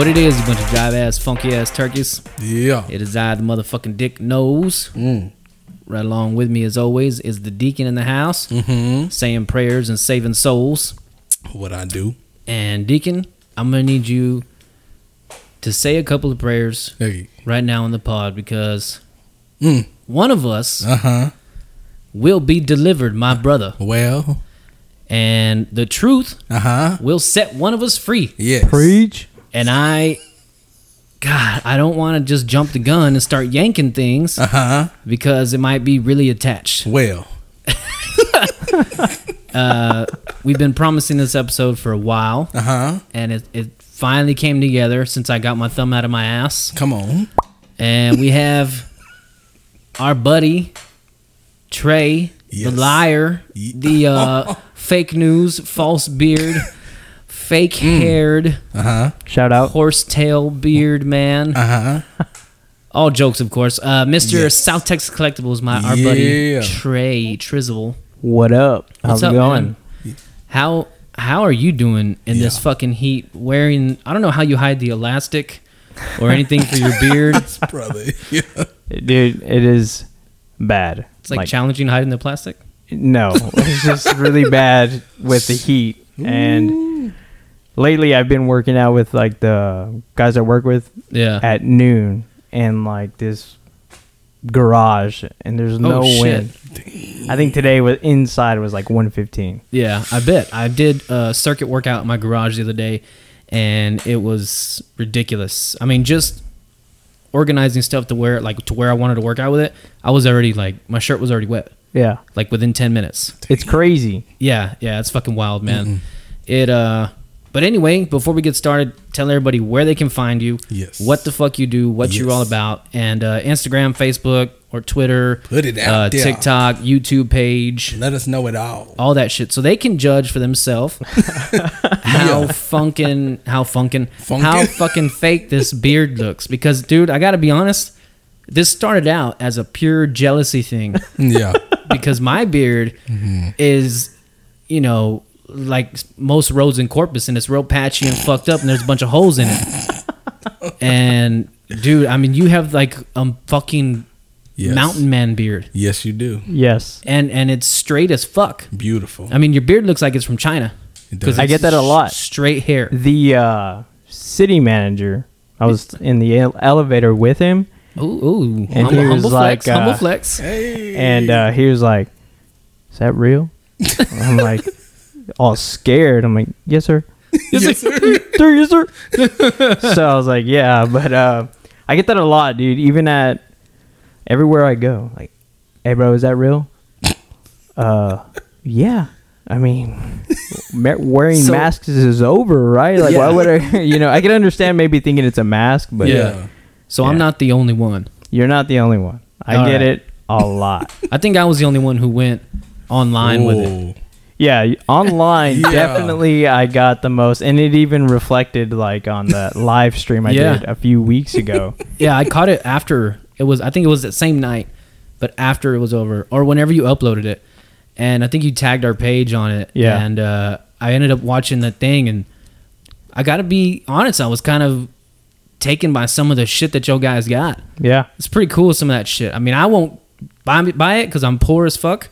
What it is, you bunch of jive ass, funky ass turkeys. Yeah. It is I, the motherfucking Dick Nose. Mm. Right along with me, as always, is the deacon in the house, Mm-hmm. saying prayers and saving souls. What I do. And deacon, I'm gonna need you to say a couple of prayers Hey. right now in the pod because Mm. one of us Uh huh. will be delivered, my brother, Well. and the truth Uh huh. will set one of us free. Yes. Preach. And I, God, I don't want to just jump the gun and start yanking things. Uh huh. because it might be really attached. Well. uh, We've been promising this episode for a while, Uh huh. and it, it finally came together since I got my thumb out of my ass. Come on. And we have our buddy Trey, Yes. the liar, the uh, fake news, false beard, fake haired, Uh huh. Shout out. horsetail beard man. Uh huh. All jokes, of course. Uh, Mr. Yes. South Texas Collectibles, my our buddy Trey Trizzle. What up? How's What's up, it going? man? How how are you doing in this Yeah. fucking heat? Wearing I don't know how you hide the elastic or anything for your beard. It's Brother. Yeah. Dude, it is bad. It's like, challenging hiding the plastic. no, it's just really bad with the heat. And lately I've been working out with like the guys I work with Yeah. at noon and like this garage and there's no Oh, wind. I think today was inside was like 115. Yeah, I bet. I did a circuit workout in my garage the other day and it was ridiculous. I mean, just organizing stuff to where like to where I wanted to work out with it, I was already like my shirt was already wet. Yeah. Like within 10 minutes. It's crazy. Yeah, yeah, it's fucking wild, man. It uh but anyway, before we get started, tell everybody where they can find you, Yes. what the fuck you do, what you're all about, and uh, Instagram, Facebook, or Twitter, Put it out uh, there. TikTok, YouTube page, Let us know it all. all that shit, so they can judge for themselves how funkin', how funkin', Funkin'? how fucking fake this beard looks. Because, dude, I gotta be honest, this started out as a pure jealousy thing Yeah. because my beard is, you know, like most roads in Corpus, and it's real patchy and fucked up, and there's a bunch of holes in it. And dude, I mean, you have like a fucking Yes. mountain man beard, Yes, you do. Yes. and and it's straight as fuck. Beautiful. I mean, your beard looks like it's from China It does. I get that a lot. straight hair. the uh, city manager. I was in the ele- elevator with him, Ooh, ooh And humble, he was humble flex, like, humble uh, flex. Hey. and uh, he was like, "Is that real?" I'm like, all scared. I'm like, "Yes, sir." yes, sir. Sir, yes, sir. so I was like, "Yeah," but uh, I get that a lot, dude. Even at everywhere I go, like, "Hey, bro, is that real?" Uh, yeah. I mean, wearing So- masks is over, right? Like, why would I? You know, I can understand maybe thinking it's a mask, but Yeah. So I'm not the only one. You're not the only one. I All get right. it a lot. I think I was the only one who went online with it. Yeah, online Yeah. definitely I got the most, and it even reflected like on the live stream I Yeah. did a few weeks ago. Yeah, I caught it after it was. I think it was that same night, but after it was over, or whenever you uploaded it, and I think you tagged our page on it. Yeah. and uh, I ended up watching that thing, and I got to be honest, I was kind of taken by some of the shit that y'all guys got. yeah, It's pretty cool. Some of that shit. I mean, I won't buy buy it because I'm poor as fuck,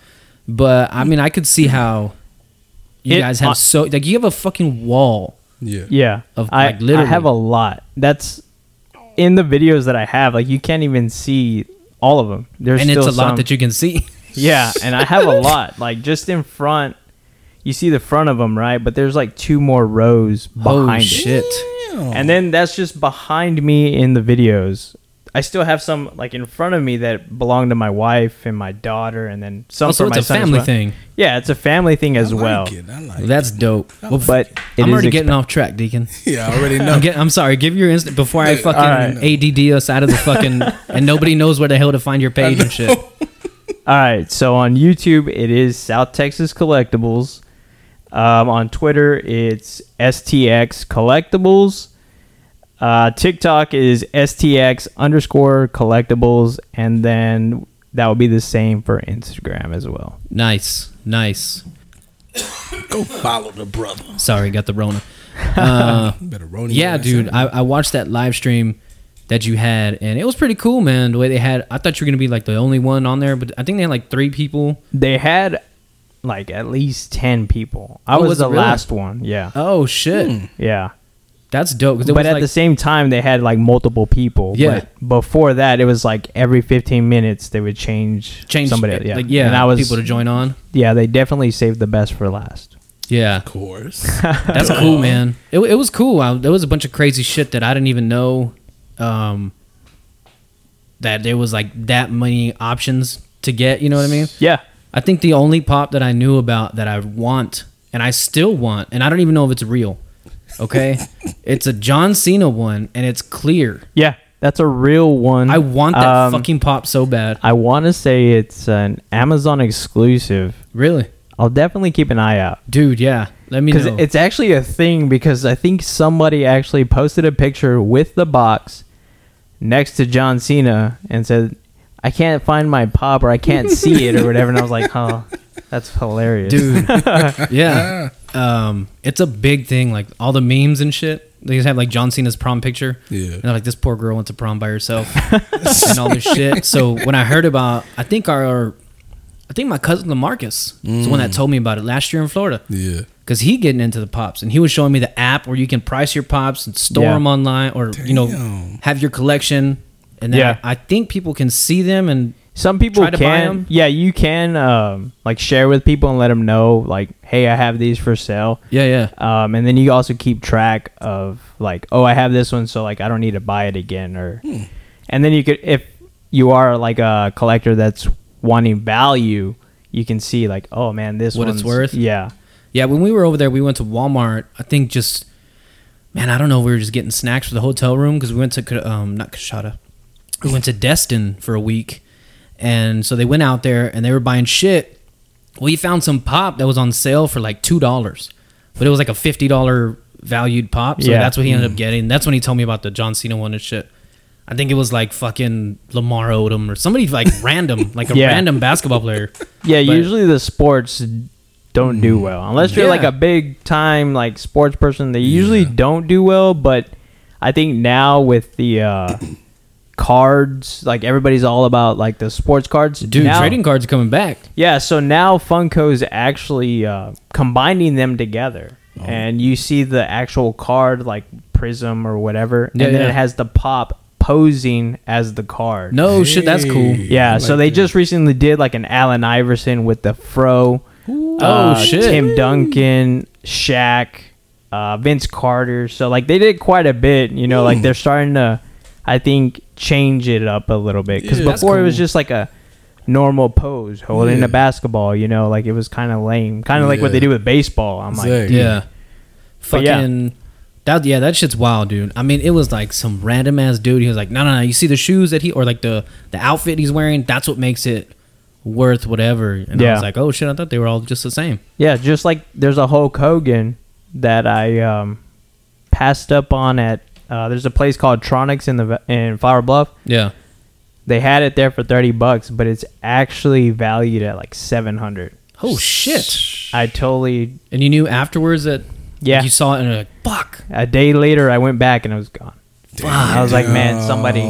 but I mean, I could see how you It- guys have uh, so like you have a fucking wall. Yeah. yeah. Of, I, like, I literally. have a lot. That's in the videos that I have. Like you can't even see all of them. There's and it's still a lot that you can see. Yeah, and I have a lot. Like just in front, you see the front of them, right? But there's like two more rows behind oh it. And then that's just behind me in the videos. I still have some like in front of me that belong to my wife and my daughter, and then some Oh, so for it's my a son as family well. thing. Yeah, it's a family thing as I like well. it. I like That's dope. Well, But it I'm is already getting expen- off track, Deacon. Yeah, I already know. I'm, get, I'm sorry. Give your instant before I Yeah, fucking alright. ADD us out of the fucking and nobody knows where the hell to find your page and shit. All right, so on YouTube it is South Texas Collectibles. Um, on Twitter it's STX Collectibles. Uh, TikTok is STX underscore Collectibles, and then that will be the same for Instagram as well. Nice, nice. Go follow the brother. Sorry, got the Rona. Uh, You better roll yeah, dude. I, I watched that live stream that you had, and it was pretty cool, man. The way they had, I thought you were gonna be like the only one on there, but I think they had like three people. They had like at least ten people. I Oh, was, was the really? last one. Yeah, Oh shit, yeah. That's dope. it But was at like, the same time, they had like multiple people. Yeah. But before that, it was like every 15 minutes they would change change somebody. Yeah, like yeah, And I was people to join on. Yeah, they definitely saved the best for last. Yeah, Of course. That's cool, man. It, it was cool. I, there was a bunch of crazy shit that I didn't even know um, that there was like that many options to get. You know what I mean? Yeah. I think the only pop that I knew about that I want and I still want, and I don't even know if it's real. Okay, it's a John Cena one, and it's clear. Yeah, that's a real one. I want that Um, fucking pop so bad. I want to say it's an Amazon exclusive. Really, I'll definitely keep an eye out dude. Yeah, let me because know. it's actually a thing. Because I think somebody actually posted a picture with the box next to John Cena and said, "I can't find my pop or I can't see it or whatever." And I was like, "Oh, that's hilarious, dude. yeah, um, it's a big thing. Like all the memes and shit. They just have like John Cena's prom picture. Yeah. And they're like, this poor girl went to prom by herself and all this shit. So when I heard about, I think our, I think my cousin Lamarcus is the one that told me about it last year in Florida. Yeah. Cause he getting into the pops and he was showing me the app where you can price your pops and store Yeah. them online or you know have your collection. And then Yeah. I, I think people can see them and Some people Try to buy can, yeah, you can um, like share with people and let them know, like, hey, I have these for sale. yeah, yeah, Um, and then you also keep track of like, oh, I have this one, so like I don't need to buy it again, or, Hmm. and then you could, if you are like a collector that's wanting value, you can see like, oh man, this What it's one's worth? Yeah, yeah. When we were over there, we went to Walmart. I think just, man, I don't know. We were just getting snacks for the hotel room because we went to um not Kashada, we went to Destin for a week, and so they went out there and they were buying shit. We found some pop that was on sale for like two dollars, but it was like a fifty dollar valued pop. So Yeah. that's what he ended up getting. That's when he told me about the John Cena one and shit. I think it was like fucking Lamar Odom or somebody like random, like a Yeah. random basketball player. yeah. But- usually the sports don't do well unless you're like a big time like sports person. They usually Yeah. don't do well, but I think now with the uh, cards, like everybody's all about like the sports cards. Dude, now, trading cards are coming back. Yeah, so now Funko's actually uh, combining them together, Oh. and you see the actual card like Prism or whatever, Yeah, and then yeah. it has the pop posing as the card. No shit, that's cool. Yeah, I so they that. just recently did like an Allen Iverson with the fro. Oh uh, shit. Tim Duncan, Shaq, uh, Vince Carter. So like they did quite a bit. You know, like they're starting to, I think, change it up a little bit because Yeah, that's before it was just like a normal pose holding Yeah. a basketball. You know, like it was kind of lame, kind of like what they do with baseball. I'm like, Exactly. Yeah. But yeah. Fucking that yeah, that shit's wild, dude. I mean, it was like some random ass dude. He was like, No, no, no, you see the shoes that he or like the the outfit he's wearing, that's what makes it worth whatever. And I Yeah. was like, Oh shit, I thought they were all just the same. Yeah, just like there's a Hulk Hogan that I um, passed up on at. Uh, there's a place called Tronics in the in Flower Bluff. Yeah. They had it there for thirty bucks, but it's actually valued at like seven hundred. Oh shit. I totally And you knew afterwards that Yeah. you saw it and you're like, fuck. a day later I went back and it was gone. I was like, man, somebody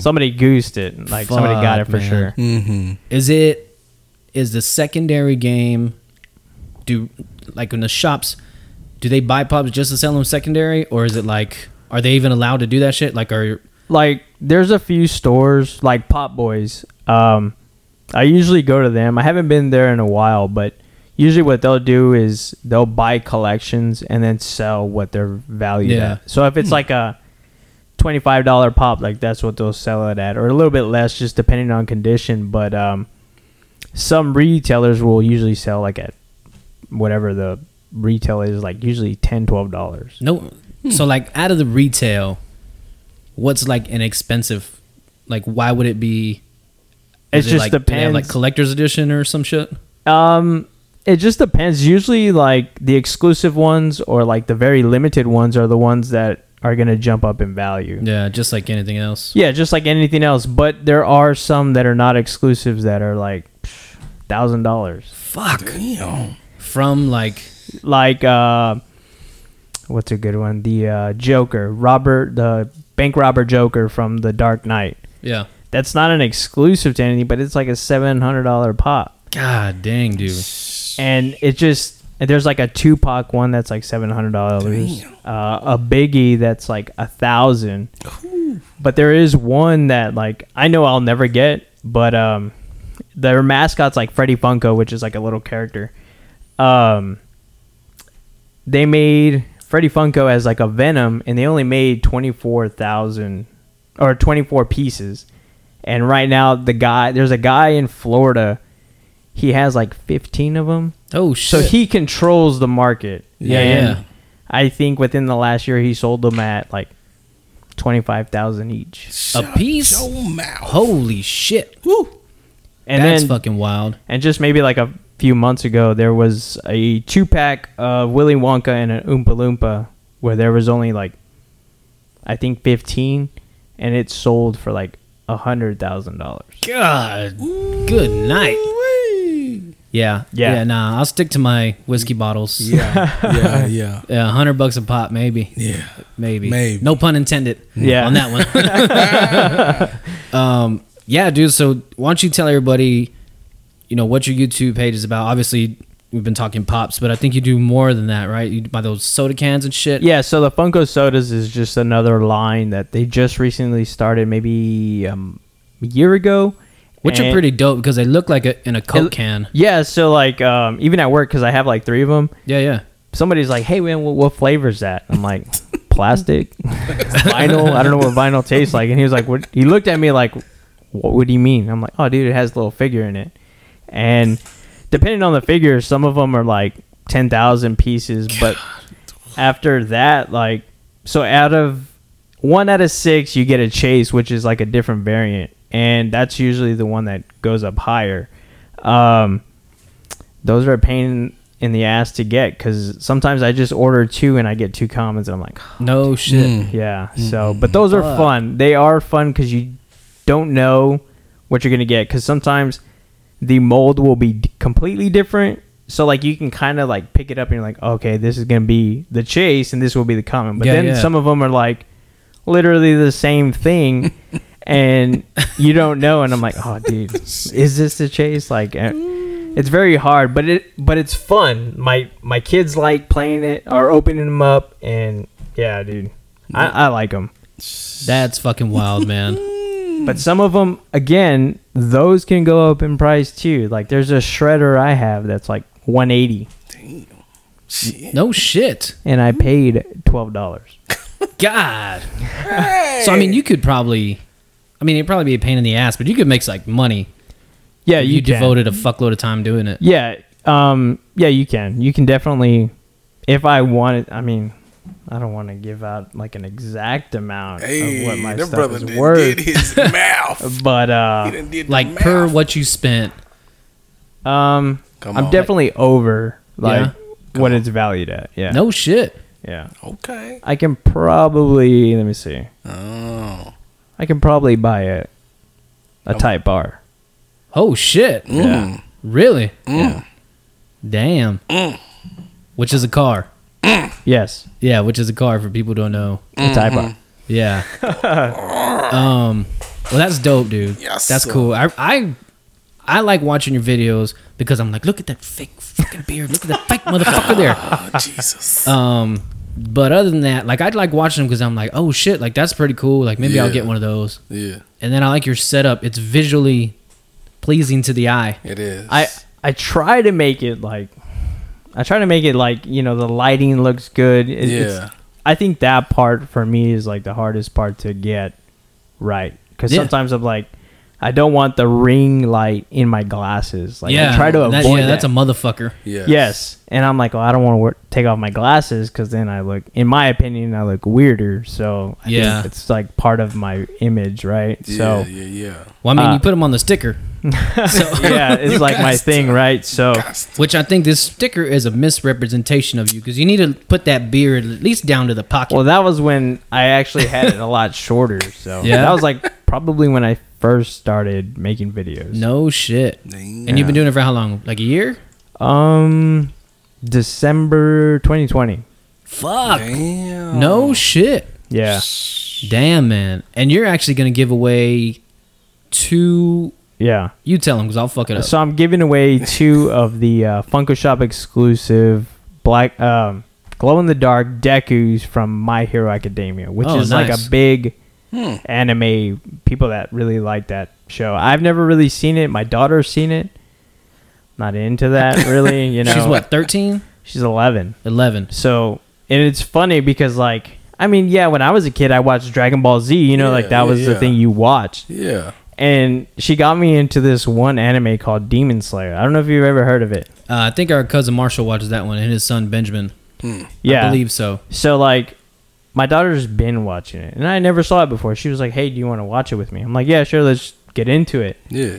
somebody goosed it. Like somebody got it for man. sure. Mm-hmm. Is it is the secondary game do like in the shops do they buy pubs just to sell them secondary or is it like are they even allowed to do that shit like are Like there's a few stores like Pop Boys. Um, I usually go to them. I haven't been there in a while, but usually what they'll do is they'll buy collections and then sell what they're valued Yeah. at. So if it's like a twenty five dollar pop. Like that's what they'll sell it at, or a little bit less, just depending on condition. But um, some retailers will usually sell like at whatever the retail is, like usually 10 dollars. No, so like out of the retail, what's like an expensive? Like, why would it be? It is just like, do have, depends. like collector's edition or some shit. Um, it just depends. Usually, like the exclusive ones or like the very limited ones are the ones that are gonna jump up in value. Yeah, just like anything else. Yeah, just like anything else. But there are some that are not exclusives that are like thousand dollars. Fuck. Damn. From like, Like uh, what's a good one? The uh, Joker, Robert, the bank robber Joker from The Dark Knight. yeah. That's not an exclusive to anything, but it's like a seven hundred dollar pop. God dang, dude. and it just there's like a Tupac one that's like seven hundred dollars, uh, a Biggie that's like a thousand, but there is one that like I know I'll never get, but um, their mascot's like Freddy Funko, which is like a little character. Um, they made Freddy Funko as like a Venom, and they only made twenty four thousand or twenty four pieces, and right now the guy there's a guy in Florida. He has like 15 of them. Oh shit! So he controls the market. Yeah, And yeah. I think within the last year he sold them at like 25,000 each. A piece? Shut your mouth. Holy shit. Woo. And That's then fucking wild. and just maybe like a few months ago there was a two pack of Willy Wonka and an Oompa Loompa where there was only like I think 15 and it sold for like a hundred thousand dollars. God. Good night. Yeah. Yeah. Yeah, nah. I'll stick to my whiskey bottles. Yeah. Yeah. Yeah. Yeah, hundred bucks a pop, maybe. Yeah. Maybe. Maybe. No pun intended. Yeah. On that one. um, yeah, dude. So why don't you tell everybody, you know, what your YouTube page is about? Obviously, we've been talking pops, but I think you do more than that, right? You buy those soda cans and shit. Yeah, so the Funko Sodas is just another line that they just recently started maybe um, a year ago. Which are pretty dope because they look like a in a Coke It- can. Yeah, so like um, even at work because I have like three of them. Yeah, yeah. Somebody's like, "Hey man, what, what flavor is that?" I'm like, "Plastic, vinyl. I don't know what vinyl tastes like." And he was like, "What?" He looked at me like, "What would you mean?" I'm like, "Oh, dude, it has a little figure in it." And depending on the figure, some of them are like ten thousand pieces, but after that, like, so out of one out of six, you get a chase, which is like a different variant, and that's usually the one that goes up higher. Um, those are a pain in the ass to get because sometimes I just order two and I get two commons, and I'm like, No shit. Mm. yeah. So, but those are fun. They are fun because you don't know what you're gonna get. Because sometimes the mold will be d- completely different. So like you can kind of like pick it up and you're like, okay, this is gonna be the chase and this will be the common. But Yeah, then yeah. some of them are like literally the same thing. and you don't know, and I'm like, oh, dude, is this the chase? Like, uh, it's very hard, but it, but it's fun. My my kids like playing it or opening them up, and yeah, dude, I, I like them. That's fucking wild, man. But some of them, again, those can go up in price too. Like there's a shredder I have that's like 180, Shit. No shit. and I paid twelve dollars. God. So I mean, you could probably. I mean, it'd probably be a pain in the ass, but you could make like money. Yeah, if you, you can. devoted a fuckload of time doing it. Yeah, um, yeah, you can. You can definitely, if I wanted. I mean, I don't want to give out like an exact amount Hey, of what my stuff brother is done worth, did his mouth. but uh, done did Like per mouth. what you spent. um, Come I'm on. definitely over like Yeah? what it's valued at. Yeah, No shit. yeah. Okay. I can probably let me see. Oh. I can probably buy a a Oh. Type R. Oh shit. Mm. Really? Yeah. Damn. Mm. Which is a car. Yes, Yeah, which is a car for people who don't know. a Type R. Yeah. um. Well, that's dope, dude. Yes, that's sir. cool. I I I like watching your videos because I'm like, look at that fake fucking beard. Look at that fake motherfucker there. Oh, Jesus. Um. But other than that, like I'd like watching them because I'm like, oh shit, like that's pretty cool. Like maybe I'll Yeah. get one of those. yeah, And then I like your setup. It's visually pleasing to the eye. it is. I I try to make it like I try to make it like you know the lighting looks good. It- Yeah. It's, I think that part for me is like the hardest part to get right because Yeah. sometimes I'm like, I don't want the ring light in my glasses. Like yeah, I try to avoid that, that. yeah, that's a motherfucker. Yes. Yes, and I'm like, well, I don't want to take off my glasses because then I look, in my opinion, I look weirder. So I think Yeah. it's like part of my image, right? Yeah, so yeah, yeah. Well, I mean, Uh, you put them on the sticker, yeah, it's like my thing, right? So which I think this sticker is a misrepresentation of you because you need to put that beard at least down to the pocket. Well, that was when I actually had it a lot shorter. So Yeah? that was like probably when I first started making videos. no shit. Damn. And you've been doing it for how long? Like a year? Um, December 2020. Fuck. Damn. No shit. Yeah, Damn, man. And you're actually gonna give away two. Yeah. You tell him because I'll fuck it up. So I'm giving away two of the uh, Funko Shop exclusive black um, glow in the dark Dekus from My Hero Academia, which Oh, is like a big Hmm. anime. People that really like that show. I've never really seen it. My daughter's seen it. Not into that really. You know, She's what, 13? She's 11. 11. So, and it's funny because like, I mean, yeah, when I was a kid, I watched Dragon Ball Z. You know, Yeah, like that yeah, was the yeah. thing you watched. Yeah. And she got me into this one anime called Demon Slayer. I don't know if you've ever heard of it. Uh, I think our cousin Marshall watches that one and his son Benjamin. Yeah. I believe so. So like my daughter's been watching it and I never saw it before. She was like, "Hey, do you want to watch it with me?" I'm like, "Yeah, sure, let's get into it." Yeah.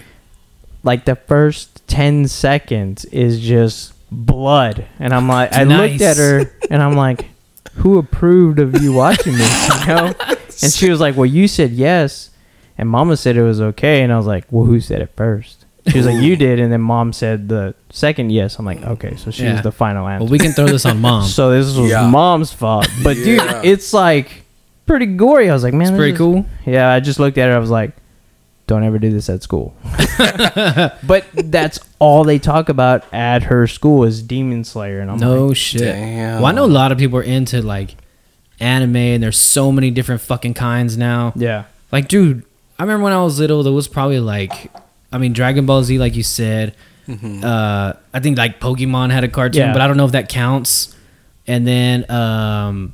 Like the first 10 seconds is just blood. And I'm like I looked at her and I'm like, "Who approved of you watching this?" You know? And she was like, "Well, you said yes." And mama said it was okay and I was like, "Well, who said it first? She was like, "You did." And then mom said the second yes. I'm like, "Okay, so she Yeah. was the final answer." Well, we can throw this on mom. So this was Yeah. mom's fault. But Yeah. dude, it's like pretty gory. I was like, man, it's this pretty is- cool. Yeah, I just looked at it. I was like, don't ever do this at school. but that's all they talk about at her school is Demon Slayer, and I'm like, No like, shit. Damn. Well, I know a lot of people are into like anime, and there's so many different fucking kinds now. yeah, Like, dude, I remember when I was little, there was probably like, I mean, Dragon Ball Z, like you said. Uh, I think like Pokemon had a cartoon, Yeah. but I don't know if that counts. And then, um,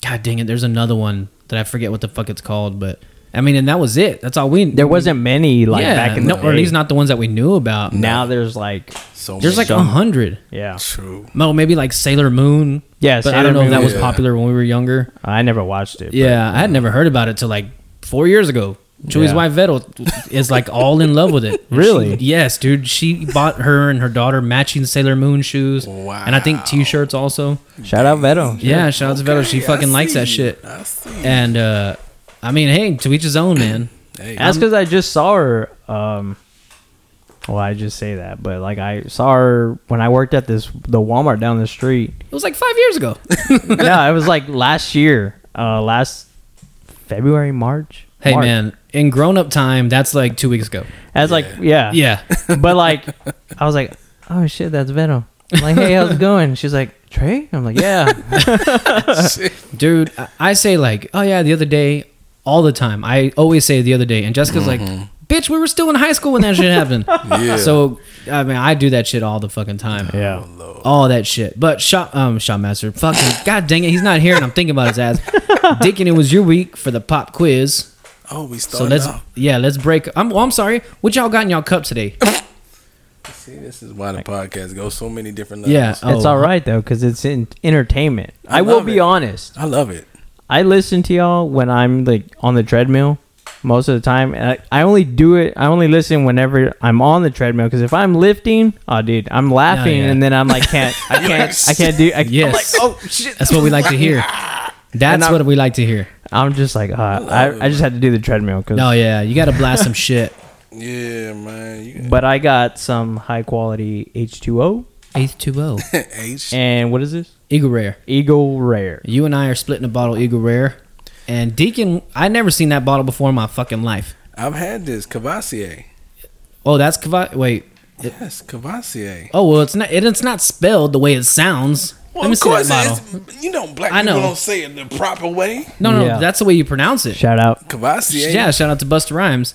God dang it, there's another one that I forget what the fuck it's called, but I mean, and that was it. That's all we. there wasn't many like yeah, back in no, the or at least not the ones that we knew about. now there's like, So There's like a hundred. yeah, True. No, maybe like Sailor Moon. yeah. but I don't know if that was Yeah. popular when we were younger. I never watched it. but- Yeah, I had never heard about it till like four years ago. Chewy's Yeah. wife Vettel is like all in love with it. Really? She- yes, dude. She bought her and her daughter matching Sailor Moon shoes, Wow. and I think T-shirts also. shout out Veto. Yeah, shout out to Vettel. She Okay, fucking I likes that shit. I see. And uh, I mean, hey, to each his own, man. Hey, That's because I just saw her. Um, well, I just say that, but like I saw her when I worked at this the Walmart down the street. It was like five years ago. yeah, it was like last year, uh, last February, March. Hey, March. man, in grown-up time, that's like two weeks ago. That's like yeah, Yeah, But like, I was like, oh shit, that's Venom. I'm like, hey, how's it going? She's like, Trey. I'm like, yeah. dude. I- I say like, oh yeah, the other day, all the time. I always say the other day, and Jessica's like, bitch, we were still in high school when that shit happened. Yeah. So I mean, I do that shit all the fucking time. yeah. All that shit. But shot um shot master, fucking god dang it, he's not here and I'm thinking about his ass. Dickin, it was your week for the pop quiz. Oh, we So let's off. yeah, let's break. I'm well, I'm sorry. What y'all got in y'all cup today? See, this is why the podcast goes so many different levels. Yeah. It's Oh. all right though, because it's in entertainment. I, I will love be it. honest. I love it. I listen to y'all when I'm like on the treadmill most of the time. And I, I only do it. I only listen whenever I'm on the treadmill because if I'm lifting, oh dude, I'm laughing yeah. and then I'm like can't I can't I can't do. I, Yes. I'm like oh shit. That's what we like to hear. That's what we like to hear. I'm just like uh, I I just had to do the treadmill because. No, yeah, you gotta blast some shit. Yeah, man. You But I got some high quality H2O. Eighth two O. H. And what is this? Eagle Rare. Eagle Rare. You and I are splitting a bottle Eagle Rare. And Deacon, I never seen that bottle before in my fucking life. I've had this Cavassier. Oh, that's Cava- wait. Yes, Cavassier. Oh well, it's not. It, it's not spelled the way it sounds. Well, Let me of see that course, it's, you know, black I people don't say it the proper way. No, no, Yeah. that's the way you pronounce it. Shout out. Cavassier. Yeah, shout out to Busta Rhymes.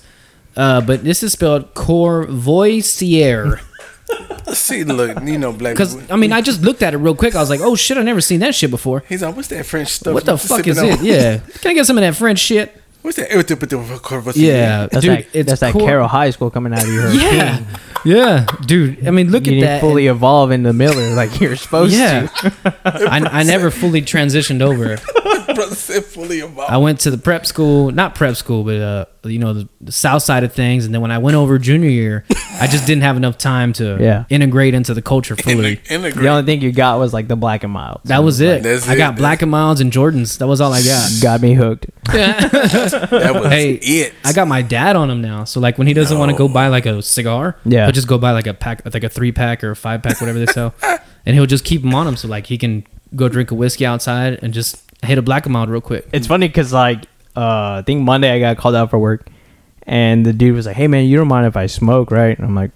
Uh, but this is spelled Courvoisier. See, look, you know, black. Because people- I mean, I just looked at it real quick. I was like, "Oh shit, I never seen that shit before." He's like, what's that French stuff? What the you fuck sipping is on?" it? Yeah, can I get some of that French shit? What's that? Yeah, That's dude, like it's that's like cool. Carroll High School coming out of your Yeah, yeah, dude. I mean, look You at didn't that. fully evolve into Miller like you're supposed yeah, to. I, I never fully transitioned over. Brother said fully evolved. I went to the prep school, not prep school, but uh, you know, the, the south side of things. And then when I went over junior year, I just didn't have enough time to Yeah. integrate into the culture fully. Integrate. The only thing you got was like the black and mild. That was it. That's I it. got black and miles and Jordans. That was all I got. got me hooked. That was hey, it. I got my dad on him now. So like when he doesn't want to go buy like a cigar, Yeah. he'll just go buy like a pack, like a three pack or a five pack, whatever they sell, and he'll just keep them on him. So like he can go drink a whiskey outside and just hit a black and mild real quick. It's funny because like uh, I think Monday I got called out for work, and the dude was like, "Hey man, you don't mind if I smoke, right?" And I'm like,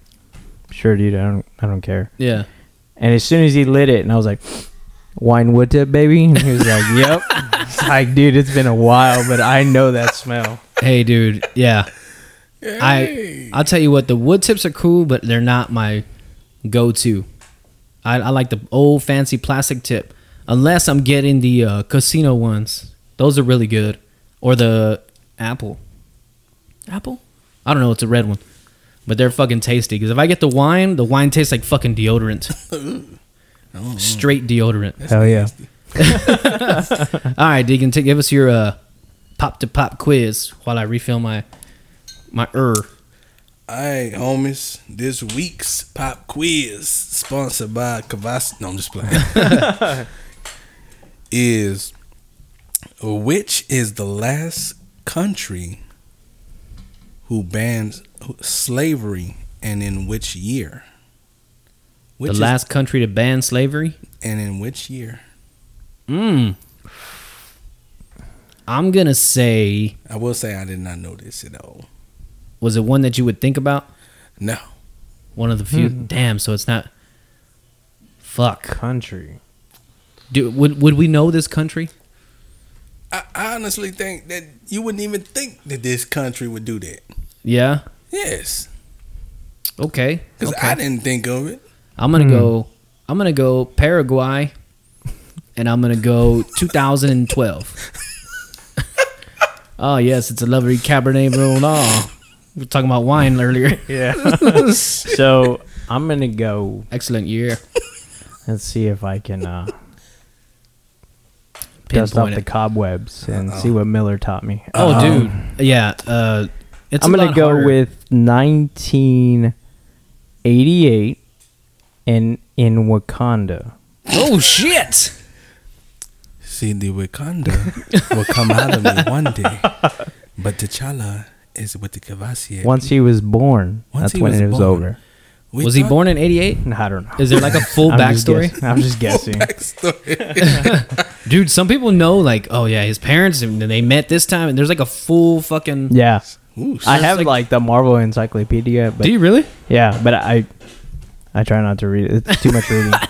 "Sure, dude. I don't. I don't care." Yeah. And as soon as he lit it, and I was like, "Wine wood tip, baby," and he was like, "Yep." It's like, dude, it's been a while, but I know that smell. Hey, dude. Yeah. I I'll tell you what. The wood tips are cool, but they're not my go-to. I, I like the old fancy plastic tip, unless I'm getting the uh, casino ones. Those are really good, or the apple. Apple? I don't know. It's a red one, but they're fucking tasty. Because if I get the wine, the wine tastes like fucking deodorant. Straight deodorant. Hell yeah. All right, Deacon, to give us your uh, pop to pop quiz while I refill my my er. All right, homies. This week's pop quiz, sponsored by Kavas. No, I'm just playing. is which is the last country who banned slavery, and in which year? Which the is- last country to ban slavery. and in which year? Mm. I'm gonna say, I will say I did not know this at all. was it one that you would think about? No, One of the few. Damn. So it's not. Fuck. Country. Do, would would we know this country? I, I honestly think that you wouldn't even think that this country would do that. Yeah. Yes, Okay. because okay. I didn't think of it. I'm gonna hmm. go. I'm gonna go Paraguay, and I'm gonna go 2012. oh ah, yes, it's a lovely Cabernet Merlot. Ah, we were talking about wine earlier. Yeah. so I'm gonna go. Excellent year. Let's see if I can uh, dust off Pinpoint the it. cobwebs and see what Miller taught me. Oh, Um, dude. Yeah. Uh, it's. I'm gonna go harder. with 1988 and in Wakanda. Oh shit! See, the Wakanda will come out of me one day, but T'Challa is with the Kavasi. Once he was born, Once that's he when was it was born. over. We Was he born in '88? I don't know. Is there like a full I'm backstory? guessing. I'm just guessing. Backstory. Dude, some people know like, oh yeah, his parents and they met this time, and there's like a full fucking. yeah, Ooh, I have like- like, the Marvel Encyclopedia, but Do you really? yeah, but I I try not to read it. It's too much reading.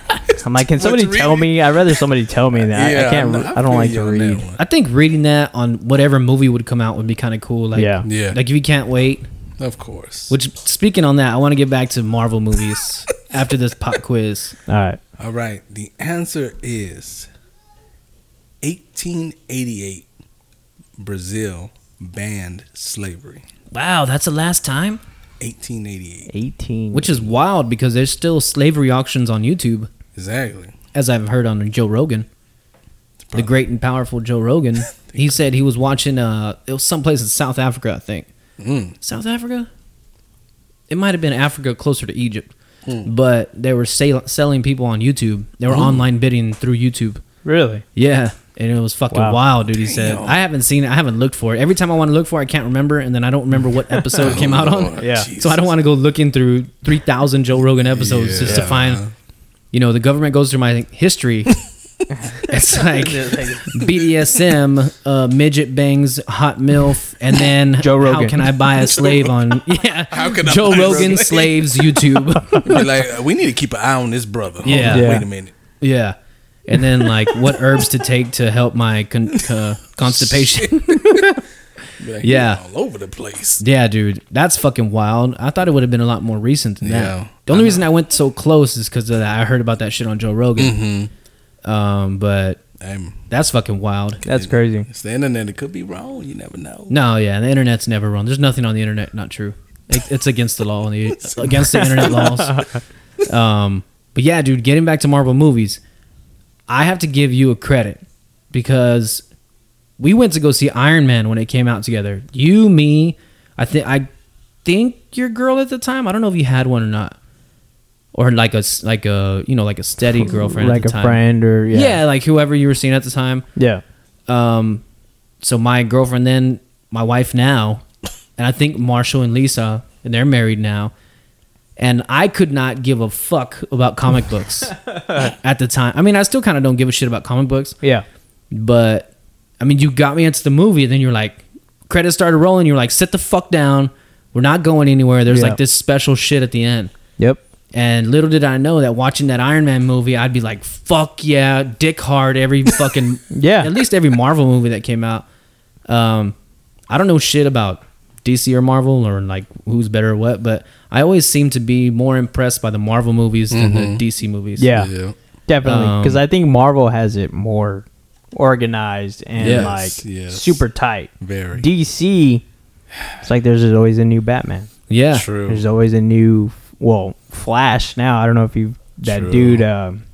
I'm like, can somebody tell me? I'd rather somebody tell me that. I, I can't. know. re- I don't like to feel you on that read. I think reading that on whatever movie would come out would be kind of cool. Like, Yeah. Yeah. Like if you can't wait. Of course. Which speaking on that, I want to get back to Marvel movies after this pop quiz. All right. All right. The answer is 1888. Brazil banned slavery. Wow, that's the last time. 1888. 18. Which is wild because there's still slavery auctions on YouTube, Exactly. as I've heard on Joe Rogan, the great and powerful Joe Rogan. he said he was watching. Uh, it was someplace in South Africa, I think. Mm. South Africa. It might have been Africa, closer to Egypt, Hmm. but they were sale- selling people on YouTube. They were online bidding through YouTube. really. Yeah, and it was fucking Wow. wild, dude. He said, "I haven't seen it. I haven't looked for it. Every time I want to look for it, I can't remember, and then I don't remember what episode it came out on. Yeah. So I don't want to go looking through three thousand Joe Rogan episodes just to find. You know, the government goes through my history. it's like BDSM, uh, midget bangs, hot milf, and then Joe How Rogan. can I buy a slave on? Yeah, How can I Joe buy Rogan slave? slaves YouTube. Like, we need to keep an eye on this brother. Hold Yeah. on, Yeah. Wait a minute. Yeah. And then like what herbs to take to help my con- uh, constipation. Like, Yeah. all over the place. Yeah, dude, that's fucking wild. I thought it would have been a lot more recent than Yeah. that. The only reason I went so close is because I heard about that shit on Joe Rogan. Mm-hmm. Um, but I'm, that's fucking wild. That's crazy. it's the internet. It could be wrong. You never know. No, yeah, the internet's never wrong. There's nothing on the internet not true. It, it's against the law, and the, against the internet laws. Um, but yeah, dude, getting back to Marvel movies, I have to give you a credit because we went to go see Iron Man when it came out together. You, me, I think I think your girl at the time. I don't know if you had one or not, or like a like a you know like a steady girlfriend, like at the a time. friend or yeah. yeah, like whoever you were seeing at the time. Yeah. Um, so my girlfriend then, my wife now, and I think Marshall and Lisa, and they're married now. And I could not give a fuck about comic books at the time. I mean, I still kind of don't give a shit about comic books, Yeah. but I mean, you got me into the movie, and then you're like, credits started rolling. You're like, sit the fuck down. We're not going anywhere. There's Yeah. like this special shit at the end. Yep. And little did I know that watching that Iron Man movie, I'd be like, fuck yeah, dick hard every fucking Yeah. at least every Marvel movie that came out. Um, I don't know shit about DC or Marvel or like who's better or what, but I always seem to be more impressed by the Marvel movies than the DC movies. Yeah. Yeah. Definitely. Um, Because I think Marvel has it more organized and Yes, like yes. super tight. Very. DC, it's like there's always a new Batman. yeah, True. There's always a new, well, Flash now. I don't know if you, that True. dude, um,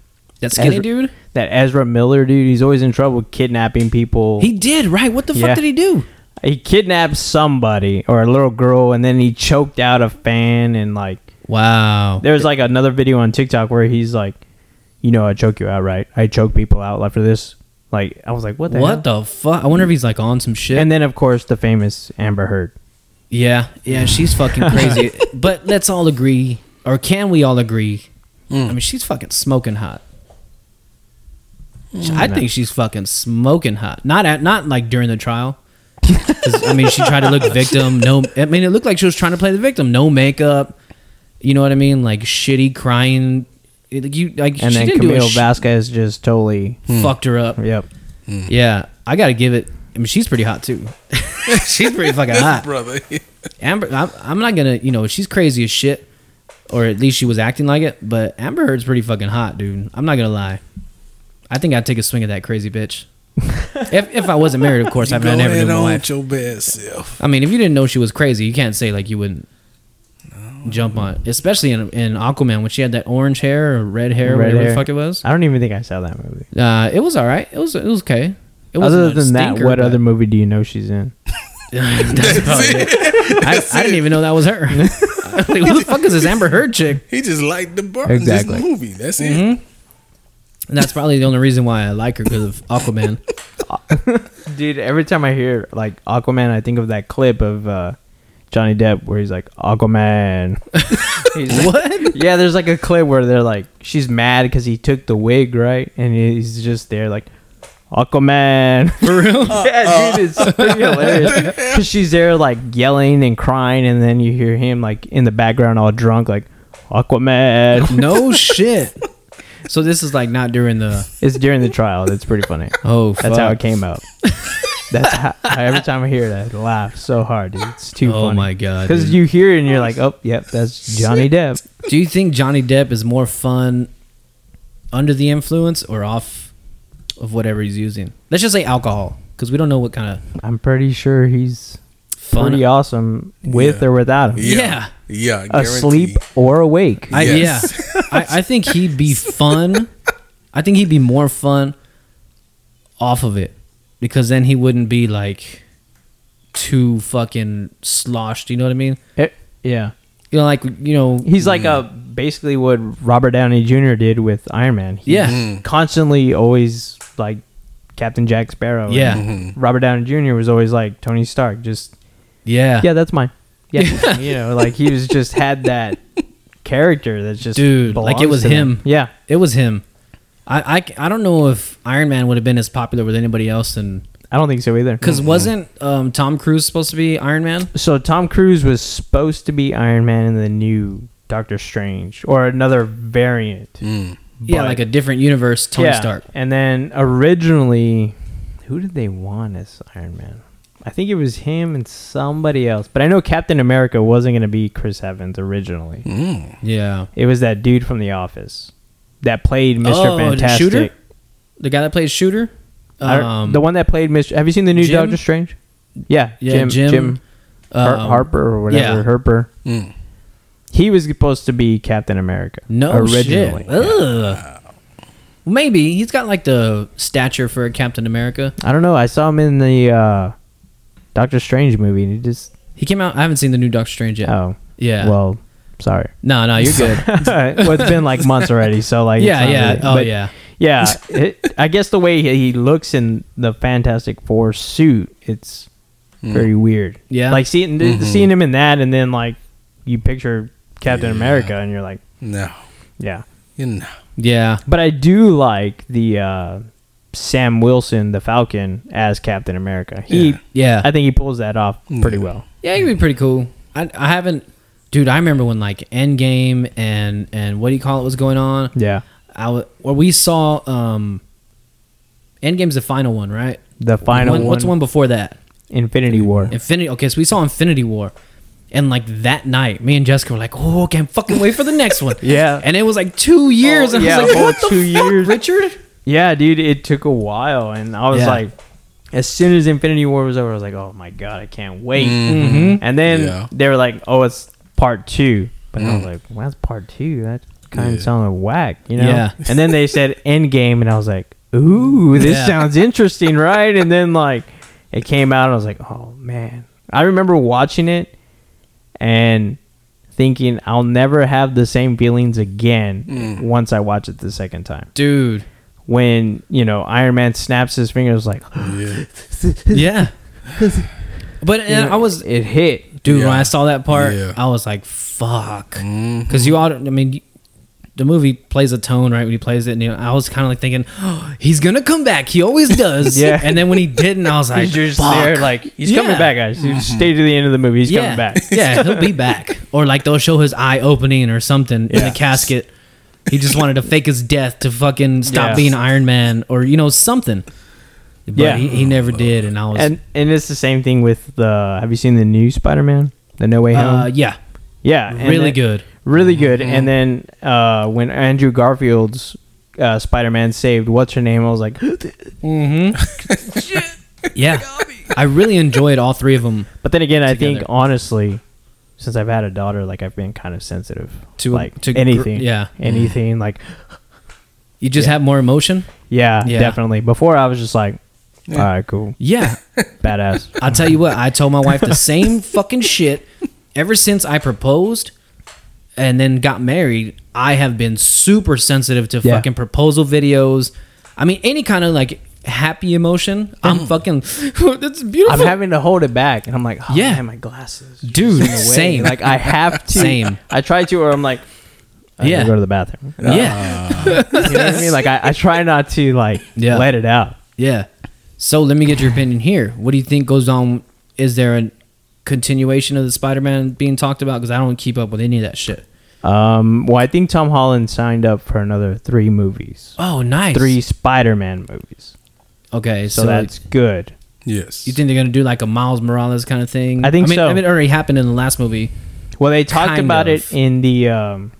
that skinny Ezra- dude. that Ezra Miller dude, he's always in trouble kidnapping people. He did right. What the Yeah. fuck did he do? he kidnapped somebody or a little girl and then he choked out a fan and like Wow. there's like another video on TikTok where he's like you know I choke you out right I choke people out after this like I was like what the What hell? the fuck? I wonder if he's like on some shit. and then of course the famous Amber Heard yeah, yeah, she's fucking crazy. but let's all agree, or can we all agree? Mm. I mean, she's fucking smoking hot. Mm. I think she's fucking smoking hot. Not at not like during the trial. I mean, she tried to look victim. No, I mean, it looked like she was trying to play the victim. No makeup. You know what I mean? Like shitty crying. It- You like and she then didn't Camille sh- Vasquez just totally hmm. fucked her up. yep hmm. Yeah, I gotta give it. I mean, she's pretty hot too. she's pretty fucking hot. brother. Amber, I'm, I'm not gonna, you know, she's crazy as shit, or at least she was acting like it. But Amber Heard's pretty fucking hot, dude. I'm not gonna lie. I think I'd take a swing at that crazy bitch. if if I wasn't married, of course. I You mean, I go never knew ahead my on wife. your best self. I mean, if you didn't know she was crazy, you can't say like you wouldn't jump on it. Especially in in Aquaman when she had that orange hair or red hair, Red whatever the fuck it was. I don't even think I saw that movie Uh, it was all right. It was it was okay. It other wasn't a than that what but- other movie do you know she's in That's probably it. I, I didn't even know that was her. like, who the fuck is this Amber Heard chick? He just liked the bar. Exactly. This movie. That's it. Mm-hmm. And that's probably the only reason why I like her because of Aquaman. Dude, every time I hear like Aquaman, I think of that clip of uh, Johnny Depp where he's like Aquaman. He's like- what? yeah, there's like a clip where they're like, she's mad because he took the wig, right? And he's just there like, Aquaman. For real? yeah, uh, dude, it's uh. pretty hilarious. Because she's there like yelling and crying, and then you hear him like in the background all drunk, like Aquaman. No shit. So this is like not during the. it's during the trial. That's pretty funny. Oh, That's how it came out. That's how, every time I hear that, I laugh so hard, dude. It's too Oh funny. Oh my god. Because you hear it and you're like, oh, yep, that's Johnny Depp. do you think Johnny Depp is more fun under the influence or off of whatever he's using? Let's just say alcohol, because we don't know what kind of I'm pretty sure he's fun. pretty awesome with Yeah. or without him. Yeah. Yeah. Asleep or awake. I, Yes. Yeah, I, I think he'd be fun. I think he'd be more fun off of it because then he wouldn't be like too fucking sloshed. You know what I mean? Eh, yeah. You know, like you know, He's like a basically what Robert Downey Jr. did with Iron Man. He yeah, mm-hmm. constantly always like Captain Jack Sparrow. yeah, And Robert Downey Jr. was always like Tony Stark. Just yeah, yeah, that's mine. Yeah, you know, like he was just had that character that's just Dude, like it was to them. him. Yeah, It was him. I, I, I don't know if Iron Man would have been as popular with anybody else than I don't think so either. because mm-hmm. wasn't um, Tom Cruise supposed to be Iron Man? So Tom Cruise was supposed to be Iron Man in the new Doctor Strange or another variant. Mm. yeah, like a different universe. Tony Yeah, Stark. And then originally, who did they want as Iron Man? I think it was him and somebody else. But I know Captain America wasn't gonna be Chris Evans originally. Mm. Yeah. It was that dude from The Office that played Mr. Oh, the Fantastic. shooter? The guy that plays Shooter? I don't- the one that played Mr. Have you seen the new Jim? Doctor Strange? Yeah, Yeah, Jim, Jim, Jim, Har- um, Harper or whatever, yeah. Harper. Mm. He was supposed to be Captain America. No originally. shit. Ugh. Maybe he's got like the stature for a Captain America. I don't know. I saw him in the uh, Doctor Strange movie, and he just He came out. I haven't seen the new Doctor Strange yet. oh yeah. well, sorry. no, no, you're good. well, it's been like months already, so like yeah, not yeah. really- oh, but yeah. yeah. It, I guess the way he he looks in the Fantastic Four suit, it's very weird. Yeah. like seeing seeing him in that, and then like you picture Captain Yeah. America, and you're like, No. yeah. You know. Yeah. But I do like the uh, Sam Wilson, the Falcon, as Captain America. He, Yeah. Yeah. I think he pulls that off pretty Yeah. well. Yeah, he'd be pretty cool. I, I haven't, dude. I remember when like Endgame and and what do you call it was going on. Yeah, I w- well, we saw um, Endgame's the final one, right? the final One- one. What's the one before that? Infinity War. Infinity. Okay, so we saw Infinity War, and like that night, me and Jessica were like, "Oh, can't fucking wait for the next one." Yeah. and it was like two years, Oh, and yeah, I was like, whole "What the two fuck, years. Richard?" Yeah, dude, it took a while, and I was Yeah. like, as soon as Infinity War was over, I was like, oh my god, I can't wait. Mhm. And then Yeah. they were like, oh, it's part two, but I was like, well, that's part two. That kind of Yeah. sounded whack, you know? Yeah. And then they said Endgame, and I was like, ooh, this Yeah. sounds interesting, right? And then like it came out, and I was like, oh man, I remember watching it and thinking I'll never have the same feelings again once I watch it the second time Dude, when you know Iron Man snaps his fingers like Yeah. yeah. But you know, I was, it hit dude. When I saw that part, Yeah. I was like, "Fuck," Mhm. because you ought. I mean, the movie plays a tone right when he plays it, and you know, I was kind of like thinking, oh, "He's gonna come back. He always does." Yeah. And then when he didn't, I was like, he's just "Fuck." there like he's Yeah. coming back guys you stay to the end of the movie he's yeah. coming back yeah, he'll be back. Or like they'll show his eye opening or something in the casket. He just wanted to fake his death to fucking stop Yeah. being Iron Man or you know something. But Yeah. he, he never did, and I was and and it's the same thing with the have you seen the new Spider-Man the No Way Home uh, yeah, yeah really then- good. Really good and then uh when Andrew Garfield's uh, Spider-Man saved what's her name I was like Mm-hmm. yeah, I really enjoyed all three of them. but then again I think honestly since I've had a daughter like I've been kind of sensitive To- like to gr- anything yeah. anything like You just Yeah. have more emotion. yeah, Yeah. definitely before I was just like Yeah. all right cool Yeah, badass I'll tell you what. I told my wife the same fucking shit ever since I proposed and then got married. I have been super sensitive to Yeah. fucking proposal videos. I mean, any kind of like happy emotion. I'm fucking. That's beautiful. I'm having to hold it back, and I'm like, oh, Yeah. man, my glasses, Dude, in the way. same. Like I have to. Same. I try to, or I'm like, I Yeah. yeah, go to the bathroom. Uh, yeah, You yeah, know what I mean? Like I, I try not to like Yeah. let it out. yeah. So let me get your opinion here. What do you think goes on? Is there a continuation of the Spider-Man being talked about? Because I don't keep up with any of that shit. Um, well, I think Tom Holland signed up for another three movies, Oh, nice. three Spider-Man movies. Okay, So, so, that's good. Yes. You think they're gonna do like a Miles Morales kind of thing? I think mean, so. I mean, it already happened in the last movie. Well, they talked Kind about of. it in the um,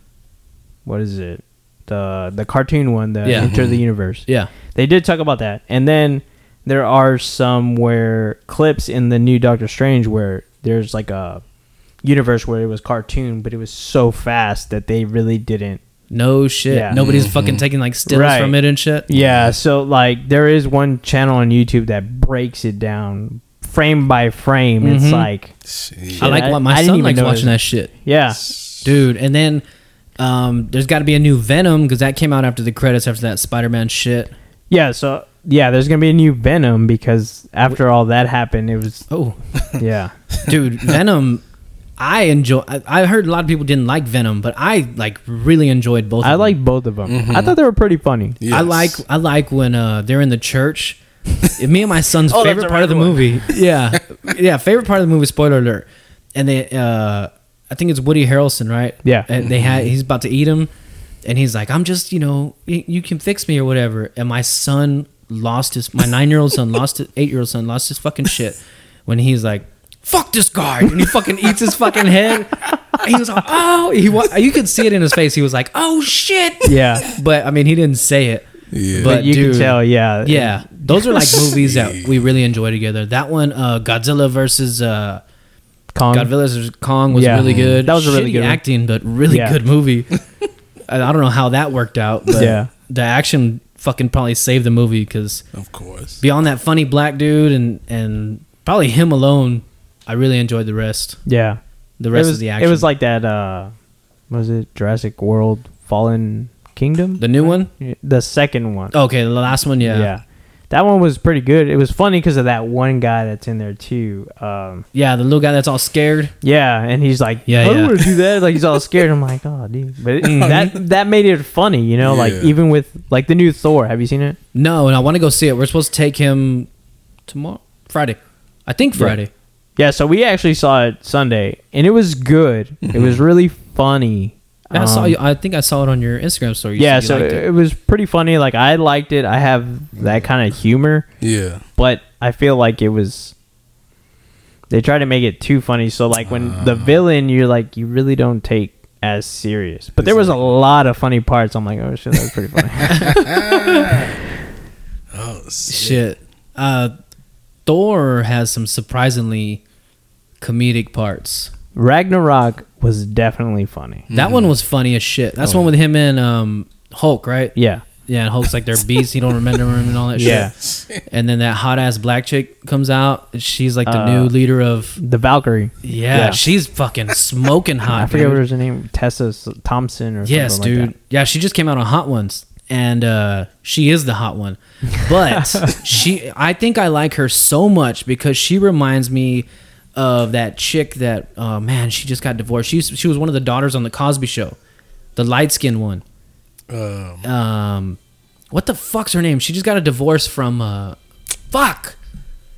what is it? The the cartoon one, the Yeah. Enter the Universe. Yeah. They did talk about that. And then there are some where clips in the new Doctor Strange where there's like a universe where it was cartoon, but it was so fast that they really didn't. No shit. Yeah. Nobody's fucking taking like stills Right. from it and shit. Yeah, so like there is one channel on YouTube that breaks it down frame by frame. It's Mhm. like Shit. I like what my didn't son even likes watching that shit, yeah. dude. And then um, there's got to be a new Venom because that came out after the credits after that Spider-Man shit. Yeah, so yeah, there's going to be a new Venom because after all that happened, it was Oh, yeah. dude, Venom. I enjoy. I, I heard a lot of people didn't like Venom, but I like really enjoyed both. I of them. I like both of them. I thought they were pretty funny. Yes. I like I like when uh, they're in the church. Me and my son's Oh, favorite the part of the one. movie. Yeah, yeah, favorite part of the movie. Spoiler alert. And they, uh, I think it's Woody Harrelson, right? Yeah. And they had he's about to eat him, and he's like, "I'm just, you know, you can fix me or whatever." And my son lost his, my nine year old son lost his, eight year old son lost his fucking shit. when he's like, "Fuck this guy," and he fucking eats his fucking head. He was like, "Oh," he wa- you could see it in his face. He was like, "Oh shit." Yeah. But I mean, he didn't say it. Yeah. But But you dude, can tell, yeah. Yeah, those are like movies that we really enjoy together. That one, uh, Godzilla versus uh, Kong. Godzilla versus Kong was Yeah. really good. That was a really Shitty good one. acting, but really Yeah. good movie. I I don't know how that worked out, but Yeah. the action fucking probably saved the movie because of course. beyond that funny black dude and and probably him alone, I really enjoyed the rest. Yeah. The rest was, of the action. it was like that, uh, what was it Jurassic World Fallen Kingdom? the new one. The second one. Okay, the last one, yeah, yeah. That one was pretty good. It was funny because of that one guy that's in there too. Um, yeah. The little guy that's all scared. yeah, and he's like, Yeah, I don't yeah. want to do that. Like he's all scared. I'm like, oh, dude. But it, that that made it funny, you know. Like even with like the new Thor. Have you seen it? No, and I want to go see it. We're supposed to take him tomorrow, Friday. I think Friday. Yeah. So we actually saw it Sunday, and it was good. It was really funny. Yeah, I saw Um, you. I think I saw it on your Instagram story. You yeah, you so liked it. it. was pretty funny. Like I liked it. I have that kind of humor, Yeah. but I feel like it was. They try to make it too funny, so like when Ah. the villain, you're like, you really don't take as serious. But there was a lot of funny parts. I'm like, oh shit, that was pretty funny. Oh shit. Shit. Uh, Thor has some surprisingly comedic parts. Ragnarok was definitely funny. That one was funny as shit. That's Oh, one with him and um Hulk, right? Yeah, Yeah, and Hulk's like their beast. He don't remember him and all that Yeah. shit. And then that hot ass black chick comes out. She's like the Uh, new leader of. the Valkyrie. Yeah, yeah. she's fucking smoking hot. I forget dude. what her name. Tessa S- Thompson or Yes, something dude. like that. yeah, she just came out on Hot Ones, and uh, she is the hot one. But she, I think I like her so much because she reminds me of that chick that, oh man, she just got divorced. She she was one of the daughters on the Cosby Show, the light skinned one. Um, Um, what the fuck's her name? She just got a divorce from. Uh, fuck.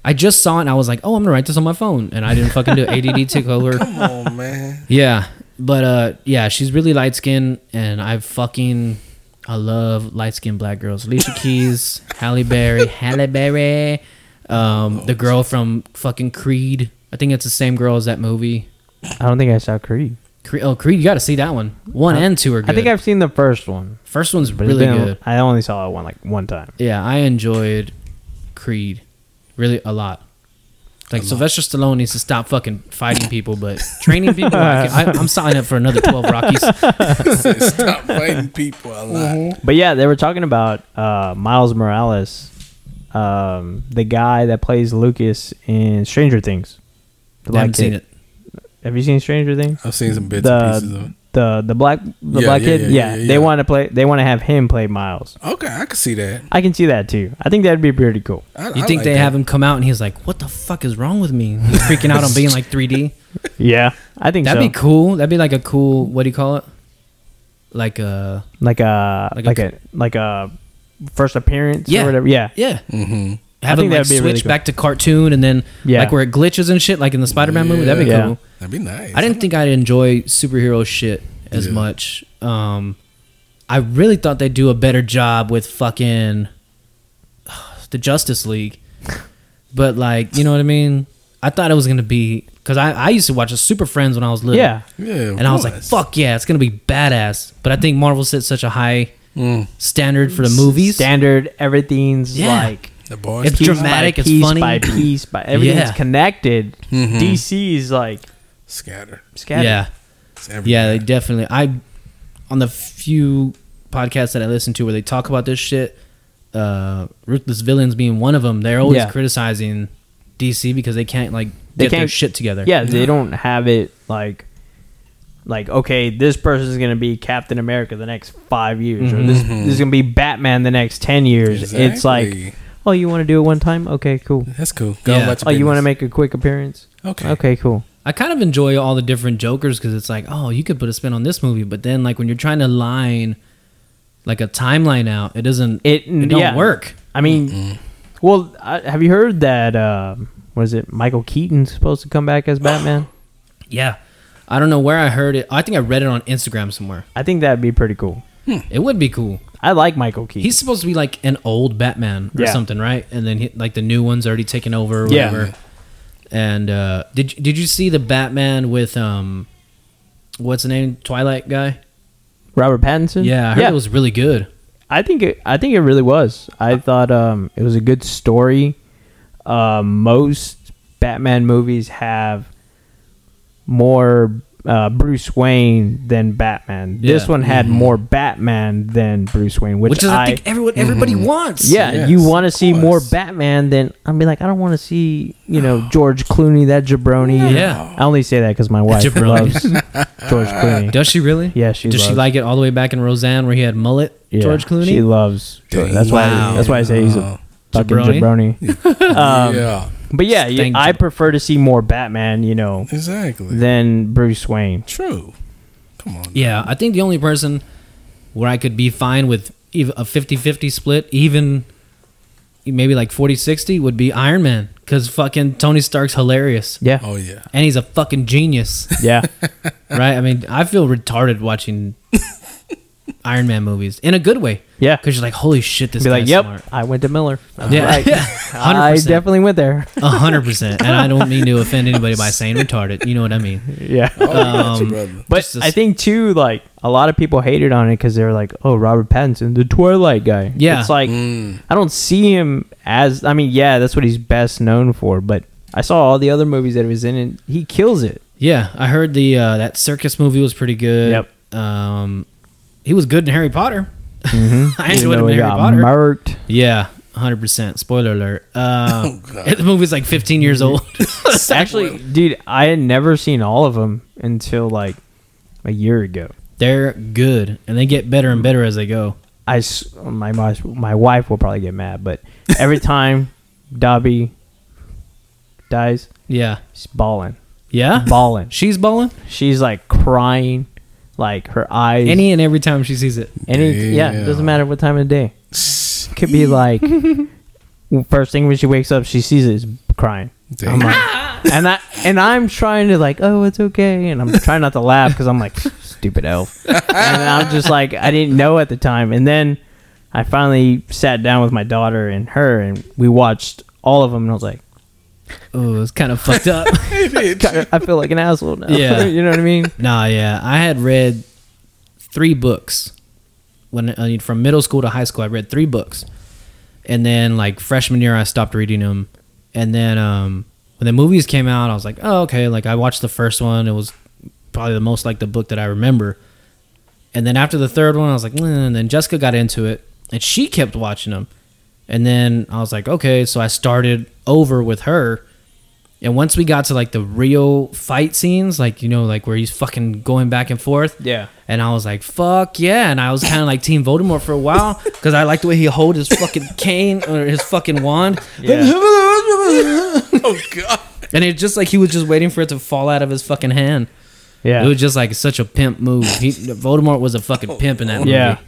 I just saw it and I was like, oh, I'm gonna write this on my phone, and I didn't fucking do it. ADD took over. come on, man. Yeah, but uh, yeah, she's really light skinned, and I fucking I love light skinned black girls. Alicia Keys, Halle Berry, Halle Berry, um, the girl from fucking Creed. I think it's the same girl as that movie. I don't think I saw Creed. Creed, oh, Creed, you got to see that one. One and two are good. I think I've seen the first one, first one's but really been- good. I only saw it one like one time. Yeah, I enjoyed Creed really a lot. Like Sylvester Stallone needs to stop fucking fighting people, but training people, I can, I, I'm signing up for another twelve Rockies. Stop fighting people a lot. But yeah, they were talking about uh, Miles Morales, um, the guy that plays Lucas in Stranger Things. The black haven't seen kid. it. Have you seen Stranger Things? I've seen some bits and pieces of The it. the the black the Yeah, black yeah, kid. yeah, Yeah, yeah, yeah, they yeah. want to play. They want to have him play Miles. Okay, I can see that. I can see that too. I think that'd be pretty cool. I, You I think like they that. have him come out and he's like, "What the fuck is wrong with me?" He's freaking out on being like 3D. Yeah, I think That'd so. be cool. That'd be like a cool. What do you call it? Like a like a Like like, a- a, like a first appearance Yeah. or whatever. Yeah, yeah. Mm-hmm. Have think him like that'd be switch really cool. back to cartoon and then Yeah. like where it glitches and shit, like in the Spider-Man movie. That'd be Yeah. cool. That'd be nice. I didn't think I'd enjoy superhero shit as Yeah. much. Um, I really thought they'd do a better job with fucking the Justice League. But like, you know what I mean? I thought it was gonna be because I, I used to watch the Super Friends when I was little. yeah. Yeah, of and I was like, course. "Fuck yeah, it's gonna be badass." But I think Marvel set such a high Mm, standard for the movies. Standard. Everything's Yeah. like the boys. It's keep dramatic. by it's piece funny. by piece by everything's Yeah. connected. Mhm. DC is like Scatter. scattered. Yeah, It's yeah, everywhere. they definitely. I on the few podcasts that I listen to where they talk about this shit, uh, Ruthless Villains being one of them. They're always Yeah. criticizing DC because they can't like They get their can't- shit together. Yeah, they don't have it like like okay, this person is gonna be Captain America the next five years, or this, this is gonna be Batman the next ten years. It's like, Exactly. Oh, you want to do it one time? Okay, cool. that's cool. Go Yeah. about your Oh, you want to business. make a quick appearance? Okay. Okay, cool. I kind of enjoy all the different Jokers because it's like, oh, you could put a spin on this movie, but then like when you're trying to line like a timeline out, it doesn't. It, It don't yeah. work. I mean, well, I, have you heard that? Um, was it Michael Keaton's supposed to come back as Batman? Yeah, I don't know where I heard it. I think I read it on Instagram somewhere. I think that'd be pretty cool. It would be cool. I like Michael Keaton. He's supposed to be like an old Batman or Yeah. something, right? And then he, like the new one's already taken over or Yeah. whatever. And uh, did did you see the Batman with um, what's the name? Twilight guy. Robert Pattinson. Yeah, I heard it was really good. I think it, I think it really was. I thought um, it was a good story. Um, most Batman movies have more uh, Bruce Wayne than Batman. This one had more Batman than Bruce Wayne, which, Which is I, think everyone everybody wants. yeah, Yes, you want to of see more. Batman than I'd be like, I don't want to see you know George Clooney, that jabroni. Yeah. I only say that because my wife loves George Clooney. Does she really? Yeah, she Does she like it all the way back in Roseanne where he had mullet? Yeah, George Clooney. She loves. George. That's why. That's why I say he's a fucking Jabroni? jabroni. um, yeah, But yeah, yeah, I prefer to see more Batman, you know, exactly. than Bruce Wayne. True. Come on. Yeah, I think the only person where I could be fine with a 50-50 split, even maybe like 40-60 would be Iron Man cuz fucking Tony Stark's hilarious. Yeah, Oh yeah. And he's a fucking genius, yeah, right? I mean, I feel retarded watching Iron Man movies in a good way. yeah. Cuz you're like, "Holy shit, this Be guy's like, yep, smart." I went to Miller. That's Yeah. right. I 100%. definitely went there. A hundred percent, and I don't mean to offend anybody by saying retarded. You know what I mean? Yeah. Oh, Um, brother. But I think too, like a lot of people hated on it because they were like, "Oh, Robert Pattinson, the Twilight guy." Yeah. it's like Mm. I don't see him as. I mean, yeah, that's what he's best known for. But I saw all the other movies that he was in, and he kills it. Yeah, I heard the uh, that circus movie was pretty good. Yep. Um, he was good in Harry Potter. Mm-hmm. I enjoyed him in Harry Potter. Murked. Yeah, hundred percent. Spoiler alert. Uh, Oh, the movie's like fifteen years old. Actually, dude, I had never seen all of them until like a year ago. they're good, and they get better and better as they go. I s- my my my wife will probably get mad, but every time Dobby dies, Yeah, she's bawling, yeah. bawling. She's balling She's like crying, like her eyes. any and every time she sees it. any yeah, it doesn't matter what time of the day. Could be like first thing when she wakes up, she sees it is crying. I'm like, and I and I'm trying to like, oh, it's okay, and I'm trying not to laugh because I'm like, stupid elf, and I'm just like, I didn't know at the time, and then I finally sat down with my daughter and her, and we watched all of them, and I was like, Oh, it's kind of fucked up. I feel like an asshole now. Yeah. you know what I mean? Nah, yeah. I had read three books when I mean, from middle school to high school. I read three books, and then like freshman year, I stopped reading them. And then um, when the movies came out, I was like, oh okay. Like I watched the first one. It was probably the most like the book that I remember. And then after the third one, I was like, "Mm," and then Jessica got into it, and she kept watching them. And then I was like, okay, so I started over with her. And once we got to like the real fight scenes, like you know, like where he's fucking going back and forth, Yeah. and I was like, fuck yeah. And I was kind of like Team Voldemort for a while because I liked the way he hold his fucking cane or his fucking wand. oh god. And it's just like he was just waiting for it to fall out of his fucking hand. Yeah. It was just like such a pimp move. He, Voldemort was a fucking oh, pimp in that movie. yeah.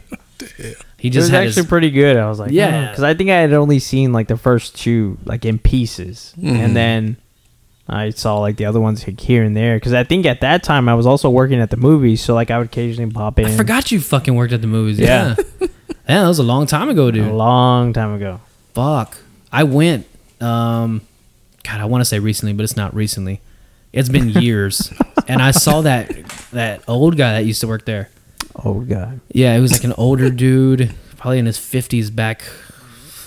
He It just was had actually his, pretty good. I was like, Yeah. yeah, because I think I had only seen like the first two like in pieces, and then I saw like the other ones like, here and there. Because I think at that time I was also working at the movies, so like I would occasionally pop in. I forgot you fucking worked at the movies. Yeah. Yeah. yeah, that was a long time ago, dude. a long time ago. Fuck. I went. Um, God, I want to say recently, but it's not recently. It's been years, and I saw that that old guy that used to work there. Oh god. Yeah, it was like an older dude, probably in his fifties back.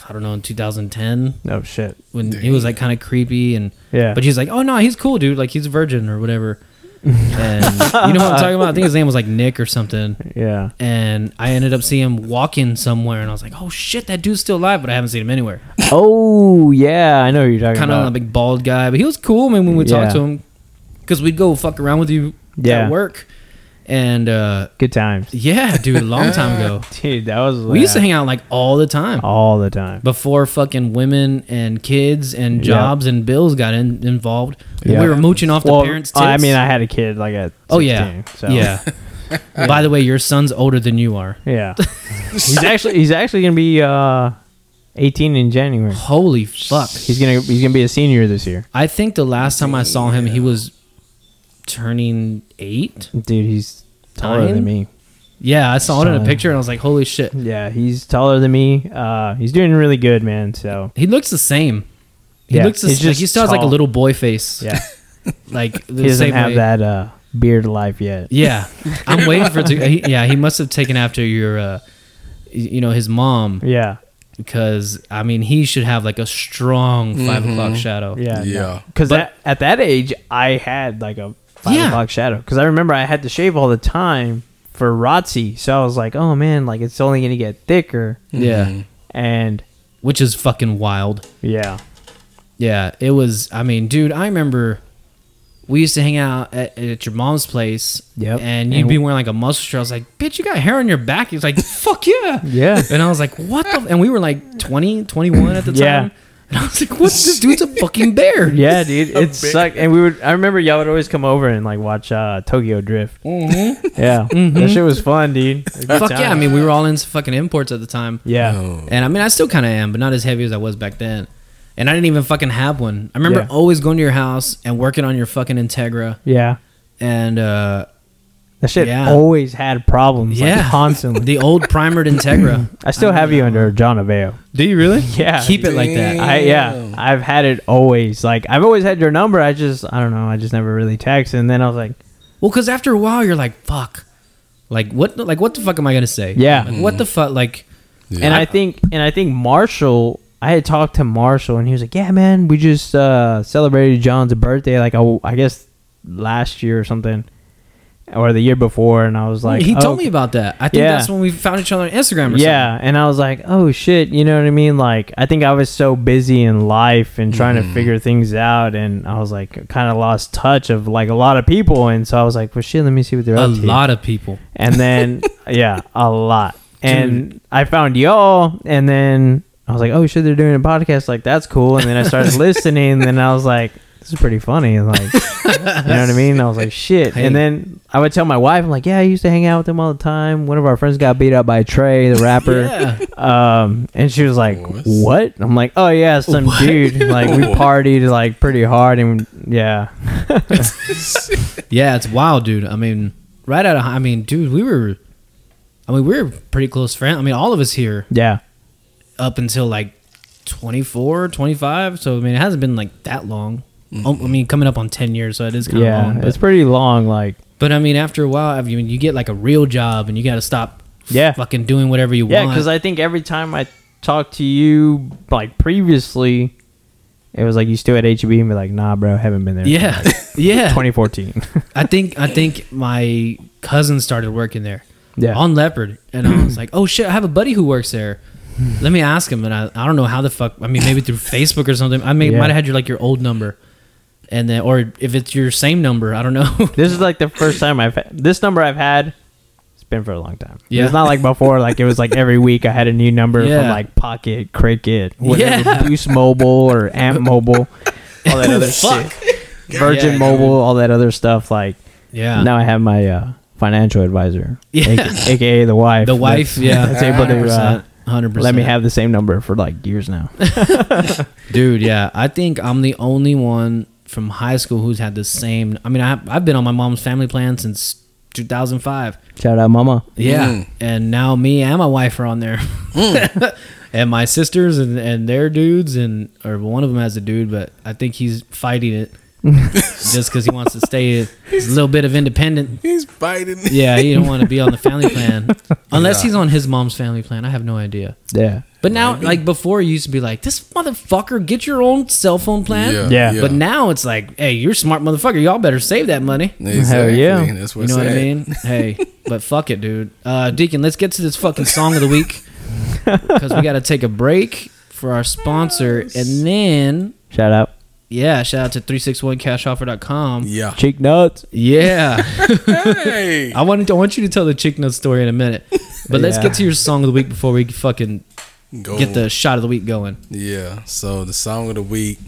I don't know in 2010 Oh shit. when he was like kind of creepy and Yeah. but he's like, oh no, he's cool, dude. Like he's a virgin or whatever. And you know what I'm talking about? I think his name was like Nick or something. yeah. And I ended up seeing him walking somewhere, and I was like, oh shit, that dude's still alive, but I haven't seen him anywhere. Oh yeah, I know who you're talking about kind of a big bald guy, but he was cool. I mean, when we Yeah. talked to him, because we'd go fuck around with you Yeah. at work, and uh, Good times, yeah, dude, a long time ago, dude. That was we used to hang out like all the time all the time. before fucking women and kids and Yeah. jobs and bills got in, involved. Yeah. We were mooching off well, the parents' tits. I mean, I had a kid like at 16, oh yeah, so. yeah. By the way, your son's older than you are. yeah. he's actually he's actually gonna be uh 18 in January. Holy fuck! He's gonna he's gonna be a senior this year, I think the last time I saw him, he was turning eight. dude. He's taller Nine? than me. Yeah, I saw it in a picture, and I was like, "Holy shit!" Yeah, he's taller than me. Uh, he's doing really good, man. So He looks the same. He Yeah, looks he's just, like just he still has like a tall. little boy face. Yeah, like the he doesn't same have way. that uh, beard life yet. Yeah, I'm waiting for it to. He, yeah, he must have taken after your, uh, y- you know, his mom Yeah, because I mean he should have like a strong 5 o'clock shadow. yeah, Yeah. Because But- at that age, I had like a five Yeah. o'clock shadow. Because I remember I had to shave all the time for ROTC, so I was like, oh man, like it's only gonna get thicker. yeah, And which is fucking wild. yeah, Yeah, it was. I mean, dude, I remember we used to hang out at, at your mom's place. Yep. And you'd And- be wearing like a muscle shirt. I was like, bitch, you got hair on your back. He was like, fuck yeah. yeah. And I was like, what the? And we were like 20, 21 at the time. Yeah. And I was like, what's this dude's a fucking bear? Yeah, dude, it sucked. And we would. I remember y'all would always come over and like watch uh, Tokyo Drift. Mm-hmm. Yeah, that shit was fun, dude. Good Fuck yeah. I mean, we were all into fucking imports at the time. yeah, Oh. And I mean, I still kind of am, but not as heavy as I was back then. And I didn't even fucking have one. I remember Yeah. always going to your house and working on your fucking Integra. yeah. And uh, That shit Yeah. always had problems. Yeah. like, constantly. the old primered Integra. I still have you under John Aveo. Do you really? Yeah, Keep it like that. I yeah, I've had it always. Like I've always had your number. I just I don't know. I just never really texted. And then I was like, Well, because after a while, you're like, fuck. Like what? Like what the fuck am I gonna say? Yeah. Like, what the fuck? Like Yeah. and I think and I think Marshall. I had talked to Marshall and he was like, "Yeah, man, we just uh, celebrated John's birthday. Like I, I guess last year or something, or the year before." And I was like, he oh, told me about that. I think Yeah. that's when we found each other on Instagram. or Yeah, and I was like, "Oh shit," you know what I mean? Like, I think I was so busy in life and trying Mm-hmm. to figure things out, and I was like, kind of lost touch of like a lot of people, and so I was like, "Well, shit, let me see what they're something. up A to." lot of people. and then yeah, a lot, and I found y'all, and then I was like, "Oh shit, they're doing a podcast, like that's cool," and then I started listening, and then I was like. This is pretty funny, like you know what I mean. I was like, "Shit," Hey. and then I would tell my wife, "I'm like, yeah, I used to hang out with them all the time. One of our friends got beat up by Trey, the rapper." Yeah. Um, and she was like, What's- "What?" I'm like, "Oh yeah, some dude. Like we partied like pretty hard, and yeah, Yeah, it's wild, dude. I mean, right out of I mean, dude, we were. I mean, we were pretty close friends. I mean, all of us here yeah, up until like 24, 25. So I mean, it hasn't been like that long. Oh, I mean, coming up on ten years, so it is kind of yeah. long. But, it's pretty long. Like, but I mean, after a while, I mean, you get like a real job, and you got to stop. Yeah. fucking doing whatever you yeah, want. Yeah, because I think every time I talked to you like previously, it was like you still at HEB and be like, "Nah, bro, haven't been there." yeah, yeah. 2014. I think I think my cousin started working there yeah, on Leopard, and I was like, "Oh shit, I have a buddy who works there. Let me ask him." And I, I don't know how the fuck. I mean, maybe through Facebook or something. I may Yeah. might have had your like your old number, and then or if it's your same number, I don't know. this is like the first time I've had this number I've had. It's been for a long time. Yeah. It's not like before. Like it was like every week I had a new number Yeah. from like Pocket, Cricket, whatever, Yeah. Boost Mobile or Amp Mobile, all that other Fuck. shit. Virgin Yeah. Mobile, all that other stuff. Like Yeah. now I have my uh, financial advisor, Yeah. aka, aka the wife. the wife. that's- Yeah. that's able to uh, Hundred percent. let me have the same number for like years now. Dude, yeah, I think I'm the only one from high school who's had the same. I mean, I, I've been on my mom's family plan since 2005. Shout out, Mama. Yeah, Mm. and now me and my wife are on there, and my sisters and, and their dudes, and or one of them has a dude, but I think he's fighting it just because he wants to stay a little bit of independent. He's fighting. Yeah, he don't want to be on the family plan unless Yeah. he's on his mom's family plan. I have no idea. Yeah. But now, like before, it used to be like, "This motherfucker, get your own cell phone plan." Yeah. Yeah. But now it's like, "Hey, you're a smart motherfucker. Y'all better save that money." Exactly. yeah. That's You what's know what I mean? Hey, but fuck it, dude. Uh, Deacon, let's get to this fucking song of the week because we got to take a break for our sponsor, and then Shout out. yeah, shout out to 361cashoffer.com. Yeah. Cheek nuts. Yeah, Hey. I wanted to, I want you to tell the chick nut story in a minute, but let's get to your song of the week before we fucking Go. get the shot of the week going. Yeah. So the song of the week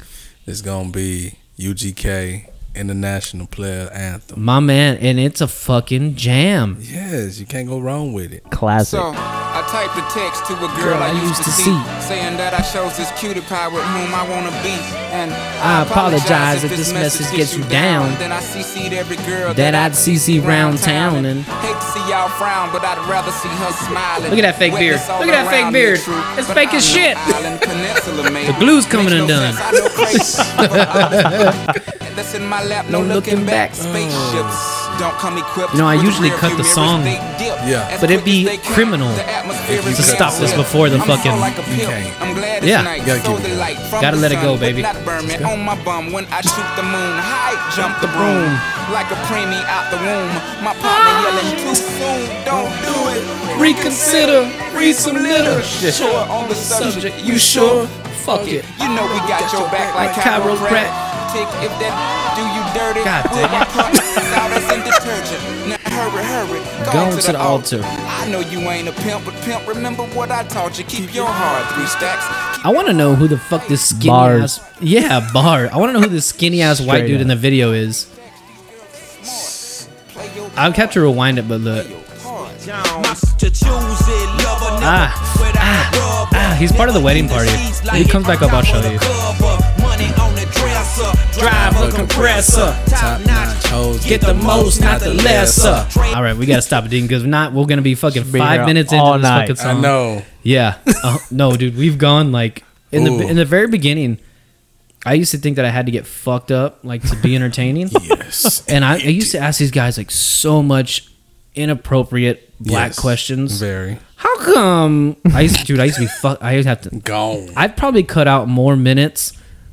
is gonna be UGK International Player Anthem. My man, and it's a fucking jam. Yes, you can't go wrong with it. Classic. So I typed a text to a girl, I, used to see, saying that I chose this cutie pie with whom I wanna be. And I apologize if this message gets you down. Then I CC'd every girl That I'd CC round town and- hate to see y'all frown, but I'd rather see her smiling. Look at that fake beard. Look at that fake beard. It's fake as shit. Island Peninsula, maybe. The glue's coming undone. sense, I know crazy. That's in my lap, no, looking back. Spaceships don't come equipped. You know, I usually rear cut the song, Yeah. but it'd be as they can. criminal to is stop this before the I'm fucking- like. Okay. I'm glad Yeah. it's night. Gotta So the it light from Gotta let it go, baby. Not burn me on my bum when I shoot the moon. High jump the broom like a preemie out the womb. My partner ah. yelling too soon. Don't do it. Reconsider, read some literature. Sure on the subject. You sure? Fuck it. You know we got your back like Like chiroprac. If that do you dirty, God pull damn my it. partner out as in detergent. Now hurry, hurry, go, Go to the altar. I know you ain't a pimp, but pimp, remember what I taught you. Keep your heart three stacks. I want to know who the fuck this skinny Bars. ass. Yeah, bar. I want to know who this skinny ass white Straight dude up. in the video is. I'll have to rewind it, but look. Ah, ah, ah, he's part of the wedding party. When he comes back up, I'll show you. Drive a compressor. Top notch hoes. Get the most, not the lesser. All right, we gotta stop it, Dean, because if not, we're gonna be fucking be five here minutes into all this night. fucking I know. Yeah. Uh, no, dude, we've gone like in the in the very beginning. I used to think that I had to get fucked up like to be entertaining, Yes. and I, I used to ask these guys like so much inappropriate black Yes. questions. Very. How come? I used to, dude. I used to be fuck. I used to have to. Gone. I'd probably cut out more minutes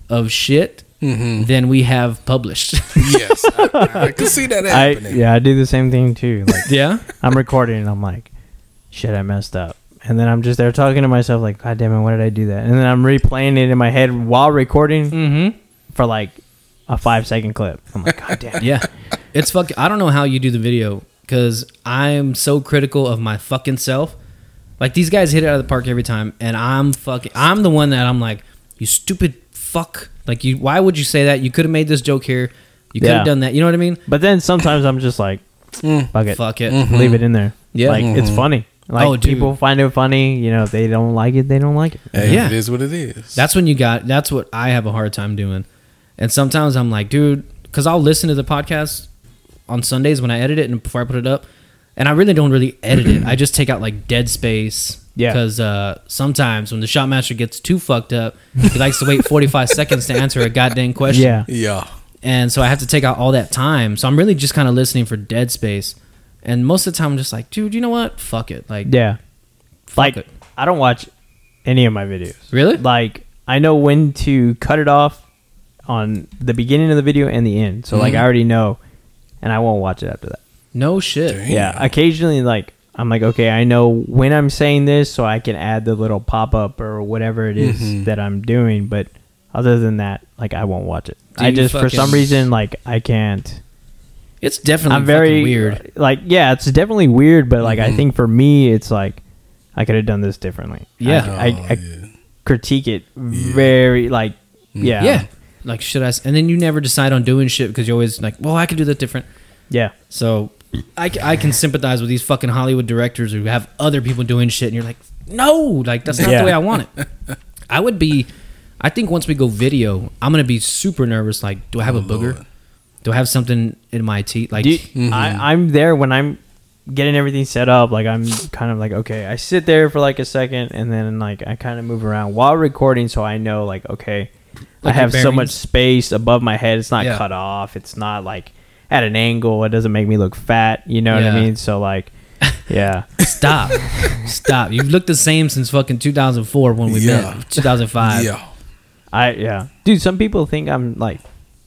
of shit Mm-hmm. than we have published. yes. I, I can see that I happening. yeah, I do the same thing too. Like yeah. I'm recording and I'm like, shit, I messed up. And then I'm just there talking to myself like, God damn it, why did I do that? And then I'm replaying it in my head while recording Mm-hmm. for like a five second clip. I'm like, God damn. it. Yeah. It's fucking. I don't know how you do the video because I'm so critical of my fucking self. Like these guys hit it out of the park every time, and I'm fucking. I'm the one that I'm like, you stupid fuck. Like you. Why would you say that? You could have made this joke here. You could have Yeah. done that. You know what I mean? But then sometimes I'm just like, mm. fuck it, Fuck it. leave mm-hmm. it in there. Yeah. like it's mm-hmm. funny. Like Oh, dude. people find it funny. You know, if they don't like it, they don't like it. Hey, Yeah. It is what it is. That's when you got. That's what I have a hard time doing. And sometimes I'm like, dude, because I'll listen to the podcast on Sundays when I edit it and before I put it up, and I really don't really edit it. I just take out like dead space. Yeah. Because uh, sometimes when the shot master gets too fucked up, he likes to wait 45 seconds to answer a goddamn question. Yeah, yeah. And so I have to take out all that time. So I'm really just kind of listening for dead space. And most of the time I'm just like, dude, you know what? Fuck it. Like, yeah. fuck Like it. I don't watch any of my videos. Really? Like I know when to cut it off on the beginning of the video and the end. So Mm-hmm. like I already know, and I won't watch it after that. No shit. Damn. Yeah, occasionally like I'm like, okay, I know when I'm saying this, so I can add the little pop up or whatever it is Mm-hmm. that I'm doing. But other than that, like I won't watch it. Do I just for some reason like I can't. It's definitely I'm very weird. Like yeah, it's definitely weird, but like Mm-hmm. I think for me, it's like I could have done this differently. Yeah. I, I, Oh, I yeah. critique it very like yeah Yeah. Like, should I? And then you never decide on doing shit because you're always like, well, I could do that different. yeah. So I, c- I can sympathize with these fucking Hollywood directors who have other people doing shit, and you're like, no, like that's not Yeah. the way I want it. I would be. I think once we go video, I'm gonna be super nervous. Like, do I have a booger? Do I have something in my teeth? Like, Do you- Mm-hmm. I, I'm there when I'm getting everything set up. Like I'm kind of like okay, I sit there for like a second and then like I kind of move around while recording, so I know like okay, Like I have your so much bearings? space above my head. It's not Yeah. cut off. It's not like at an angle. It doesn't make me look fat. You know what Yeah. I mean? So like, yeah, stop, stop. You've looked the same since fucking 2004 when we Yeah. met. 2005. Yeah. I yeah, dude. Some people think I'm like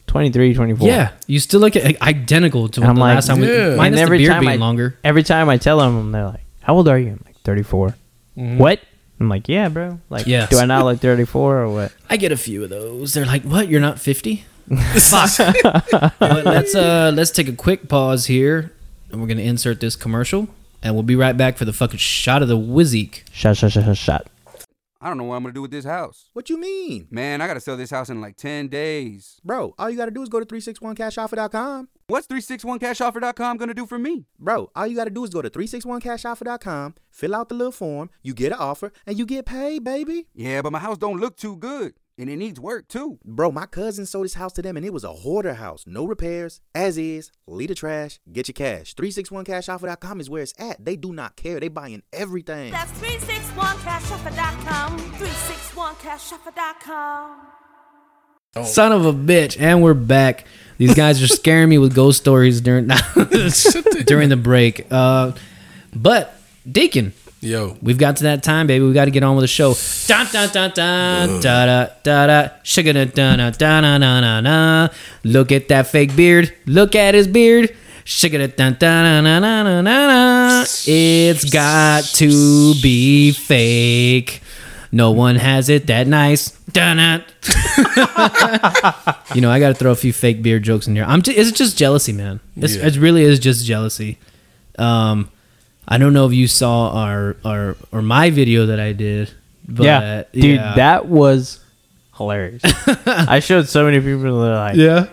23, 24. Yeah, you still look like, identical to And I'm the like, last time. We, yeah. minus And the every beard time being I- longer. Every time I tell them, they're like, "How old are you?" I'm like, 34. What? I'm like, yeah, bro. Like, Mm-hmm. Yes. do I not look 34 or what? I get a few of those. They're like, "What? You're not 50?" Fuck. but let's uh let's take a quick pause here, and we're gonna insert this commercial, and we'll be right back for the fucking shot of the Wizzeek. Shot, shot, shot, shot, shot. I don't know what I'm gonna do with this house. What you mean? Man, I gotta sell this house in like 10 days. Bro, all you gotta do is go to 361cashoffer.com. What's 361cashoffer.com gonna do for me? Bro, all you gotta do is go to 361cashoffer.com, fill out the little form, you get an offer, and you get paid, baby. Yeah, but my house don't look too good, and it needs work too. Bro, my cousin sold his house to them and it was a hoarder house. No repairs, as is, leave the trash, get your cash. 361cashoffer.com is where it's at. They do not care. They buying everything. That's 361cashoffer.com. 361cashoffer.com. Son of a bitch, and we're back. These guys are scaring me with ghost stories during during the break. Uh, but Deacon, Yo. We've got to that time, baby. We got to get on with the show. Dun, dun, dun, dun, da, da, da, da, sugar, da, da, da, da, da, da, da. Look at that fake beard. Look at his beard. Sugar, da, da, da, da, da, da, da. It's got to be fake. No one has it that nice. Dun You know, I got to throw a few fake beard jokes in here. I'm. T- it's just jealousy, man. It's, Yeah. It really is just jealousy. Um, I don't know if you saw our our or my video that I did. But, yeah, dude, yeah. that was hilarious. I showed so many people that are like, yeah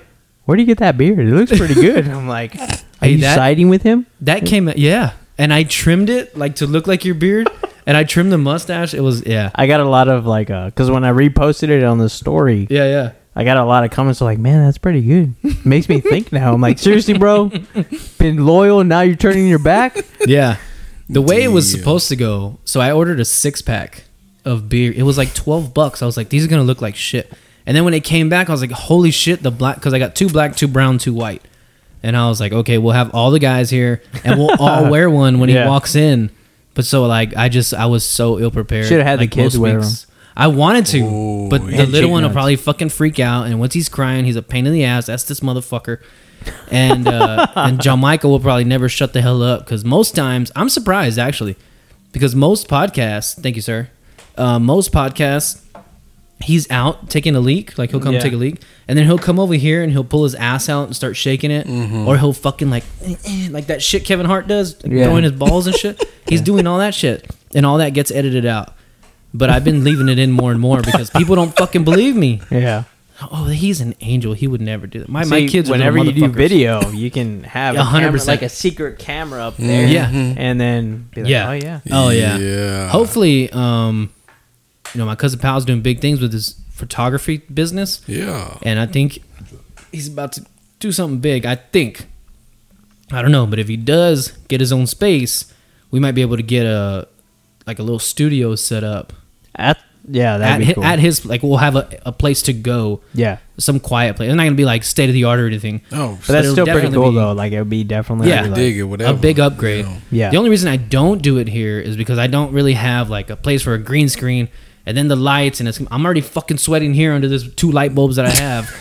"Where do you get that beard? It looks pretty good." I'm like, "Are Hey, you that- siding with him?" that came yeah, and I trimmed it like to look like your beard, and I trimmed the mustache. It was yeah I got a lot of like, uh, because when I reposted it on the story, yeah yeah. I got a lot of comments like, "Man, that's pretty good." Makes me think now. I'm like, seriously, bro, been loyal. And now you're turning your back. Yeah. The way it was Damn. supposed to go, so I ordered a six pack of beer. It was like 12 bucks. I was like, these are going to look like shit. And then when it came back, I was like, holy shit, the black, because I got two black, two brown, two white. And I was like, okay, we'll have all the guys here and we'll all wear one when Yeah. he walks in. But so, like, I just, I was so ill prepared. Shoulda had the like, kids most wear weeks. I wanted to, Ooh, but the little cheap one will probably fucking freak out. And once he's crying, he's a pain in the ass. That's this motherfucker. And uh, and John Michael will probably never shut the hell up because most times I'm surprised actually because most podcasts, thank you sir, uh, most podcasts he's out taking a leak like he'll come Yeah. take a leak and then he'll come over here and he'll pull his ass out and start shaking it or he'll fucking like like that shit Kevin Hart does like Yeah. throwing his balls and shit he's doing all that shit and all that gets edited out but I've been leaving it in more and more because people don't fucking believe me Yeah. oh he's an angel he would never do that my, my kids whenever little you do video, you can have A a hundred percent. like a secret camera up there. Yeah. and then be like, Yeah. oh yeah, Oh yeah. Yeah. Hopefully, um, you know, my cousin Pal's doing big things with his photography business, Yeah. and I think he's about to do something big. I think. I don't know, but if he does get his own space, we might be able to get a like a little studio set up at yeah, that'd at, be hi- cool. at his like we'll have a, a place to go, yeah, some quiet place. It's not gonna be like state of the art or anything. Oh, but that's it'll still pretty definitely cool be- though. Like it would be definitely Yeah. like, dig it, whatever. a big upgrade. you know. Yeah. The only reason I don't do it here is because I don't really have like a place for a green screen and then the lights and it's I'm already fucking sweating here under this two light bulbs that I have.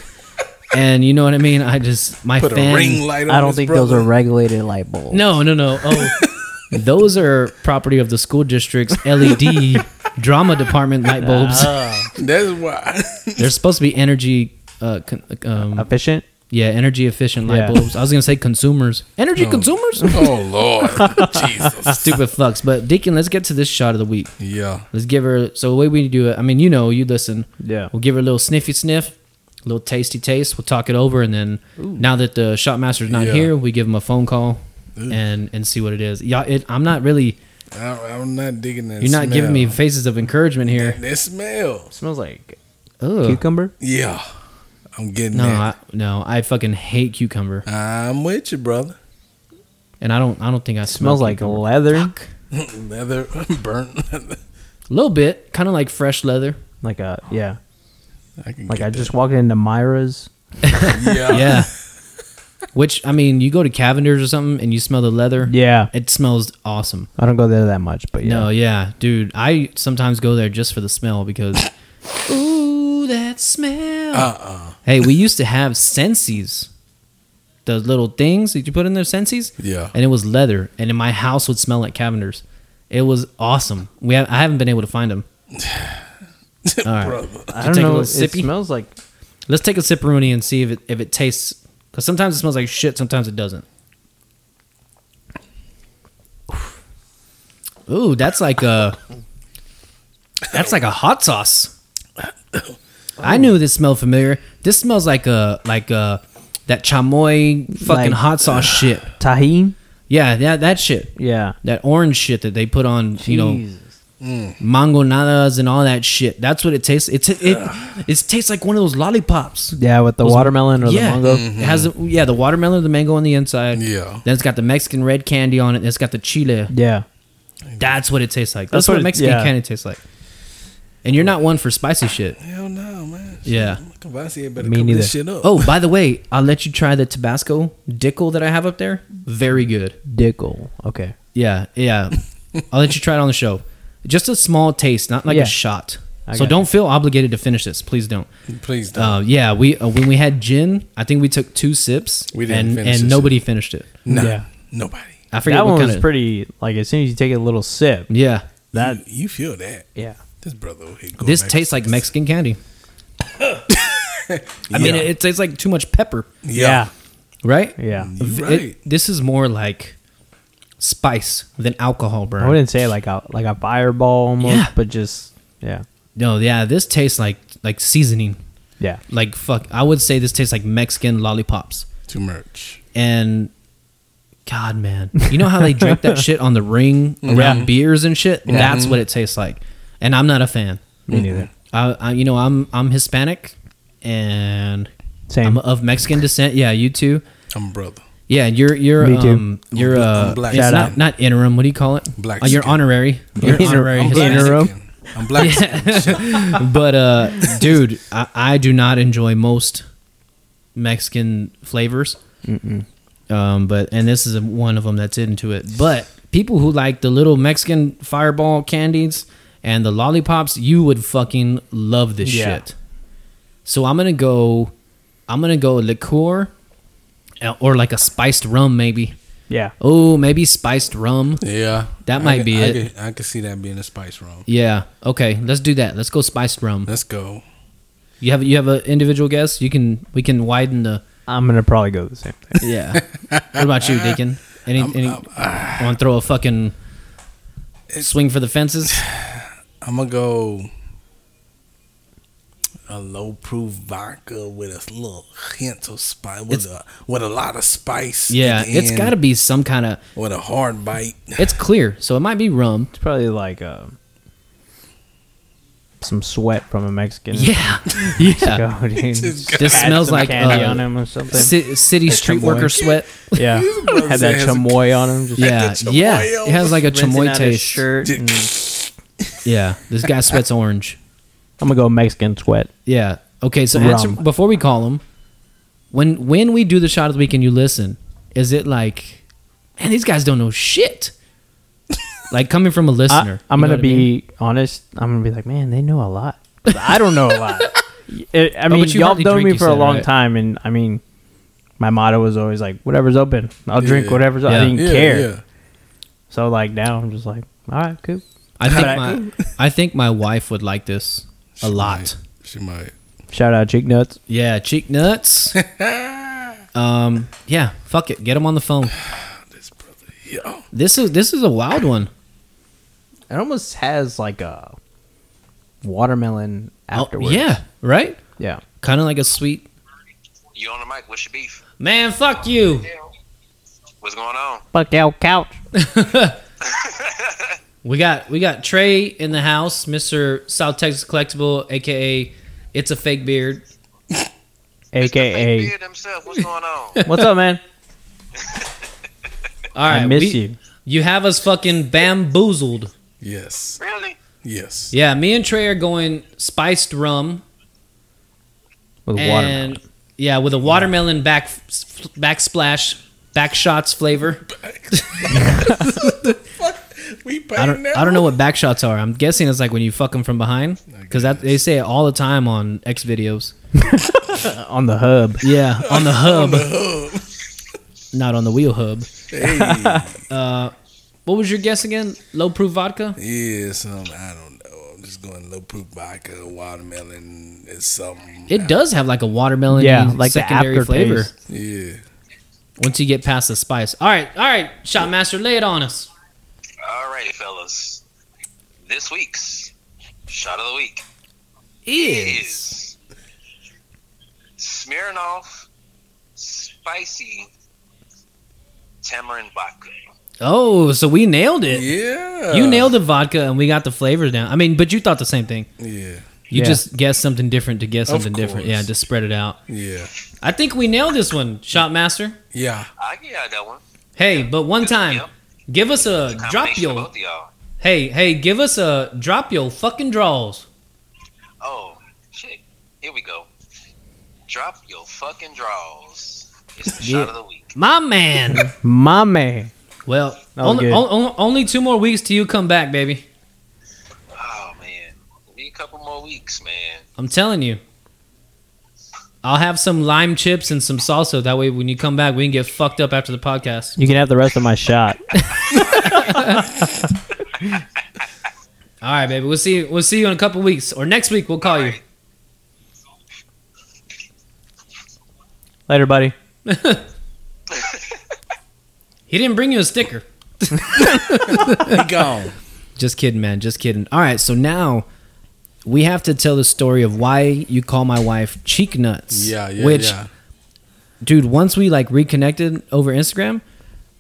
and you know what I mean? I just my Put fan a ring light on I don't his think brother. those are regulated light bulbs. No, no, no. Oh. those are property of the school district's LED drama department light bulbs. That's why. They're supposed to be energy uh con- um efficient. yeah, energy efficient light Yeah. bulbs. I was going to say consumers. Energy consumers? oh Lord, Jesus. Stupid fucks. But Deacon, let's get to this shot of the week. Yeah. Let's give her. So the way we do it, I mean, you know, you listen. Yeah. We'll give her a little sniffy sniff, a little tasty taste. We'll talk it over, and then now that the shot master's not Yeah. here, we give him a phone call and and see what it is. Yeah, it, I'm not really. I, I'm not digging that. You're not smell. giving me faces of encouragement here. that smell. smells like Ugh. cucumber. Yeah, I'm getting No, I, no, I fucking hate cucumber, I'm with you, brother. and I don't. I don't think I smell Smells like cucumber. leather. Leather burnt. leather. A little bit, kind of like fresh leather. Like a yeah. I can Like get I just walked into Myra's. that. yeah. Yeah. Which I mean, you go to Cavender's or something, and you smell the leather. Yeah. It smells awesome. I don't go there that much, but yeah. No, yeah, dude. I sometimes go there just for the smell because, ooh, that smell. Uh-uh. Hey, we used to have Scentsys, the little things that you put in there, Scentsys. Yeah. and it was leather, and in my house would smell like Cavender's. It was awesome. We have, I haven't been able to find them. All right, Brother. I don't take a know. It smells like let's take a sip, Rooney, and see if it if it tastes. Because sometimes it smells like shit, sometimes it doesn't. Ooh, that's like a that's like a hot sauce. I knew this smelled familiar. This smells like a like a that chamoy fucking Like- hot sauce uh, shit. Tajin. Yeah, yeah, that shit. Yeah. That orange shit that they put on, you know, Jesus. Mangonadas and all that shit. That's what it tastes. It's it, it, it tastes like one of those lollipops. Yeah, with the Those- watermelon or yeah. the mango. Mm-hmm. It has the, yeah the watermelon, or the mango on the inside. Yeah. Then it's got the Mexican red candy on it. And it's got the chile. Yeah. That's what it tastes like. That's, That's what, what it- Mexican yeah. candy tastes like. And you're not one for spicy shit. Hell no, man. Yeah. Courvoisier better Me neither. this shit up. Oh, by the way, I'll let you try the Tabasco Dickel that I have up there. Very good. Dickel. Okay. Yeah, yeah. I'll let you try it on the show. Just a small taste, not like Yeah. a shot. I so don't feel obligated to finish this. Please don't. Please don't. Uh, yeah, we uh, when we had gin, I think we took two sips, We didn't and finish and this nobody finished it. nah, yeah. nobody. I forget That what one kind was of. pretty. Like as soon as you take a little sip, yeah, that you, you feel that. yeah. This brother go this tastes to like. Mexican candy. I mean, Yeah. it, it tastes like too much pepper, Yeah. right? Yeah. You It- right. this is more like spice than alcohol, bro. I wouldn't say like a like a fireball almost, Yeah. but just yeah. No, yeah, this tastes like like seasoning. Yeah. Like fuck, I would say this tastes like Mexican lollipops. Too much. And God, man, you know how they drink that shit on the ring around beers and shit? That's what it tastes like. And I'm not a fan. Me neither. I, I you know, I'm I'm Hispanic, and Same. I'm of Mexican descent. Yeah, you too. I'm a brother. Yeah, you're you're Me too. um you're I'm uh black. it's Shout not out. not interim. What do you call it? Black Uh, you're skin. honorary. You're Inter- honorary. I'm black. Hispanic. interim. I'm black. but uh dude I, I do not enjoy most mexican flavors um but and this is one of them that's into it but people who like the little mexican fireball candies and the lollipops you would fucking love this Yeah. shit so i'm gonna go i'm gonna go liqueur Uh, or like a spiced rum maybe Yeah. oh maybe spiced rum yeah. That I might could- be I it. Could, I could see that being a spice rum. yeah okay let's do that let's go spiced rum Let's go. You have you have an individual guess? You can we can widen the I'm gonna probably go the same thing. yeah. what about you, Deacon? Any any uh, want to throw a fucking swing for the fences? I'm gonna go a low proof vodka with a little hint of spice, with a with a lot of spice. Yeah, it's got to be some kind of. with a hard bite. It's clear, so it might be rum. It's probably like uh, some sweat from a Mexican. Yeah, yeah. Go. Just This smells some like candy uh, on him or something. ci- city street chamoy. worker sweat. yeah, had that chamoy on him. Just Yeah, yeah. on It has like a chamoy taste. Shirt. and- Yeah, this guy sweats orange. I'm gonna go Mexican sweat. Yeah. Okay, so answer Rum. before we call him. When when we do the shot of the week and you listen, is it like, man, these guys don't know shit? like coming from a listener. I, am you know gonna what I mean? be honest. I'm gonna be like, man, they know a lot. I don't know a lot. It- I Oh, mean, but you y'all hardly known me you for a long right? time, and I mean, my motto was always like, whatever's open, I'll drink Yeah. whatever's. Yeah. I didn't Yeah, care. yeah. So like now, I'm just like, all right, cool. I think my I think my wife would like this a lot. might. She might. Shout out cheek nuts. Yeah, cheek nuts. um, yeah, fuck it, get him on the phone. This brother, yo. This is this is a wild one. It almost has like a watermelon Oh, afterwards. yeah, right. yeah. Kind of like a sweet. You on the mic? What's your beef? Man, fuck you. What's going on? Fuck your couch. We got we got Trey in the house, Mister South Texas Collectible, aka It's a Fake Beard. AKA. Beard himself. What's going on? What's up, man? All right, I miss we- you. You have us fucking bamboozled. Yes. really? Yes. Yeah, me and Trey are going spiced rum With and watermelon. yeah, with a watermelon back backsplash back shots flavor. We I don't I don't know what back shots are. I'm guessing it's like when you fuck them from behind because that they say it all the time on X videos. on the hub. Yeah, on the hub, not on the wheel hub. Hey. Uh, what was your guess again? Low proof vodka. yeah, some I don't know. I'm just going low proof vodka, watermelon, is something. It does have like a watermelon Yeah, like the secondary flavor. aftertaste. Yeah. Once you get past the spice. All right, all right, shot master, lay it on us. Alrighty, fellas. This week's shot of the week Is is Smirnoff spicy tamarind vodka. Oh, so we nailed it. Yeah. You nailed the vodka, and we got the flavors down. I mean, but you thought the same thing. Yeah. You Yeah. just guessed something different to guess something different. Yeah, just spread it out. Yeah. I think we nailed this one, Shot Master. Yeah. I get that one. Hey, but one time, Yep. Give us a Combination drop of yo. y'all. Hey, hey, give us a drop yo fucking draws. Oh, shit. Here we go. Drop your fucking draws. It's the shot of the week. My man. My man. well, That only, on- only two more weeks till you come back, baby. Oh, man. Be a couple more weeks, man. I'm telling you. I'll have some lime chips and some salsa. That way, when you come back, we can get fucked up after the podcast. You can have the rest of my shot. All right, baby. We'll see. We'll see you in a couple weeks or next week. We'll call you. Alright. Later, buddy. He didn't bring you a sticker. He gone. Just kidding, man. Just kidding. All right, so now we have to tell the story of why you call my wife cheek nuts. Yeah, yeah, Which, yeah. dude, once we like reconnected over Instagram,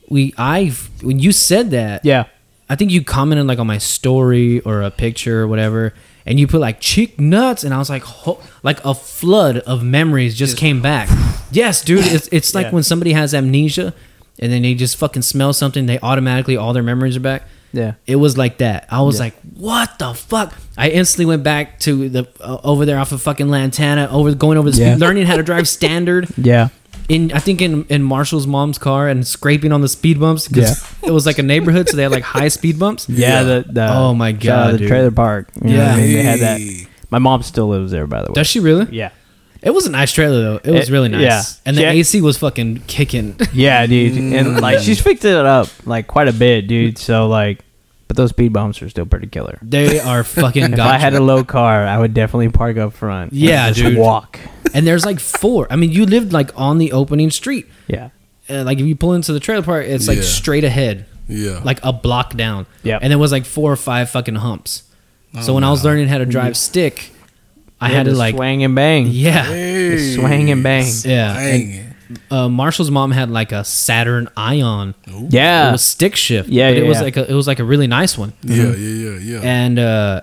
we I when you said that, Yeah. I think you commented like on my story or a picture or whatever, and you put like cheek nuts, and I was like, ho- like a flood of memories just, came back. Yes, dude, it's it's like Yeah. when somebody has amnesia, and then they just fucking smell something, they automatically all their memories are back. Yeah. It was like that. I was Yeah. like, "What the fuck?" I instantly went back to the uh, over there off of fucking Lantana, over going over the speed, learning how to drive standard Yeah. in I think in in Marshall's mom's car and scraping on the speed bumps because it was like a neighborhood, so they had like high speed bumps. Yeah. The, the Oh my shout out God, the dude. trailer park. You know what Yeah. I mean? They had that. My mom still lives there, by the way. Does she really? Yeah. It was a nice trailer though. It was It- really nice. yeah. And the She had- AC was fucking kicking. Yeah, dude. And like she's fixed it up like quite a bit, dude. So like, but those speed bumps are still pretty killer. They are fucking If I had a low car, I would definitely park up front. and Yeah, just dude. Walk. and there's like four. I mean, you lived like on the opening street. Yeah. Uh, like if you pull into the trailer park, it's like Yeah. straight ahead. Yeah. like a block down. Yep. And there was like four or five fucking humps. so Oh, when I was learning how to drive stick, I Yeah, had to like swang and bang. yeah. Hey. swang and bang. Yeah. Dang it. Uh, Marshall's mom had like a Saturn Ion. It Yeah. was stick shift. Yeah, but it was yeah. like a, it was like a really nice one. Yeah, yeah, yeah, yeah. And uh,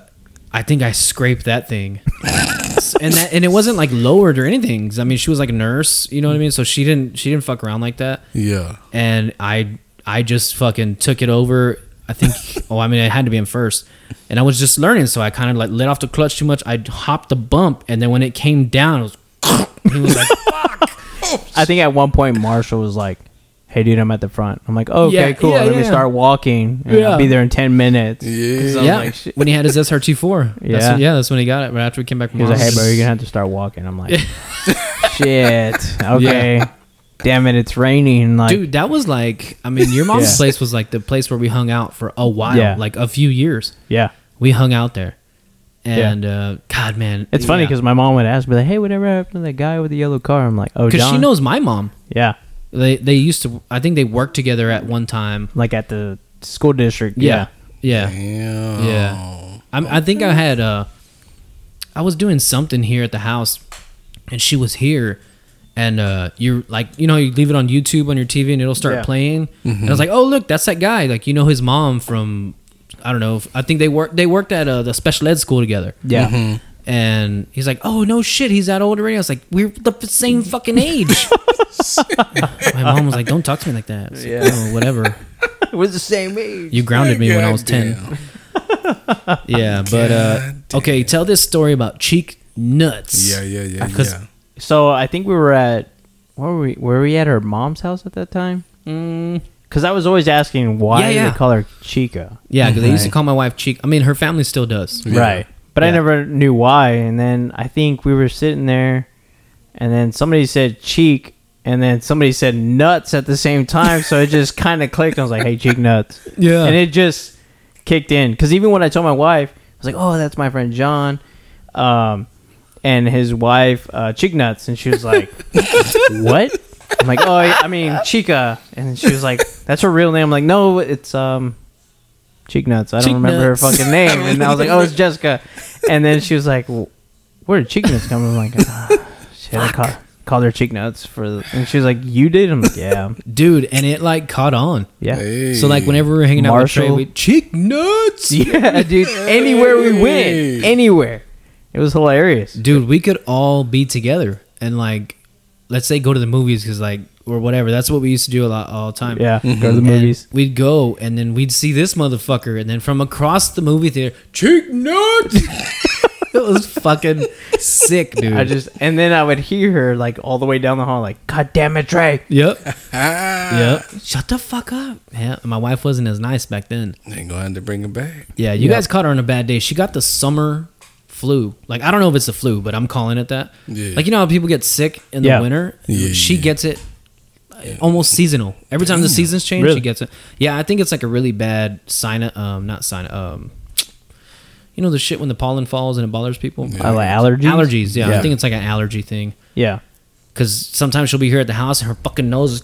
I think I scraped that thing. and that and it wasn't like lowered or anything. I mean, she was like a nurse, you know what I mean? So she didn't she didn't fuck around like that. yeah. and I I just fucking took it over. I think. oh, I mean, it had to be in first, and I was just learning, so I kind of like let off the clutch too much. I hopped the bump, and then when it came down, it was. he was like, I think at one point Marshall was like, "Hey, dude, I'm at the front." I'm like, "Okay, Yeah, cool. yeah, Let me start walking. And Yeah. I'll be there in ten minutes." Yeah. "Yeah." like, when he had his SRT four, yeah, Yeah. yeah, that's when he got it. Right after we came back from. He was like, "Hey, bro, you're gonna have to start walking." I'm like, "Shit, okay." Damn it, it's raining. Like, Dude, that was like, I mean, your mom's Yeah. place was like the place where we hung out for a while, Yeah. like a few years. yeah. We hung out there, and uh, God, man, It's funny yeah. because my mom would ask me like, "Hey, whatever happened to that guy with the yellow car?" I'm like, "Oh, because she knows my mom. Yeah, They they used to. I think they worked together at one time. like at the school district. Yeah, Yeah, yeah. Damn. Yeah. I'm, I think I had uh, I was doing something here at the house, and she was here, and uh, you like you know you leave it on YouTube on your TV and it'll start Yeah. playing, and I was like, oh look, that's that guy. Like you know his mom from, I don't know. I think they worked they worked at uh, the special ed school together. yeah. And he's like, "Oh no, shit, he's that old already." I was like, "We're the same fucking age." My mom was like, "Don't talk to me like that." I like, Yeah. "Oh, whatever. We're the same age. You grounded me when I was ten. Yeah, but uh, okay, tell this story about cheek nuts. Yeah, yeah, yeah, 'Cause- yeah. So I think we were at where were we? Were we at her mom's house at that time? Mm, Because I was always asking why Yeah, yeah. they call her Chica. yeah, because they used to call my wife cheek. I mean, her family still does. Yeah. Right. But I Yeah. never knew why. And then I think we were sitting there, and then somebody said cheek, and then somebody said nuts at the same time. so it just kind of clicked. I was like, hey, cheek nuts. Yeah. And it just kicked in. Because even when I told my wife, I was like, oh, that's my friend John. Um, and his wife, uh, Cheek Nuts. And she was like, what? I'm like, oh, yeah, I mean, Chica. And she was like, that's her real name. I'm like, no, it's um, Cheek Nuts. I don't Cheek remember Nuts. her fucking name. And I was like, oh, it's Jessica. And then she was like, where did Cheek Nuts come from? I'm like, ah, shit, I call, called her cheek nuts for, the, and she was like, "You did." I'm like, "Yeah, dude, and it like caught on. yeah, Hey. So like whenever we were hanging out with Trey, Marshall. we cheek nuts. yeah, dude. Anywhere we went, anywhere, it was hilarious. dude we could all be together and like let's say go to the movies because like or whatever that's what we used to do a lot all the time Yeah, go to mm-hmm. the And movies. we'd go and then we'd see this motherfucker and then from across the movie theater cheek nuts it was fucking sick dude I just and then I would hear her like all the way down the hall, like, "God damn it, Trey!" yep yep shut the fuck up yeah my wife wasn't as nice back then They Ain't going to bring her back. yeah you Yep. guys caught her on a bad day she got the summer flu like i don't know if it's the flu but i'm calling it that Yeah. like you know how people get sick in the Yeah. winter Yeah, she yeah. gets it almost seasonal every time the seasons change Really? she gets it yeah i think it's like a really bad sign um not sign um you know the shit when the pollen falls and it bothers people I like allergies. allergies yeah, i Yeah. think it's like an allergy thing Yeah, because sometimes she'll be here at the house and her fucking nose is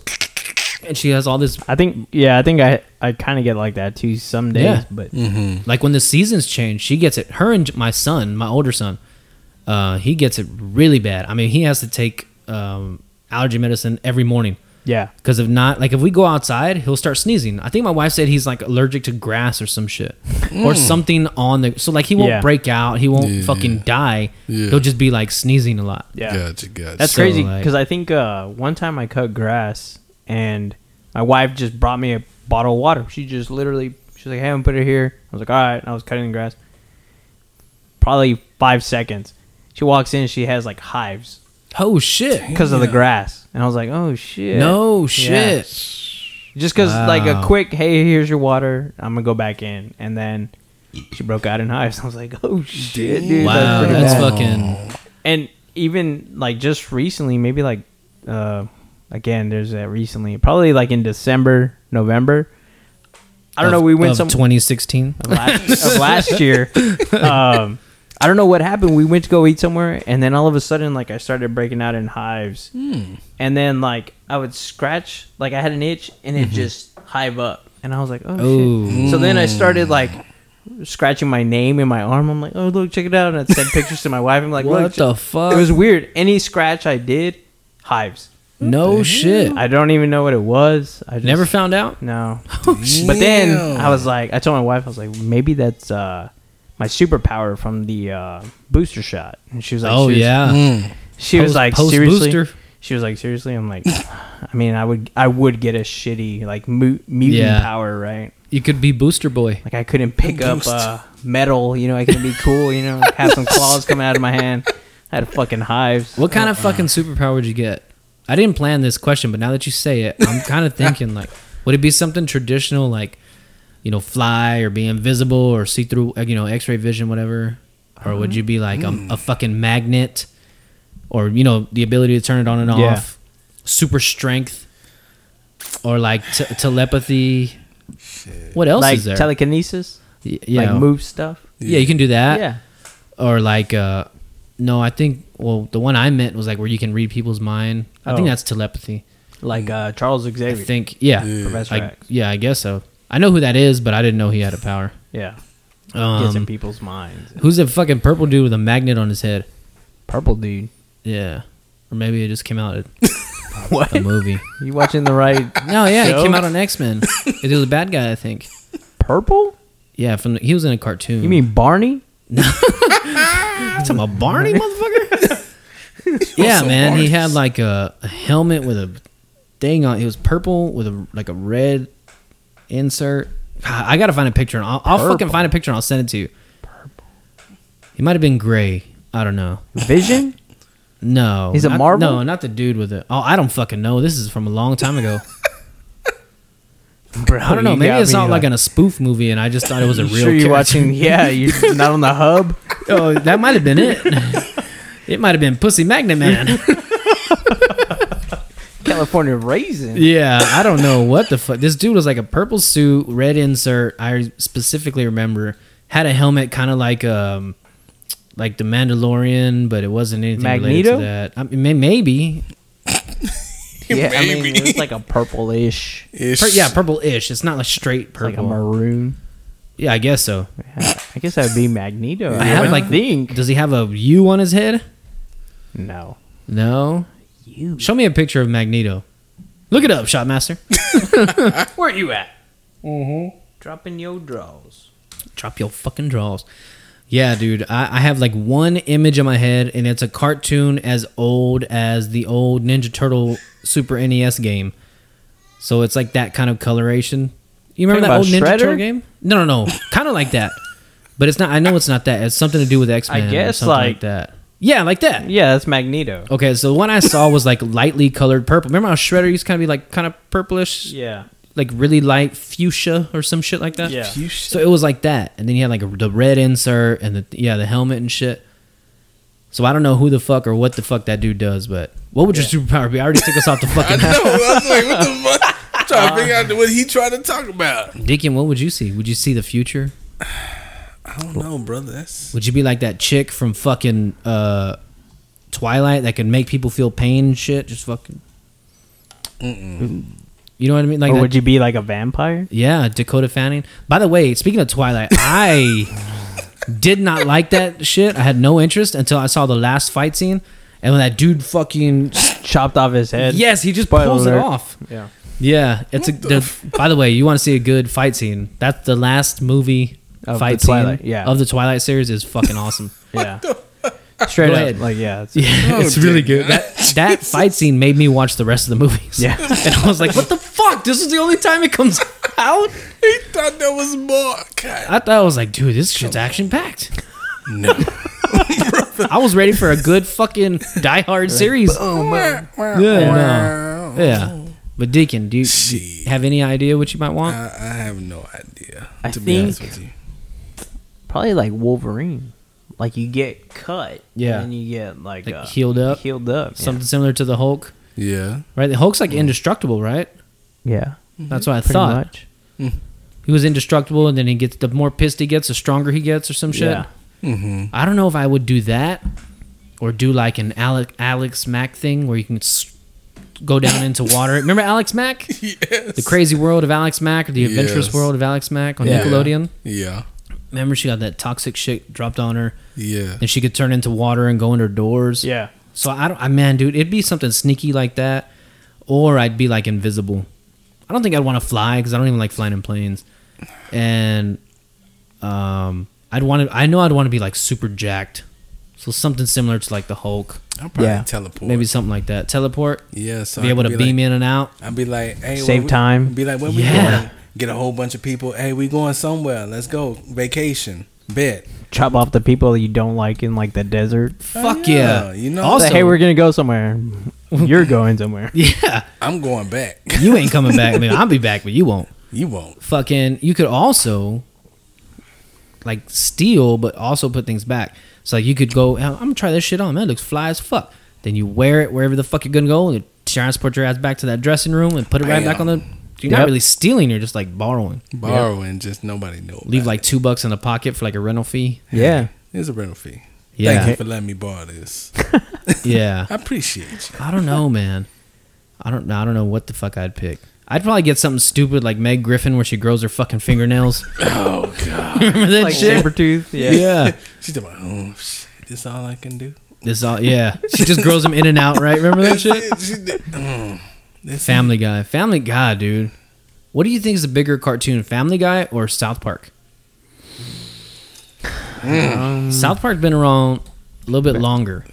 and she has all this I think. Yeah, I think I I kind of get like that too some days, Yeah. but like when the seasons change she gets it her and my son my older son uh he gets it really bad i mean he has to take um allergy medicine every morning yeah, because if not like if we go outside he'll start sneezing i think my wife said he's like allergic to grass or some shit or something on the so like he won't Yeah. break out he won't Yeah. fucking die Yeah. he'll just be like sneezing a lot yeah. Gotcha, gotcha. That's So, crazy like- because I think uh, one time I cut grass and my wife just brought me a bottle of water. She just literally, she's like, "Hey, I'm gonna put it here." I was like, "All right." And I was cutting the grass. Probably five seconds. She walks in. She has like hives oh shit because of the grass, and I was like, "Oh shit!" no shit Just because like a quick, "Hey, here's your water." I'm gonna go back in, and then she broke out in hives. I was like, "Oh shit, dude!" wow pretty that's fucking and even like just recently maybe like uh again there's that recently probably like in december november. I don't know we went of some 2016 of last, of last year. Um i don't know what happened. We went to go eat somewhere and then all of a sudden like i started breaking out in hives. And then like i would scratch like i had an itch and it just hive up. And i was like oh Ooh. shit so then i started like scratching my name in my arm. I'm like oh look check it out. And i sent pictures to my wife. I'm like what look the fuck it was weird. Any scratch I did, hives. No shit I don't even know what it was. I just, never found out No. But then I was like, I told my wife, I was like, maybe that's uh, my superpower from the uh, booster shot. And she was like, oh she was- yeah She was like, post seriously. booster. She was like, seriously. I'm like, I mean, I would, I would get a shitty like mu- mutant Yeah. power, right? you could be booster boy Like I couldn't pick up uh, metal, you know. I couldn't be cool, you know. Have some claws coming out of my hand. I had fucking hives. What kind of fucking superpower would you get? I didn't plan this question, but now that you say it, I'm kind of thinking like, would it be something traditional like, you know, fly or be invisible or see through, uh, you know, X-ray vision, whatever, or would you be like a, a fucking magnet, or you know, the ability to turn it on and Yeah. off, super strength, or like t- telepathy? What else like is there? telekinesis, Y- yeah, like move stuff. yeah, you can do that yeah. or like uh no i think well the one i meant was like where you can read people's mind i think Oh. that's telepathy like uh, Charles Xavier. i Xavier. think yeah Professor I, X. yeah i guess so i know who that is but i didn't know he had a power Yeah, gets in um, people's minds. who's the fucking purple dude with a magnet on his head Purple dude. yeah or maybe it just came out at What? a movie You watching the right? no yeah Show? it came out on x-men it was a bad guy i think Purple? yeah from the, he was in a cartoon You mean Barney? You talking about barney motherfucker? Yeah man he had like a, a helmet with a thing on it was purple with a like a red insert. God, i gotta find a picture and i'll, I'll fucking find a picture and i'll send it to you. Purple. he might have been gray. I don't know. Vision? no He's a not- Marvel? no not the dude with it. Oh i don't fucking know. This is from a long time ago Bro, i don't know maybe it's not like in a spoof movie and i just thought it was a real sure you're watching? Yeah, you're not on the hub. oh that might have been it it might have been pussy magnet man California raisin. Yeah, I don't know what the fuck. This dude was like a purple suit, red insert. I specifically remember had a helmet, kind of like um, like the Mandalorian, but it wasn't anything related to that. I mean, maybe, Yeah, I mean, it was like a purplish, Ish. Pur- yeah, purple-ish. It's not like straight purple. like a purple. maroon. yeah, I guess so. I guess that would be Magneto. I have like think. Does he have a U on his head? No. No. You. Show me a picture of Magneto. Look it up, Shotmaster. Where are you at? Mm-hmm. Dropping your draws. Drop your fucking draws. Yeah, dude. I, I have like one image in my head, and it's a cartoon as old as the old Ninja Turtle Super NES game. So it's like that kind of coloration. You remember that old Talking Ninja Turtle game? No, no, no. kind of like that. But it's not. I know it's not that. It's something to do with X Men. I guess, like, like- that. Yeah, like that. Yeah, that's Magneto. Okay, so the one I saw was like lightly colored purple. Remember how Shredder used to kind of be like kind of purplish, Yeah. Like really light fuchsia or some shit like that. Yeah. Fuchsia? So it was like that, and then you had like a, the red insert and the yeah the helmet and shit. So I don't know who the fuck or what the fuck that dude does, but what would your superpower be? I already took us off the I fucking. know. I was like, what the fuck? I'm trying to figure out what he trying to talk about. Deacon, what would you see? Would you see the future? I don't know, brother. That's Would you be like that chick from fucking uh, Twilight that can make people feel pain and shit? Just fucking. You know what I mean? Like or that- would you be like a vampire? Yeah, Dakota Fanning. By the way, speaking of Twilight, I did not like that shit. I had no interest until I saw the last fight scene. And when that dude fucking Chopped off his head. yes, he just Spoiler pulls it off. Yeah. Yeah, it's a. The, by the way, you want to see a good fight scene? That's the last movie Of fight the Twilight, scene yeah. of the Twilight series is fucking awesome. Yeah. Straight Go up. ahead. Like yeah. It's, Yeah, it's really good. That that fight scene made me watch the rest of the movies. Yeah. and I was like, "What the fuck? This is the only time it comes out." he thought that was more. God, I thought I was like, "Dude, this shit's action packed." no. I was ready for a good fucking Die Hard series. Oh man. Yeah, no. yeah. But Deacon, do you, do Shit. have any idea what you might want? I, I have no idea. I to be honest with you. Probably like Wolverine. Like you get cut. Yeah. And you get like, Like uh, healed up? Healed up. yeah. Something similar to the Hulk, Yeah. right? The Hulk's like indestructible, right? Yeah. That's what I Pretty thought. much. He was indestructible, and then he gets the more pissed he gets, the stronger he gets, or some shit. Yeah. Mm-hmm. I don't know if I would do that, or do like an Alec, Alex Mack thing where you can s- go down into water. Remember Alex Mack? Yes. The crazy world of Alex Mack, or the adventurous Yes. world of Alex Mack on Yeah. Nickelodeon. Yeah. Remember she got that toxic shit dropped on her, Yeah. and she could turn into water and go under doors. Yeah. So I don't, I man, dude, it'd be something sneaky like that, or I'd be like invisible. I don't think I'd want to fly because I don't even like flying in planes, and um, I'd want to. I know I'd want to be like super jacked, so something similar to like the Hulk, I'll probably Yeah. teleport. maybe something like that. Teleport, Yeah. So be I able to be beam like, in and out. I'd be like, hey, Save time. Be like, where we going? Get a whole bunch of people. Hey, we going somewhere. Let's go vacation. Bet. Chop off the people you don't like in like the desert. Fuck yeah, yeah! you know- Also, Say, hey, we're gonna go somewhere. You're going somewhere. yeah, I'm going back. you ain't coming back. I mean, I'll be back, but you won't. you won't. fucking you could also like steal but also put things back so like you could go i'm gonna try this shit on man it looks fly as fuck then you wear it wherever the fuck you're gonna go and you transport your ass back to that dressing room and put it right back on the you're not really stealing you're just like borrowing Borrowing, just nobody know. leave about like it. two bucks in the pocket for like a rental fee Yeah. It's a rental fee. yeah Thank you for letting me borrow this. yeah I appreciate you. i don't know man i don't i don't know what the fuck i'd pick I'd probably get something stupid like Meg Griffin where she grows her fucking fingernails. Oh God. Remember that Like shit? Sabretooth. Yeah. yeah. She's like, oh shit. This all I can do. This all yeah. She just grows them in and out, right? Remember that shit? She. This Family Guy. Family Guy, dude. What do you think is a bigger cartoon, Family Guy or South Park? Hmm. South Park's been around a little bit longer.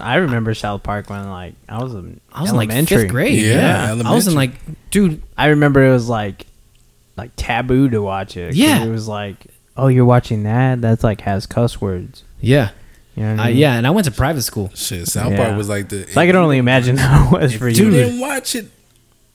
I remember South Park when like I was in I was in like elementary. fifth grade. Yeah, Yeah, I was in like, dude. I remember it was like like taboo to watch it. Yeah. It was like, oh, you're watching that? That's like has cuss words. Yeah, You know what I uh, yeah. And I went to private school. Shit, South Yeah. Park was like the. So I can only imagine how it was If for you you. didn't watch it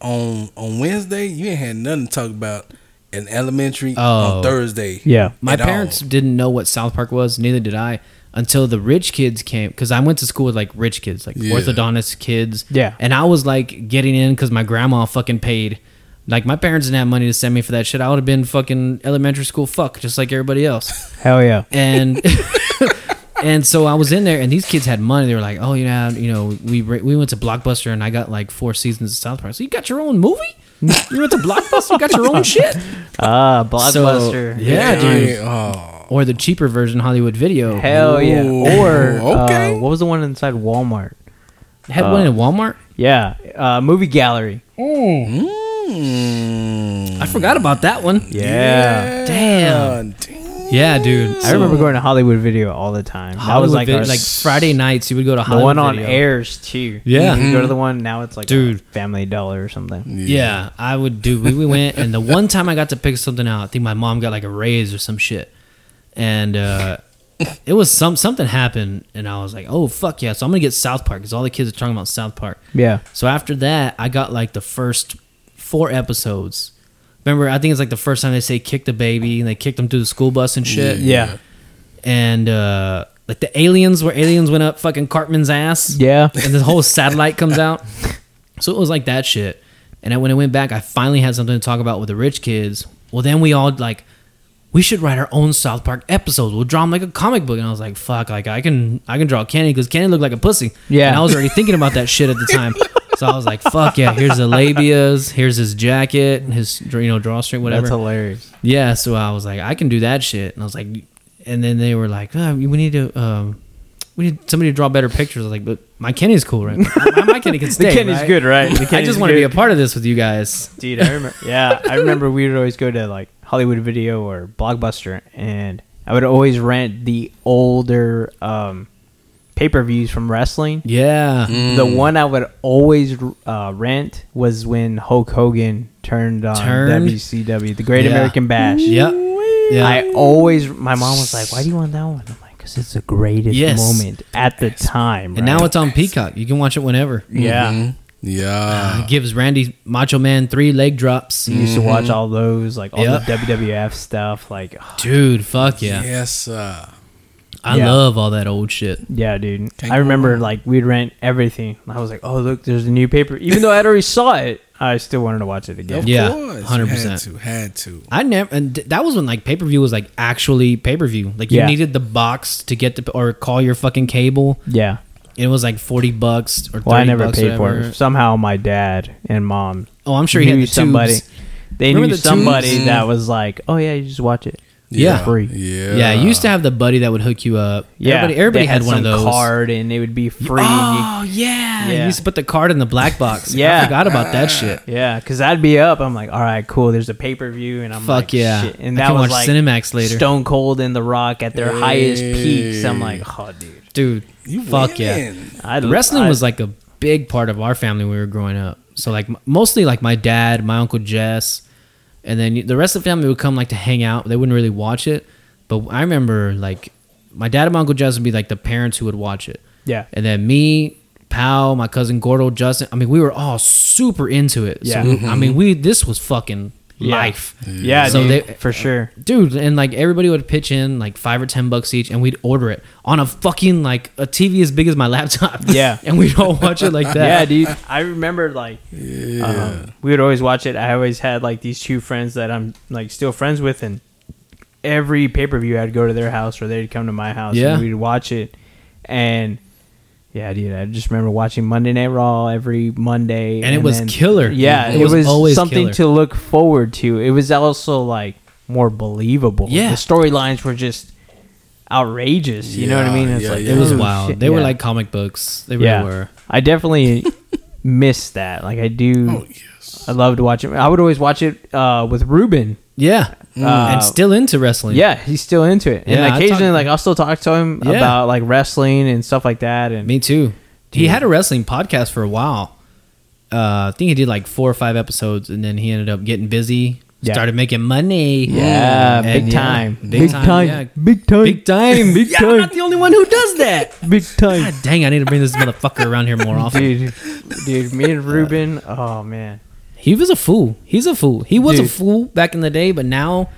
on on Wednesday, you ain't had nothing to talk about in elementary Oh. on Thursday. Yeah. My at all. parents didn't know what South Park was, neither did I, until the rich kids came. Because I went to school with like rich kids, like Yeah. orthodontist kids. Yeah. And I was like getting in because my grandma fucking paid. Like my parents didn't have money to send me for that shit. I would have been fucking elementary school fuck, just like everybody else. Hell yeah. And and so I was in there, and these kids had money. They were like, "Oh, yeah, you know, we we went to Blockbuster, and I got like four seasons of South Park. So you got your own movie? You went to Blockbuster, you got your own shit." Ah, blockbuster. So, yeah, dude. Oh, Or the cheaper version, Hollywood Video. Hell yeah. Or okay. uh, what was the one inside Walmart? Had one in Walmart. Yeah, uh, movie gallery. Mm. I forgot about that one. Yeah. Damn. Damn. Yeah, dude. I remember going to Hollywood Video all the time. that was Hollywood like vid- our, like Friday nights. You would go to Hollywood. the Hollywood one on Video. airs too. Yeah. you go to the one now. It's like Dude. a Family Dollar or something. Yeah, I would do. We, we went, and the one time I got to pick something out, I think my mom got like a raise or some shit, and uh, it was some something happened, and I was like, oh fuck yeah! So I'm gonna get South Park because all the kids are talking about South Park. Yeah, So after that, I got like the first four episodes. Remember, I think it's like the first time they say kick the baby, and they kicked him through the school bus and shit. yeah, And uh, like the aliens, where aliens went up fucking Cartman's ass yeah. and the whole satellite comes out. So it was like that shit. And when I went back, I finally had something to talk about with the rich kids. Well, then we all like, we should write our own South Park episodes. We'll draw them like a comic book. And I was like, fuck, like I can, I can draw Kenny because Kenny looked like a pussy. Yeah. And I was already thinking about that shit at the time. So I was like, fuck yeah, here's the labias, here's his jacket, his you know drawstring, whatever. That's hilarious. Yeah, so I was like, I can do that shit, and I was like, and then they were like, oh, we need to, um, we need somebody to draw better pictures. I was like, but my Kenny's cool, right? my, my Kenny can stay. the Kenny's right? good, right? I just want to be a part of this with you guys. Dude, I remember. Yeah, I remember we would always go to like Hollywood Video or Blockbuster, and I would always rent the older um, pay per views from wrestling. Yeah, The one I would always uh, rent was when Hulk Hogan turned on Turned? WCW, the Great Yeah. American Bash. yep, yeah. I always, my mom was like, "Why do you want that one?" I'm like, "Cause it's the greatest Yes. moment at the time." and now it's on Peacock. You can watch it whenever. yeah. Mhm. Yeah. It gives Randy Macho Man three leg drops. We used to watch all those, like all Yep. the WWF stuff. Like, Dude, fuck yeah. Yes. Uh, I Yeah. love all that old shit. Yeah, dude. Can't I remember wrong. like we'd rent everything. I was like, oh look, there's a new paper. Even though I'd already saw it, I still wanted to watch it again. of Yeah, course. 100%. Had to. Had to. I never, and th- that was when like pay per view was like actually pay per view. Like you Yeah. needed the box to get the or call your fucking cable. Yeah. It was like forty bucks or 30 Well, I never bucks, paid for it. Somehow my dad and mom Oh, I'm sure he knew had the somebody. tubes. They Remember knew the somebody tubes? that was like, oh yeah, you just watch it. Yeah. free. Yeah. Yeah, you used to have the buddy that would hook you up. Yeah, everybody, everybody they had, one of some those. card, and it would be free. and Oh yeah. Yeah. you used to put the card in the black box. Yeah. I forgot about that shit. yeah, because I'd be up. I'm like, all right, cool. There's a pay per view, and I'm Fuck like, yeah. shit. and I that can was watch like Cinemax later. Stone Cold and The Rock at their highest peaks. I'm like, oh, dude. Dude, You fuck yeah. winning. I Wrestling I- was like a big part of our family when we were growing up. So like m- mostly like my dad, my uncle Jess, and then the rest of the family would come like to hang out. They wouldn't really watch it, but I remember like my dad and my uncle Jess would be like the parents who would watch it, yeah, and then me, Pal, my cousin Gordo, Justin. I mean, we were all super into it. Yeah. So, I mean, we this was fucking Yeah. life. yeah, So dude, they- for sure. Dude, and like everybody would pitch in like five or ten bucks each, and we'd order it on a fucking like a TV as big as my laptop. Yeah. and we'd all watch it like that. Yeah, dude. I remember like um, we would always watch it. I always had like these two friends that I'm like still friends with, and every pay per view I'd go to their house or they'd come to my house. Yeah. and we'd watch it, and yeah, dude. I just remember watching Monday Night Raw every Monday, And it was killer. Yeah, It it, was was, always something killer. to look forward to. It was also like more believable. Yeah. the storylines were just outrageous. You know what I mean? It's yeah, like yeah. Oh, it was oh, wild. They were yeah. like comic books. They really Yeah. were. I definitely miss that. Like I do. Oh. I loved watching. I would always watch it uh, with Ruben. Yeah. Uh, and still into wrestling. Yeah, he's still into it, and Yeah, occasionally, talk- like I'll still talk to him Yeah. about like wrestling and stuff like that. And Me too. He had a wrestling podcast for a while. Uh, I think he did like four or five episodes, and then he ended up getting busy. Yeah. Started making money. yeah, And big time, big, time, yeah. big time, big time, big yeah, I'm not the only one who does that. big time, God dang, I need to bring this motherfucker around here more often. dude. Dude, me and Ruben. Oh man, He was a fool. He's a fool. He was Dude. a fool back in the day, but now,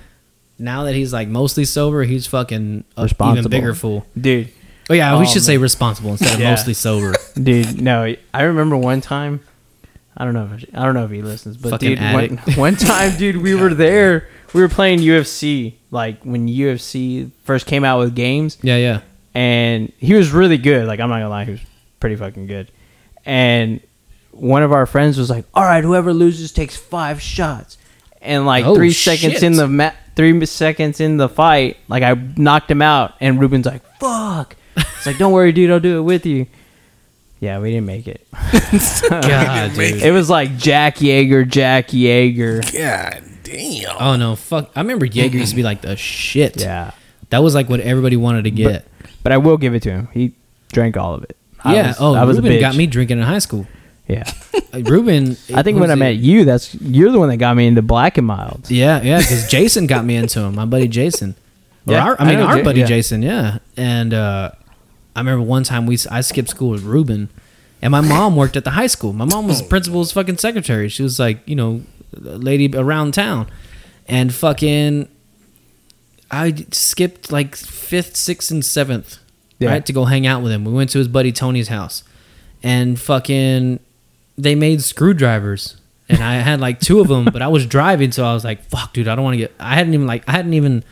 now that he's like mostly sober, he's fucking a even bigger fool. dude, Oh yeah, we Oh, should say responsible instead of Yeah. mostly sober. dude. No, I remember one time. I don't know. If, I don't know if he listens, but Fucking dude, one, one time, dude, we were there. We were playing UFC, like when UFC first came out with games. Yeah, yeah. and he was really good. Like I'm not gonna lie, he was pretty fucking good. And one of our friends was like, "All right, whoever loses takes five shots." And like Oh, three seconds shit. in the ma- three seconds in the fight, like I knocked him out, and Ruben's like, "Fuck!" It's like, "Don't worry, dude, I'll do it with you." Yeah, we didn't make it. God, dude. It was like Jack Yeager, Jack Yeager. God damn. Oh no, fuck! I remember Jaeger used to be like the shit. Yeah, that was like what everybody wanted to get. but I will give it to him. He drank all of it. I yeah. was- oh, I was a Ruben got me drinking in high school. Yeah, Uh, Ruben. I think when I met you, that's you're the one that got me into Black and mild. Yeah, yeah, because Jason got me into him. My buddy Jason. Or Yeah, our, I I mean, know our Ja- buddy yeah. Jason. Yeah, and uh, I remember one time we I skipped school with Ruben, and my mom worked at the high school. My mom was the principal's fucking secretary. She was like, you know, a lady around town, and fucking, I skipped like fifth, sixth, and seventh, Yeah. right, to go hang out with him. We went to his buddy Tony's house, and fucking, they made screwdrivers. And I had like two of them, but I was driving, so I was like, "Fuck, dude, I don't want to get." I hadn't even like, I hadn't even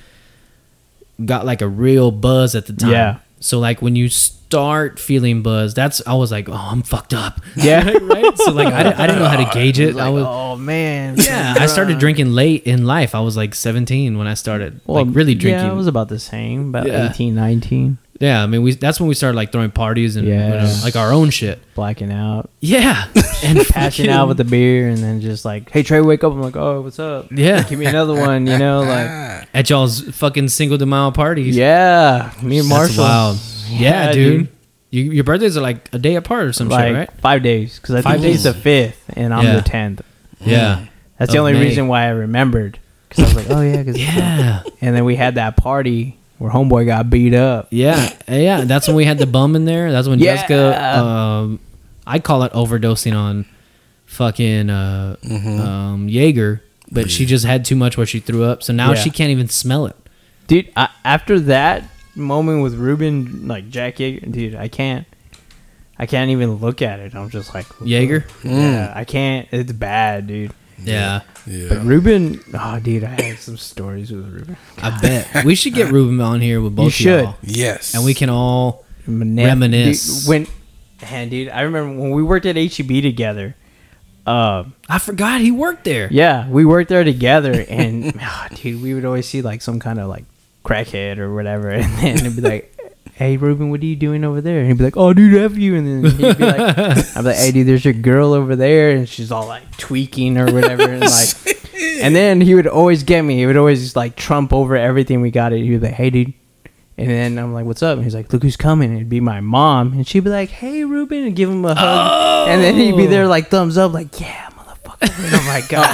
got like a real buzz at the time. Yeah. So like when you start feeling buzz, that's I was like, oh, I'm fucked up. Yeah. right. So like I, didn't- I didn't know how to oh, gauge it. I was, oh man. yeah. I started drinking late in life. I was like 17 when I started like really drinking. Yeah, it was about the same, about Yeah. eighteen, nineteen, 18, 19, yeah, I mean, we that's when we started like throwing parties and you know, like our own shit. blacking out, Yeah, and passing out with the beer, and then just like, hey Trey, wake up! I'm like, oh, what's up? Yeah. give me another one. You know, like, at y'all's fucking Cinco de Mayo parties. yeah, me and That's Marshall. wild. Yeah, Yeah, dude. dude. You, your birthdays are like a day apart or some like shit, right? five days because I Five think he's the fifth and I'm Yeah. the tenth. Yeah. That's the only May. reason why I remembered because I was like, oh yeah, cause Yeah. And then we had that party where homeboy got beat up. Yeah, yeah. That's when we had the bum in there. That's when Yeah. Jessica, um, I call it overdosing on fucking uh, um, Jaeger, but she just had too much where she threw up. So now Yeah. she can't even smell it. Dude, I, after that moment with Ruben, like Jack Yeager, dude, I can't. I can't even look at it. I'm just like Jaeger? Yeah, I can't. It's bad, dude. Yeah, But Ruben, oh, dude, I had some stories with Ruben. I bet we should get Ruben on here with both. You of should. y'all, Yes. and we can all. Mane- Reminisce. Dude, when, and dude, I remember when we worked at HEB together. Uh, I forgot he worked there. yeah, we worked there together, and ah, dude, we would always see like some kind of like crackhead or whatever, and then it'd be like. Hey Ruben, what are you doing over there? And he'd be like, "Oh, dude, F you." And then he'd be like, "I'd be like, hey, dude, there's your girl over there," and she's all like tweaking or whatever, and like, and then he would always get me. He would always like trump over everything we got. It. He'd be like, "Hey, dude," and then I'm like, "What's up?" And he's like, "Look who's coming." And it'd be my mom, and she'd be like, "Hey, Ruben," and give him a hug, and then he'd be there like thumbs up, like, "Yeah, motherfucker." And I'm like, "God."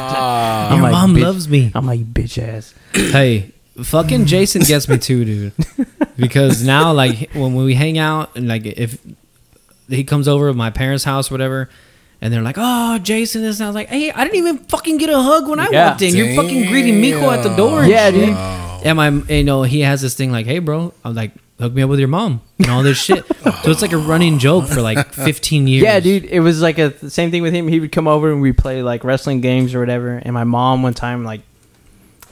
I'm Your like, mom "Bitch." loves me. I'm like, "Bitch ass." Hey, fucking Jason gets me too, dude. Because now, like, when we hang out and like if he comes over to my parents' house, or whatever, and they're like, "Oh, Jason is," and I was like, "Hey, I didn't even fucking get a hug when I Yeah. walked in. You're fucking greeting Miko at the door." Yeah, shit." dude. And my, you know, he has this thing like, "Hey, bro," I'm like, "Hook me up with your mom," and all this shit. so it's like a running joke for like 15 years. Yeah, dude. It was like a the same thing with him. He would come over and we play like wrestling games or whatever. And my mom one time like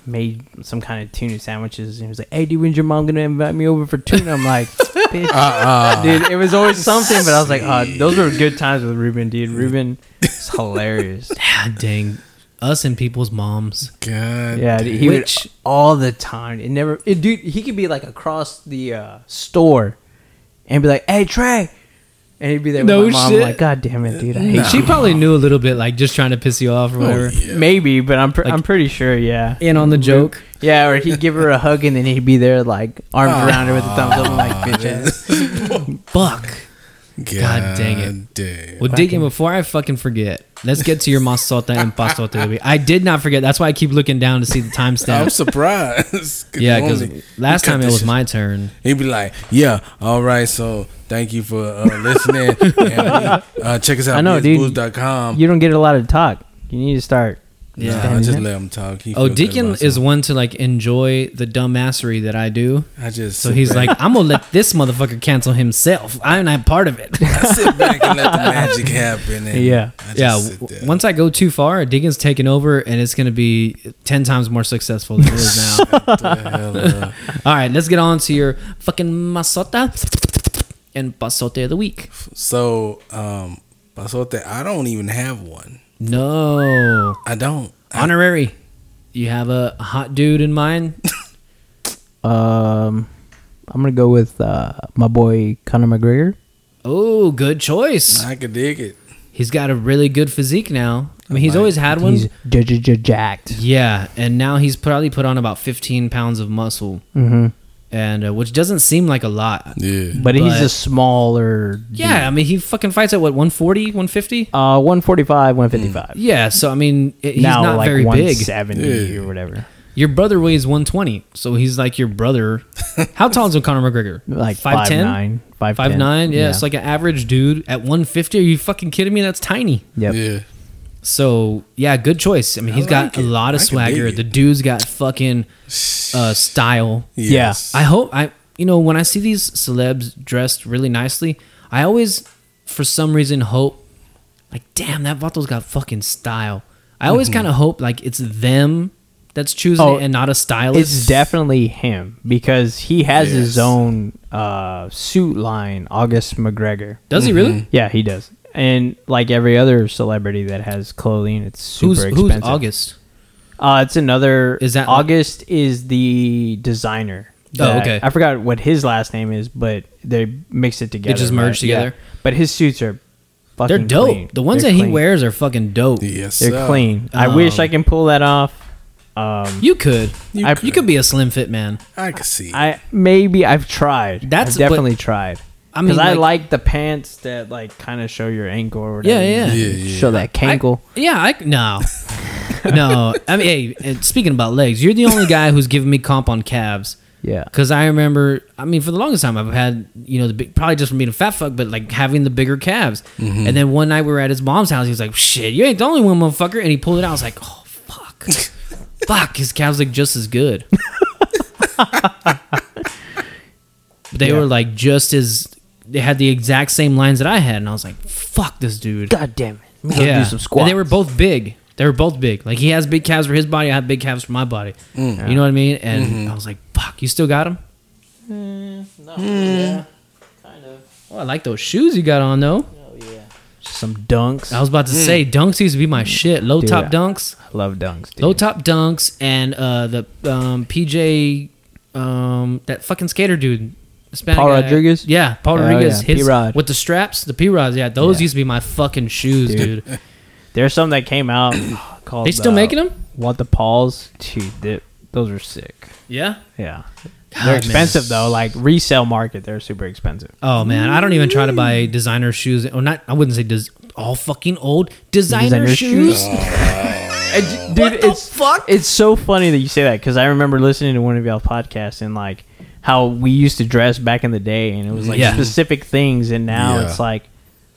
made some kind of tuna sandwiches. And he was like, "Hey, dude, when's your mom gonna invite me over for tuna?" I'm like, "Bitch, dude." It was always something, but I was like, "Oh, those were good times with Ruben, dude. Ruben is hilarious." God dang, us and people's moms. God. Yeah, dude, he would Which- all the time. It never, it, dude. He could be like across the uh, store and be like, "Hey, Trey," and he'd be there with No my mom. shit. Like, God damn it, dude. I hate She probably knew a little bit, like just trying to piss you off or oh, whatever. Maybe, but I'm pr- Like- I'm pretty sure. Yeah, In on the joke. yeah. Or he'd give her a hug and then he'd be there like arms around her with a thumbs up. Like, ah, bitch ass. Fuck. God dang it. Damn. Well, Deacon, before I fucking forget, let's get to your masota and pasote. of the. I did not forget. That's why I keep looking down to see the timestamp. I'm surprised. surprised. 'Cause Yeah, because last time it was my turn. He'd be like, "Yeah, all right. So thank you for uh, listening. and uh, check us out. I know, dude. BSBooze.com. You don't get a lot of talk. You need to start. Yeah, Yeah. I just let him talk. He Oh, Deacon is one to like enjoy the dumbassery that I do. I just So he's back- like, I'm gonna let this motherfucker cancel himself. I'm not part of it. I sit back and let the magic happen. And Yeah. I yeah. Once I go too far, Deacon's taking over, and it's gonna be ten times more successful than it is now. All right, let's get on to your fucking masota and pasote of the week. so, um, pasote, I don't even have one. No. I don't. I- Honorary. You have a hot dude in mind? Um, I'm gonna go with uh, my boy Conor McGregor. Oh, good choice. I could dig it. He's got a really good physique now. I mean, he's Like, always had one. He's j- j- j- jacked. Yeah, and now he's probably put on about 15 pounds of muscle, hmm and uh, which doesn't seem like a lot. Yeah. But, he's a smaller. Yeah, I mean, he fucking fights at what 140, 150. Uh, 145, 155. Yeah, so I mean, it- he's now not like very big. 170 Yeah. or whatever. Your brother weighs 120, so he's like your brother. How tall is Conor McGregor? Like 5'10"? 5'9", 5'10". Five nine, yeah, yeah. it's like an average dude at 150. Are you fucking kidding me? That's tiny. Yep. Yeah. So yeah, good choice. I mean, he's got like a lot of I swagger. The dude's got fucking uh, style. Yes. I hope I you know when I see these celebs dressed really nicely, I always for some reason hope like damn that Vato's got fucking style. I always Mm-hmm. kind of hope like it's them that's choosing Oh, it and not a stylist. It's definitely him because he has his own uh, suit line, August McGregor. Does he Mm-hmm. really? Yeah, he does. And like every other celebrity that has clothing, it's super Who's expensive. who's August? Uh, it's another. Is that like- August is the designer. Oh, okay. I forgot what his last name is, but they mix it together. They just merged right? Yeah. together? But his suits are fucking They're dope. clean. The ones They're that he wears are fucking dope. Yes. they're sir. clean. I wish I Um, can pull that off. Um, You could. You I- could. You could be a slim fit man. I could see. I maybe I've tried. That's- I've definitely tried. I Because mean, I like- like the pants that like kind of show your ankle or Yeah, whatever. yeah. Yeah, yeah. Show that cankle. Yeah, I no, no. I mean, hey, and speaking about legs, you're the only guy who's giving me comp on calves. yeah. Because I remember, I mean, for the longest time, I've had, you know, the big, probably just from being a fat fuck, but like having the bigger calves. Mm-hmm. And then one night we were at his mom's house. He was like, shit, you ain't the only one, motherfucker. And he pulled it out. I was like, oh, fuck. fuck. His calves look just as good. they Yeah. were like just as, they had the exact same lines that I had. And I was like, fuck this dude. God damn it. Me Yeah. do some squats. And they were both big. They were both big. Like he has big calves for his body. I have big calves for my body. Mm. You know what I mean? And Mm-hmm. I was like, "Fuck, you still got them?" Mm. yeah, kind of. Oh, I like those shoes you got on though. some dunks. I was about to say dunks used to be my shit. Low Dude, top dunks, I love dunks. Dude. low top dunks, and uh, the um, PJ, um, that fucking skater dude. Hispanic Paul guy. Rodriguez? Yeah, Paul Oh, Rodriguez. yeah, His, P-Rod. with the straps, the P rods. Yeah, those Yeah. used to be my fucking shoes, Dude. dude. There's some that came out called. They still uh, making them? What the Pauls? Dude, they- those are sick. Yeah. Yeah. God, They're man. expensive though. Like resale market, they're super expensive. Oh man, I don't even try to buy designer shoes. Or not, I wouldn't say des- all fucking old designer, Designer shoes. shoes? And, dude, What the it's fuck? It's so funny that you say that because I remember listening to one of y'all podcasts and like how we used to dress back in the day, and it was like Yeah. specific things, and now Yeah. it's like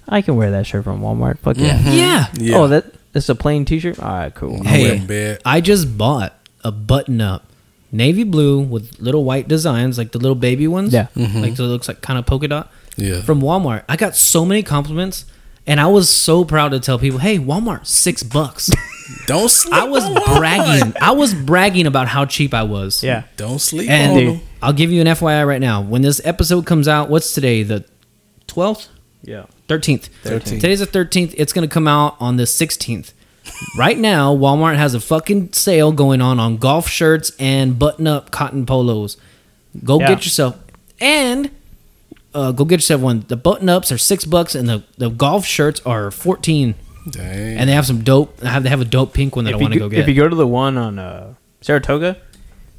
I can wear that shirt from Walmart. Fuck yeah. Mm-hmm. Yeah. Yeah. Oh, that that's a plain T-shirt. All right, cool. I Hey, wouldn't bet. I just bought a button up navy blue with little white designs, like the little baby ones. Yeah. Like mm-hmm. so it looks like kind of polka dot. Yeah. From Walmart. I got so many compliments. And I was so proud to tell people, "Hey, Walmart, six bucks." Don't sleep. I was on Walmart. bragging. I was bragging about how cheap I was. Yeah. Don't sleep And on Dude. them. I'll give you an FYI right now. When this episode comes out, what's today? The twelfth. Yeah. 13th. 13th. Today's the 13th. It's going to come out on the 16th. right now, Walmart has a fucking sale going on on golf shirts and button up cotton polos. Go Yeah. get yourself and uh, go get yourself one. The button ups are 6 bucks and the, the golf shirts are 14 Dang. and they have some dope they have they have a dope pink one that I If you, want to go, go get. if you go to the one on uh, Saratoga,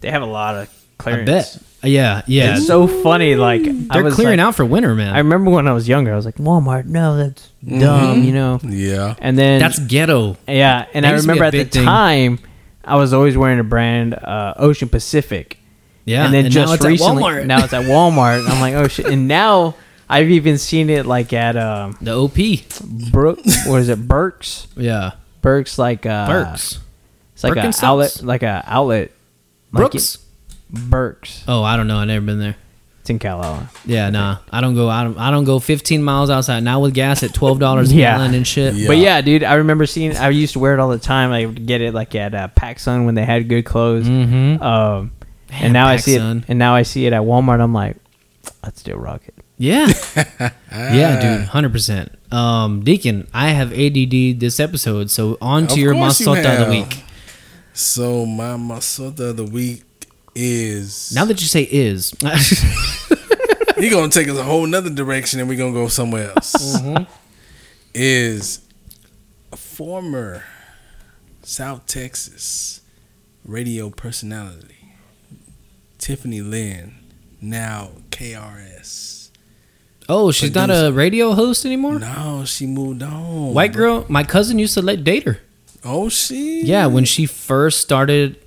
they have a lot of I clearance. bet. Yeah, yeah. It's so funny. Like I They're was clearing like- out for winter, man. I remember when I was younger, I was like, Walmart, no, that's dumb, you know. yeah. And then That's ghetto. yeah, and That I used to be remember a at the big thing. time, I was always wearing a brand uh, Ocean Pacific. Yeah. and then now just it's at recently, Walmart. now it's at Walmart. and I'm like, oh shit! And now I've even seen it like at um, the OP. Brook. What is it? Burkes. Yeah. Burkes like uh, Burkes. It's like a Birkenstocks? outlet, like a outlet. like Brooks. It- Burkes. Oh, I don't know. i never been there. It's in Calallen. Yeah, nah. I don't go. I don't. I don't go 15 miles outside. Now with gas at twelve dollars a Yeah. gallon and shit. Yeah. But yeah, dude, I remember seeing. I used to wear it all the time. I would get it like at uh, PacSun when they had good clothes. Mm-hmm. Um, Man, and now I see it. And now I see it at Walmart. I'm like, I'd still rock it. Yeah. yeah, dude. Hundred percent. Um, Deacon, I have ADD this episode, so on to Of your course you masota of the have. week. So my masota of the week is Now that you say is, he gonna take us a whole nother direction and we're gonna go somewhere else. Mm-hmm. Is a former South Texas radio personality, Tiffany Lynn, now KRS. Oh, she's not a radio host anymore. No, she moved on. White girl. My cousin used to let date her. Oh, she. Yeah, when she first started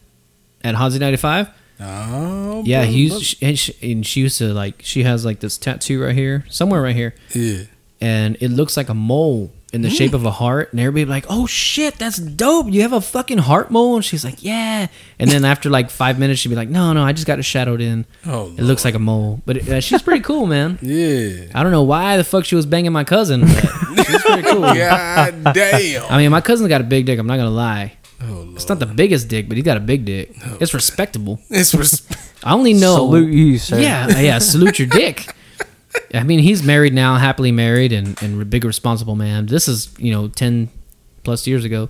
at ninety five. Oh, Yeah, bro, he bro. used, she, and, she, and she used to like she has like this tattoo right here, somewhere right here, Yeah. and it looks like a mole in the shape of a heart, and everybody be like, "Oh shit, that's dope! You have a fucking heart mole," and she's like, "Yeah," and then after like five minutes, she'd be like, "No, no, I just got it shadowed in. Oh, It looks like a mole, but it, uh, she's pretty cool, man. Yeah. I don't know why the fuck she was banging my cousin, but she's pretty cool. God damn. I mean, my cousin's got a big dick. I'm not gonna lie. Oh, It's not the biggest dick, but he's got a big dick. It's respectable. It's res- I only know. Salute you, sir. Yeah, yeah. Salute your dick. I mean, he's married now, happily married, and and big responsible man. This is you know ten plus years ago,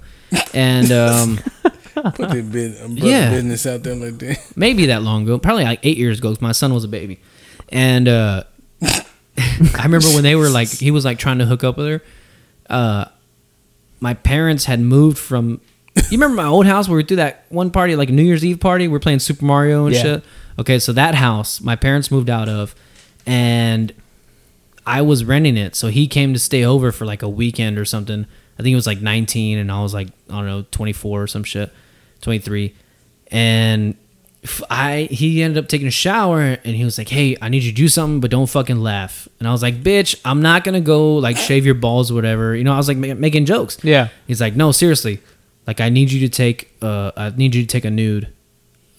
and um, put their bus- Yeah. business out there like that. maybe that long ago, probably like eight years ago. 'cause my son was a baby, and uh, I remember when they were like, he was like trying to hook up with her. Uh, my parents had moved from. You remember my old house where we threw that one party, like New Year's Eve party? We are playing Super Mario and Yeah. shit. Okay, so that house, my parents moved out of, and I was renting it. So he came to stay over for like a weekend or something. I think it was like 19, and I was like, I don't know, 24 or some shit, 23. And I he ended up taking a shower, and he was like, Hey, I need you to do something, but don't fucking laugh. And I was like, Bitch, I'm not gonna go like shave your balls or whatever. You know, I was like ma- making jokes. Yeah. He's like, No, seriously. Like, I need you to take, uh, I need you to take a nude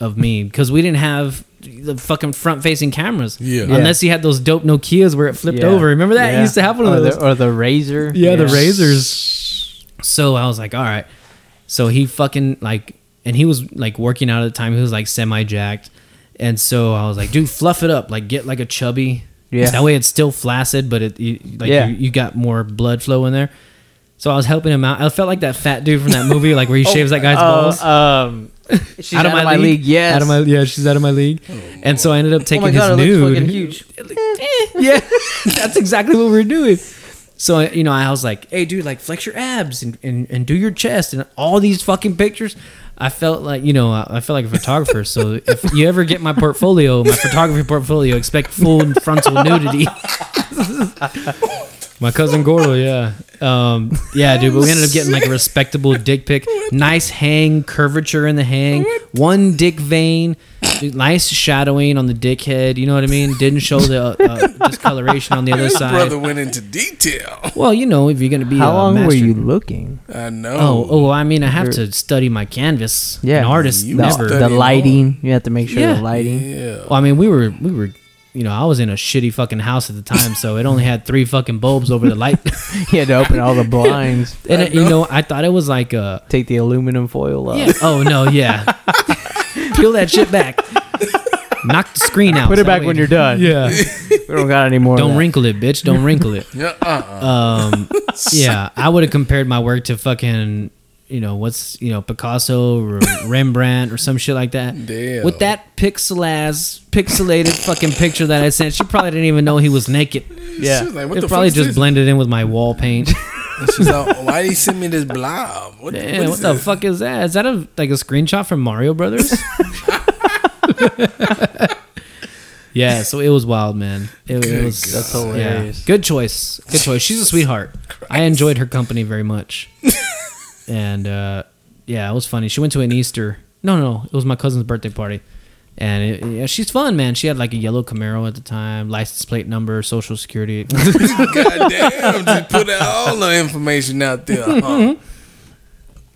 of me because we didn't have the fucking front facing cameras. Yeah. Unless you had those dope Nokias where it flipped Yeah. over. Remember that? Yeah. You used to have one or of those. The, or the Razr. yeah, the Razrs. So I was like, all right. So he fucking like, and he was like working out at the time. He was like semi jacked. And so I was like, dude, fluff it up. Like, get like a chubby. Yeah. That way it's still flaccid, but it you, like Yeah. you, you got more blood flow in there. So I was helping him out. I felt like that fat dude from that movie, like where he shaves that guy's balls. Oh, um, she's out of my, league. Yes. Out of my yeah, she's out of my league. and so I ended up oh taking my his god, it nude. huge. yeah, that's exactly what we were doing. So you know, I was like, "Hey, dude, like flex your abs and, and, and do your chest and all these fucking pictures." I felt like you know, I felt like a photographer. So if you ever get my portfolio, my photography portfolio, expect full frontal nudity. My cousin Gordo, yeah, um, yeah, dude. But we ended up getting like a respectable dick pic, nice hang, curvature in the hang, one dick vein, nice shadowing on the dick head. You know what I mean? Didn't show the uh, discoloration on the other This side. brother went into detail. Well, you know, if you're gonna be How a long were you looking? I know. Oh, oh, I mean, I have to study my canvas. Yeah. an artist You The, never. studied the hard. lighting. You have to make sure Yeah. the lighting. Yeah. Well, I mean, we were we were, you know, I was in a shitty fucking house at the time, so it only had three fucking bulbs over the light. You had to open all the blinds. and it, you know, I thought it was like a. Take the aluminum foil off. Yeah. Oh no, yeah. Peel that shit back. Knock the screen out. Put it so back that when you're done. Yeah. We don't got any more. Don't wrinkle it, bitch. Don't wrinkle it. Yeah. Uh-uh. Um, yeah, I would have compared my work to fucking, you know, what's you know Picasso or Rembrandt or some shit like that. Damn. With that pixel ass, pixelated fucking picture that I sent, she probably didn't even know he was naked. Yeah. She was like, what It the probably fuck just this? blended in with my wall paint. She's like, oh, why did he send me this blob? What, Man, what what is the this? fuck is that? Is that a like a screenshot from Mario Brothers? yeah, so it was wild, man. It, it was That's yeah. hilarious. Good choice. Good choice. She's a sweetheart. I enjoyed her company very much. And uh, yeah, it was funny. She went to an Easter. No, no, no, it was my cousin's birthday party. And it, yeah, she's fun, man. She had like a yellow Camaro at the time, license plate number, social security. God damn, just put all the information out there. Huh?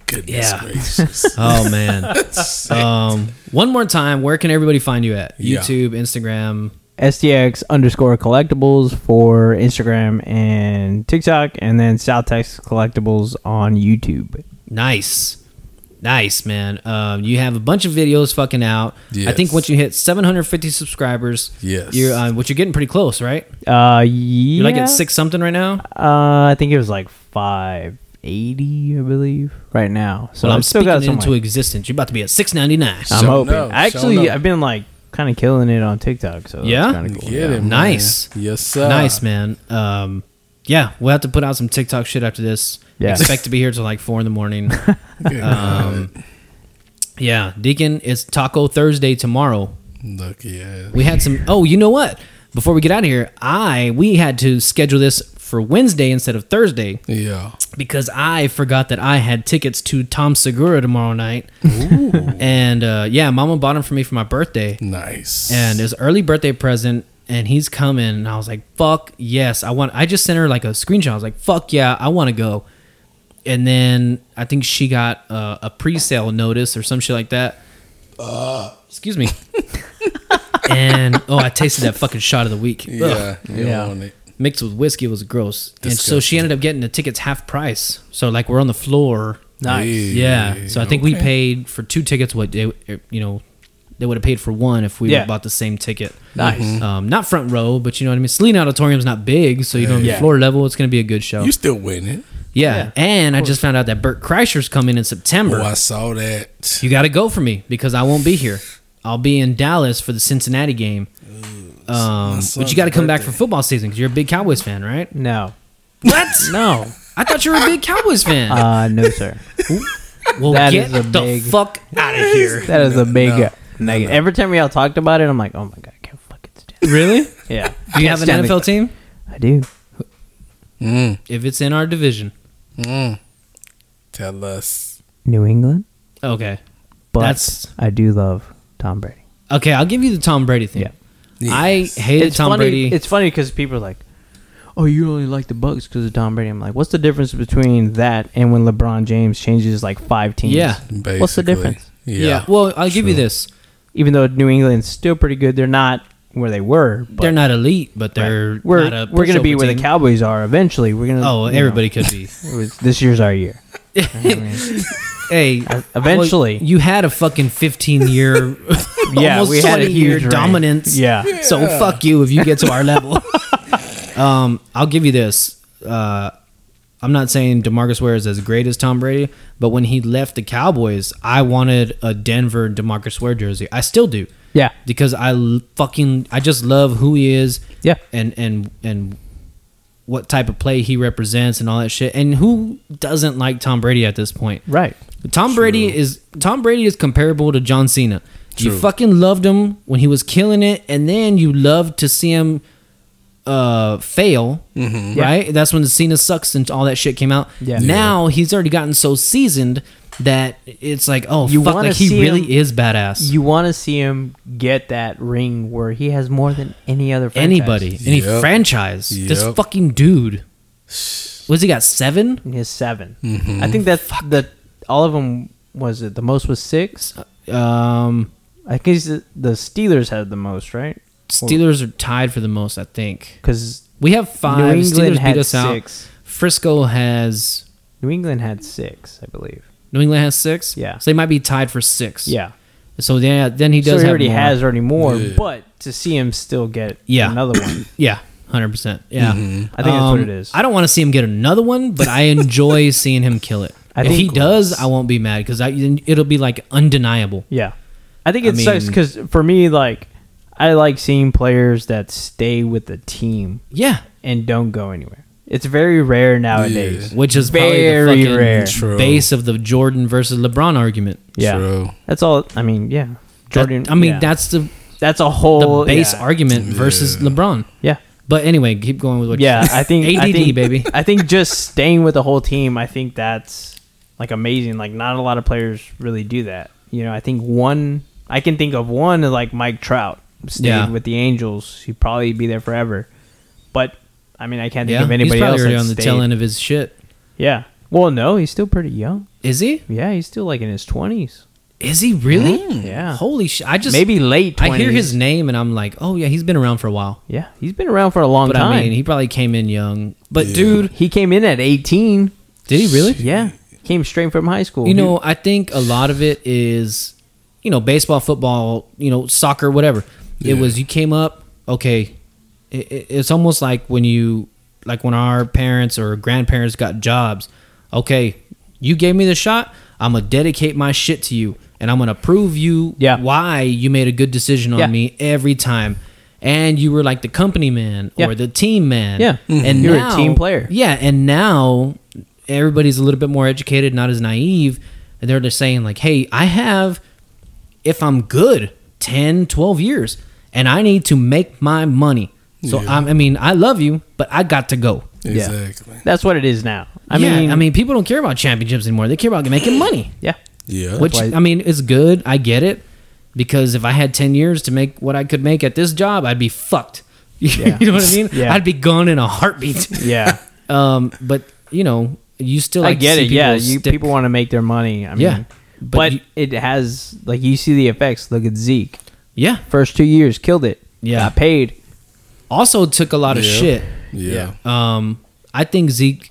Goodness Yeah. gracious. oh man. Um, one more time, where can everybody find you at? Yeah. YouTube, Instagram. STX underscore collectibles for Instagram and TikTok, and then South Texas Collectibles on YouTube. Nice. Nice, man. Um, you have a bunch of videos fucking out. I think once you hit 750 subscribers, Yes. you're uh, which you're getting pretty close, right? Uh, yeah. You're like at six something right now. Uh, I think it was like five eighty, I believe, right now. So So I'm still speaking got into way. existence. You're about to be at 699. I'm Show hoping. no, show Actually, no. I've been like kind of killing it on TikTok. So Yeah? kind cool. Get yeah. it, man. Nice. Yes, sir. Nice, man. Um, yeah, we'll have to put out some TikTok shit after this. Yeah. Expect to be here till like four in the morning. Um, yeah, Deacon, it's Taco Thursday tomorrow. Look, yeah. We had some. Oh, you know what? Before we get out of here, I we had to schedule this for Wednesday instead of Thursday Yeah. because I forgot that I had tickets to Tom Segura tomorrow night. and uh, yeah, Mama bought them for me for my birthday, Nice. and it's early birthday present. And he's coming, and I was like, "Fuck yes, I want." I just sent her like a screenshot. I was like, "Fuck yeah, I want to go." And then I think she got uh, a pre-sale notice or some shit like that. Excuse me. and oh, I tasted that fucking shot of the week. Yeah. You Yeah. Want it. mixed with whiskey was gross. And so she ended up getting the tickets half price. So like we're on the floor. Nice. Yeah. So I think we paid for two tickets what they you know they would have paid for one if we Yeah. bought the same ticket. Nice. Um, not front row, but you know what I mean. Selena Auditorium's not big, so you know Yeah. floor level. It's gonna be a good show. You still winning. yeah. Yeah, and I just found out that Bert Kreischer's coming in September. Oh, I saw that. You got to go for me because I won't be here. I'll be in Dallas for the Cincinnati game. Um, but you got to come back for football season because you're a big Cowboys fan, right? No. What? No. I thought you were a big Cowboys fan. Uh, no, sir. well, that get is a the big- fuck out of here. That is a big No. uh, negative. Every time y'all talked about it, I'm like, oh my god, I can't fucking stand. Really? Yeah. Do you have an NFL team? I do. Mm, If it's in our division, mm. Tell us. New England, okay. but That's- I do love Tom Brady. Okay, I'll give you the Tom Brady thing. Yeah. I Yes. hated it's Tom funny, Brady. It's funny because people are like, "Oh, you only like the Bucs because of Tom Brady." I'm like, "What's the difference between that and when LeBron James changes like five teams?" Yeah. Basically. What's the difference? yeah. yeah. Well, I'll give you this. Even though New England's still pretty good, they're not where they were. But they're not elite, but they're Right. We're not a we're gonna be pushover where the. Cowboys are eventually. We're gonna. Oh, you know, everybody could be. was- this year's our year. Hey, eventually. well, you had a fucking 15 year, Yeah, almost we had a 20 year huge reign. dominance. Yeah. So fuck you if you get to our level. um, I'll give you this. Uh, I'm not saying DeMarcus Ware is as great as Tom Brady, but when he left the Cowboys, I wanted a Denver DeMarcus Ware jersey. I still do Yeah. because I l- fucking I just love who he is. Yeah. and and and what type of play he represents and all that shit. And who doesn't like Tom Brady at this point? Right. Tom Brady is Tom Brady is comparable to John Cena. You fucking loved him when he was killing it, and then you loved to see him uh fail. Mm-hmm. Right? That's when the Cena sucks and all that shit came out. Yeah. Now he's already gotten so seasoned that it's like, oh You fuck, wanna like he really him- is badass. You want to see him get that ring where he has more than any other franchise. Anybody, any Yep. franchise, this fucking dude. Was he got seven? He has 7 Mm-hmm. I think that's the all of them was it the most was six. Um, I guess the the Steelers had the most, right? Steelers are tied for the most, I think. Because We have five. New England Steelers had beat us out. six. Frisco has New England had six, I believe. New England has six. Yeah. so they might be tied for six. Yeah. So yeah, then he So does he have already more. has already more, Yeah. but to see him still get Yeah. another one, Yeah, hundred percent. Yeah, I think that's what Um, it is. I don't want to see him get another one, but I enjoy seeing him kill it. I if think- he does, I won't be mad because it'll be like undeniable. Yeah, I think I it sucks because for me, like, I like seeing players that stay with the team Yeah, and don't go anywhere. It's very rare nowadays. which is Very probably the fucking rare. True. base of the Jordan versus LeBron argument. Yeah, True. that's all. I mean, yeah, That- Jordan. I mean, yeah. that's the that's a the whole base yeah. argument versus LeBron. Yeah, But anyway, keep going with what. yeah. you said. I think ADD I think, baby. I think just staying with the whole team. I think that's like amazing. Like not a lot of players really do that. You know, I think one. I can think of one like Mike Trout stayed Yeah. with the Angels. He'd probably be there forever. But I mean, I can't think Yeah, of he's anybody probably else already on the stayed. tail end of his shit. Yeah. Well, no, he's still pretty young. Is he? Yeah, he's still like in his twenties. Is he really? Mm. Yeah. Holy shit! I just Maybe late 20s. I hear his name and I'm like, oh yeah, he's been around for a while. Yeah, he's been around for a long But time. I mean, he probably came in young. But Yeah. dude, he came in at 18. did he really? Yeah. Came straight from high school. You know, I think a lot of it is, you know, baseball, football, you know, soccer, whatever. It was you came up, okay. It, it- it's almost like when you, like when our parents or grandparents got jobs. Okay, you gave me the shot. I'm gonna dedicate my shit to you. and I'm gonna prove you Yeah. why you made a good decision on Yeah. me every time. And you were like the company man or the team man. Yeah. Mm-hmm. and You're a team player. Yeah, and now everybody's a little bit more educated, not as naive, and they're just saying like, "Hey, I have if I'm good 10, 12 years and I need to make my money." So Yeah. I'm, I mean, I love you, but I got to go. Exactly. That's what it is now. I yeah, mean, I mean, people don't care about championships anymore. They care about making money, yeah. Yeah. which I mean is good. I get it because if I had ten years to make what I could make at this job, I'd be fucked. Yeah. you know what I mean? Yeah. I'd be gone in a heartbeat. Yeah. um, but you know, you still I like to get see it. Yeah, people you people want to make their money. I mean, Yeah, but, but you- it has like you see the effects. Look at Zeke. Yeah. First two years, killed it. Yeah. got paid. Also took a lot of Yeah. shit. Yeah. Um, I think Zeke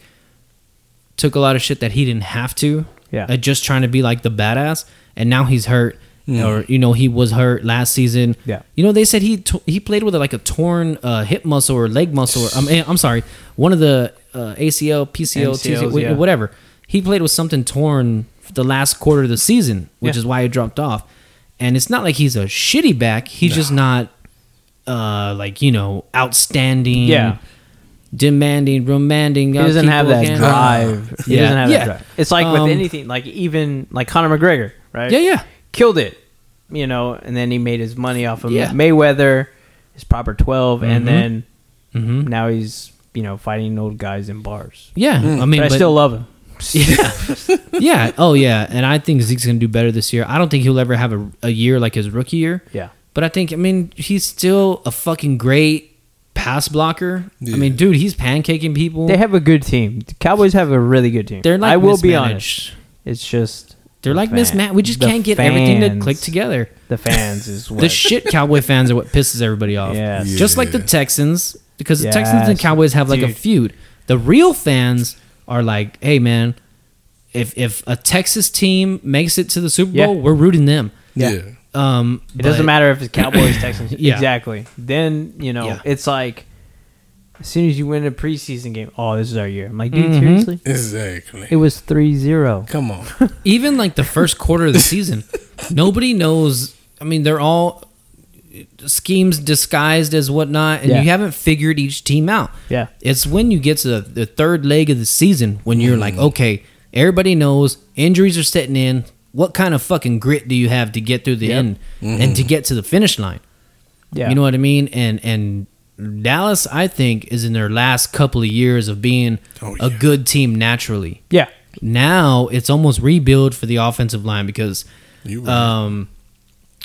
took a lot of shit that he didn't have to. Yeah. uh, just trying to be like the badass, and now he's hurt, or you know he was hurt last season. Yeah. You know they said he t- he played with like a torn uh, hip muscle or leg muscle. Or, I'm I'm sorry, one of the uh, ACL, PCL, MCLs, TCL, yeah. whatever. He played with something torn the last quarter of the season, which Yeah. is why he dropped off. And it's not like he's a shitty back. He's just not uh like you know outstanding Yeah. demanding romantic He doesn't have that drive. He Yeah. doesn't have Yeah. that drive. It's like Um, with anything, like even like Conor McGregor, right? yeah yeah Killed it, you know, and then he made his money off of Yeah. Mayweather, his proper 12, and Mhm. then mm-hmm. now he's, you know, fighting old guys in bars. yeah i mean But I but- still love him. yeah yeah oh yeah and i think zeke's gonna do better this year i don't think he'll ever have a, a year like his rookie year Yeah. But i think i mean he's still a fucking great pass blocker i mean dude he's pancaking people They have a good team. The Cowboys have a really good team. they're like I will be mismanaged. honest. It's just they're the like fan- mismatched we just the can't get everything to click together The fans is what. the shit cowboy fans are what pisses everybody off Yes. just like the Texans, because the Texans and Cowboys have like a feud. The real fans are like, "Hey, man, if if a Texas team makes it to the Super Yeah. Bowl, we're rooting them." Yeah. Yeah. Um, It doesn't matter if it's Cowboys, Texans. Yeah. Exactly. Then, you know, Yeah. it's like as soon as you win a preseason game, oh, this is our year. I'm like, dude, Mhm. seriously? Exactly. It was 3 0. Come on. Even like the first quarter of the season, nobody knows. I mean, they're all schemes disguised as whatnot, and Yeah. you haven't figured each team out. Yeah. It's when you get to the, the third leg of the season when you're like, okay, everybody knows injuries are setting in. What kind of fucking grit do you have to get through the Yep. end and to get to the finish line? Yeah. You know what I mean? And and Dallas, I think, is in their last couple of years of being Oh, a good team naturally. Yeah. Now it's almost rebuild for the offensive line because You um,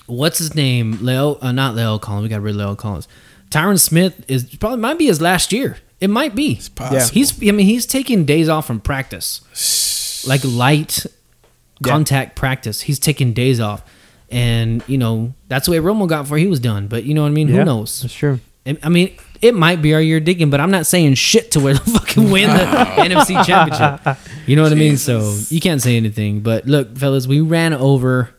what's his name? Leo, uh, not La'el Collins. We got rid of La'el Collins. Tyron Smith is probably might be his last year. It might be. It's possible. He's. I mean, he's taking days off from practice, like light contact practice. He's taking days off, and you know that's the way Romo got for he was done. But you know what I mean? Yeah. Who knows? That's true. I I mean, it might be our year digging, but I'm not saying shit to where they fucking win the NFC Championship. You know what I mean? So you can't say anything. But look, fellas, we ran over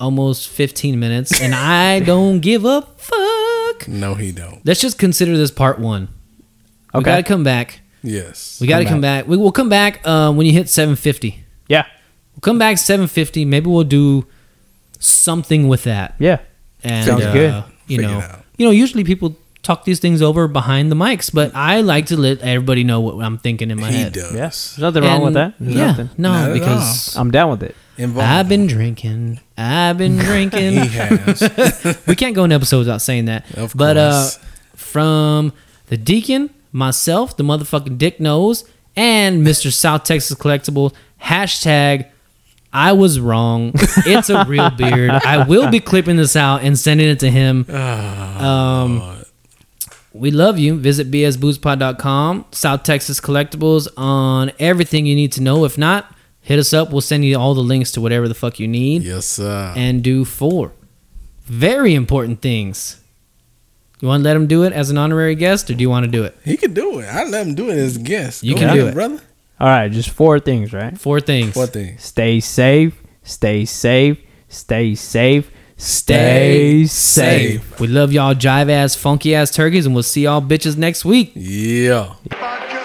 almost 15 minutes, and I don't give a fuck. no, he don't. Let's just consider this part one. We Okay. got to come back. Yes. We got to come back. We will come back uh, when you hit 750. Yeah. We'll come back 750. Maybe we'll do something with that. Yeah. And Sounds uh, good. You Figure know, you know, usually people talk these things over behind the mics, but I like to let everybody know what I'm thinking in my He head. does. Yes. There's nothing wrong with that. There's yeah, nothing. no, Not because I'm down with it. Involved. I've been drinking. I've been drinking. He has. we can't go in episodes without saying that. Of but uh, course. from the deacon, myself, the motherfucking Dicknose, and Mr. South Texas Collectibles hashtag. I was wrong. It's a real beard. I will be clipping this out and sending it to him. Um, we love you. Visit bsboozepod.com, South Texas Collectibles on everything you need to know. If not, hit us up. We'll send you all the links to whatever the fuck you need yes, sir. and do four very important things. You want to let him do it as an honorary guest, or do you want to do it? he can do it. I let him do it as a guest. You Go can do it. brother. All right. Just four things, right? Four things. What thing? Stay safe. Stay safe. Stay safe. Stay safe. We love y'all jive ass, funky ass turkeys, and we'll see y'all bitches next week. Yeah. Bye.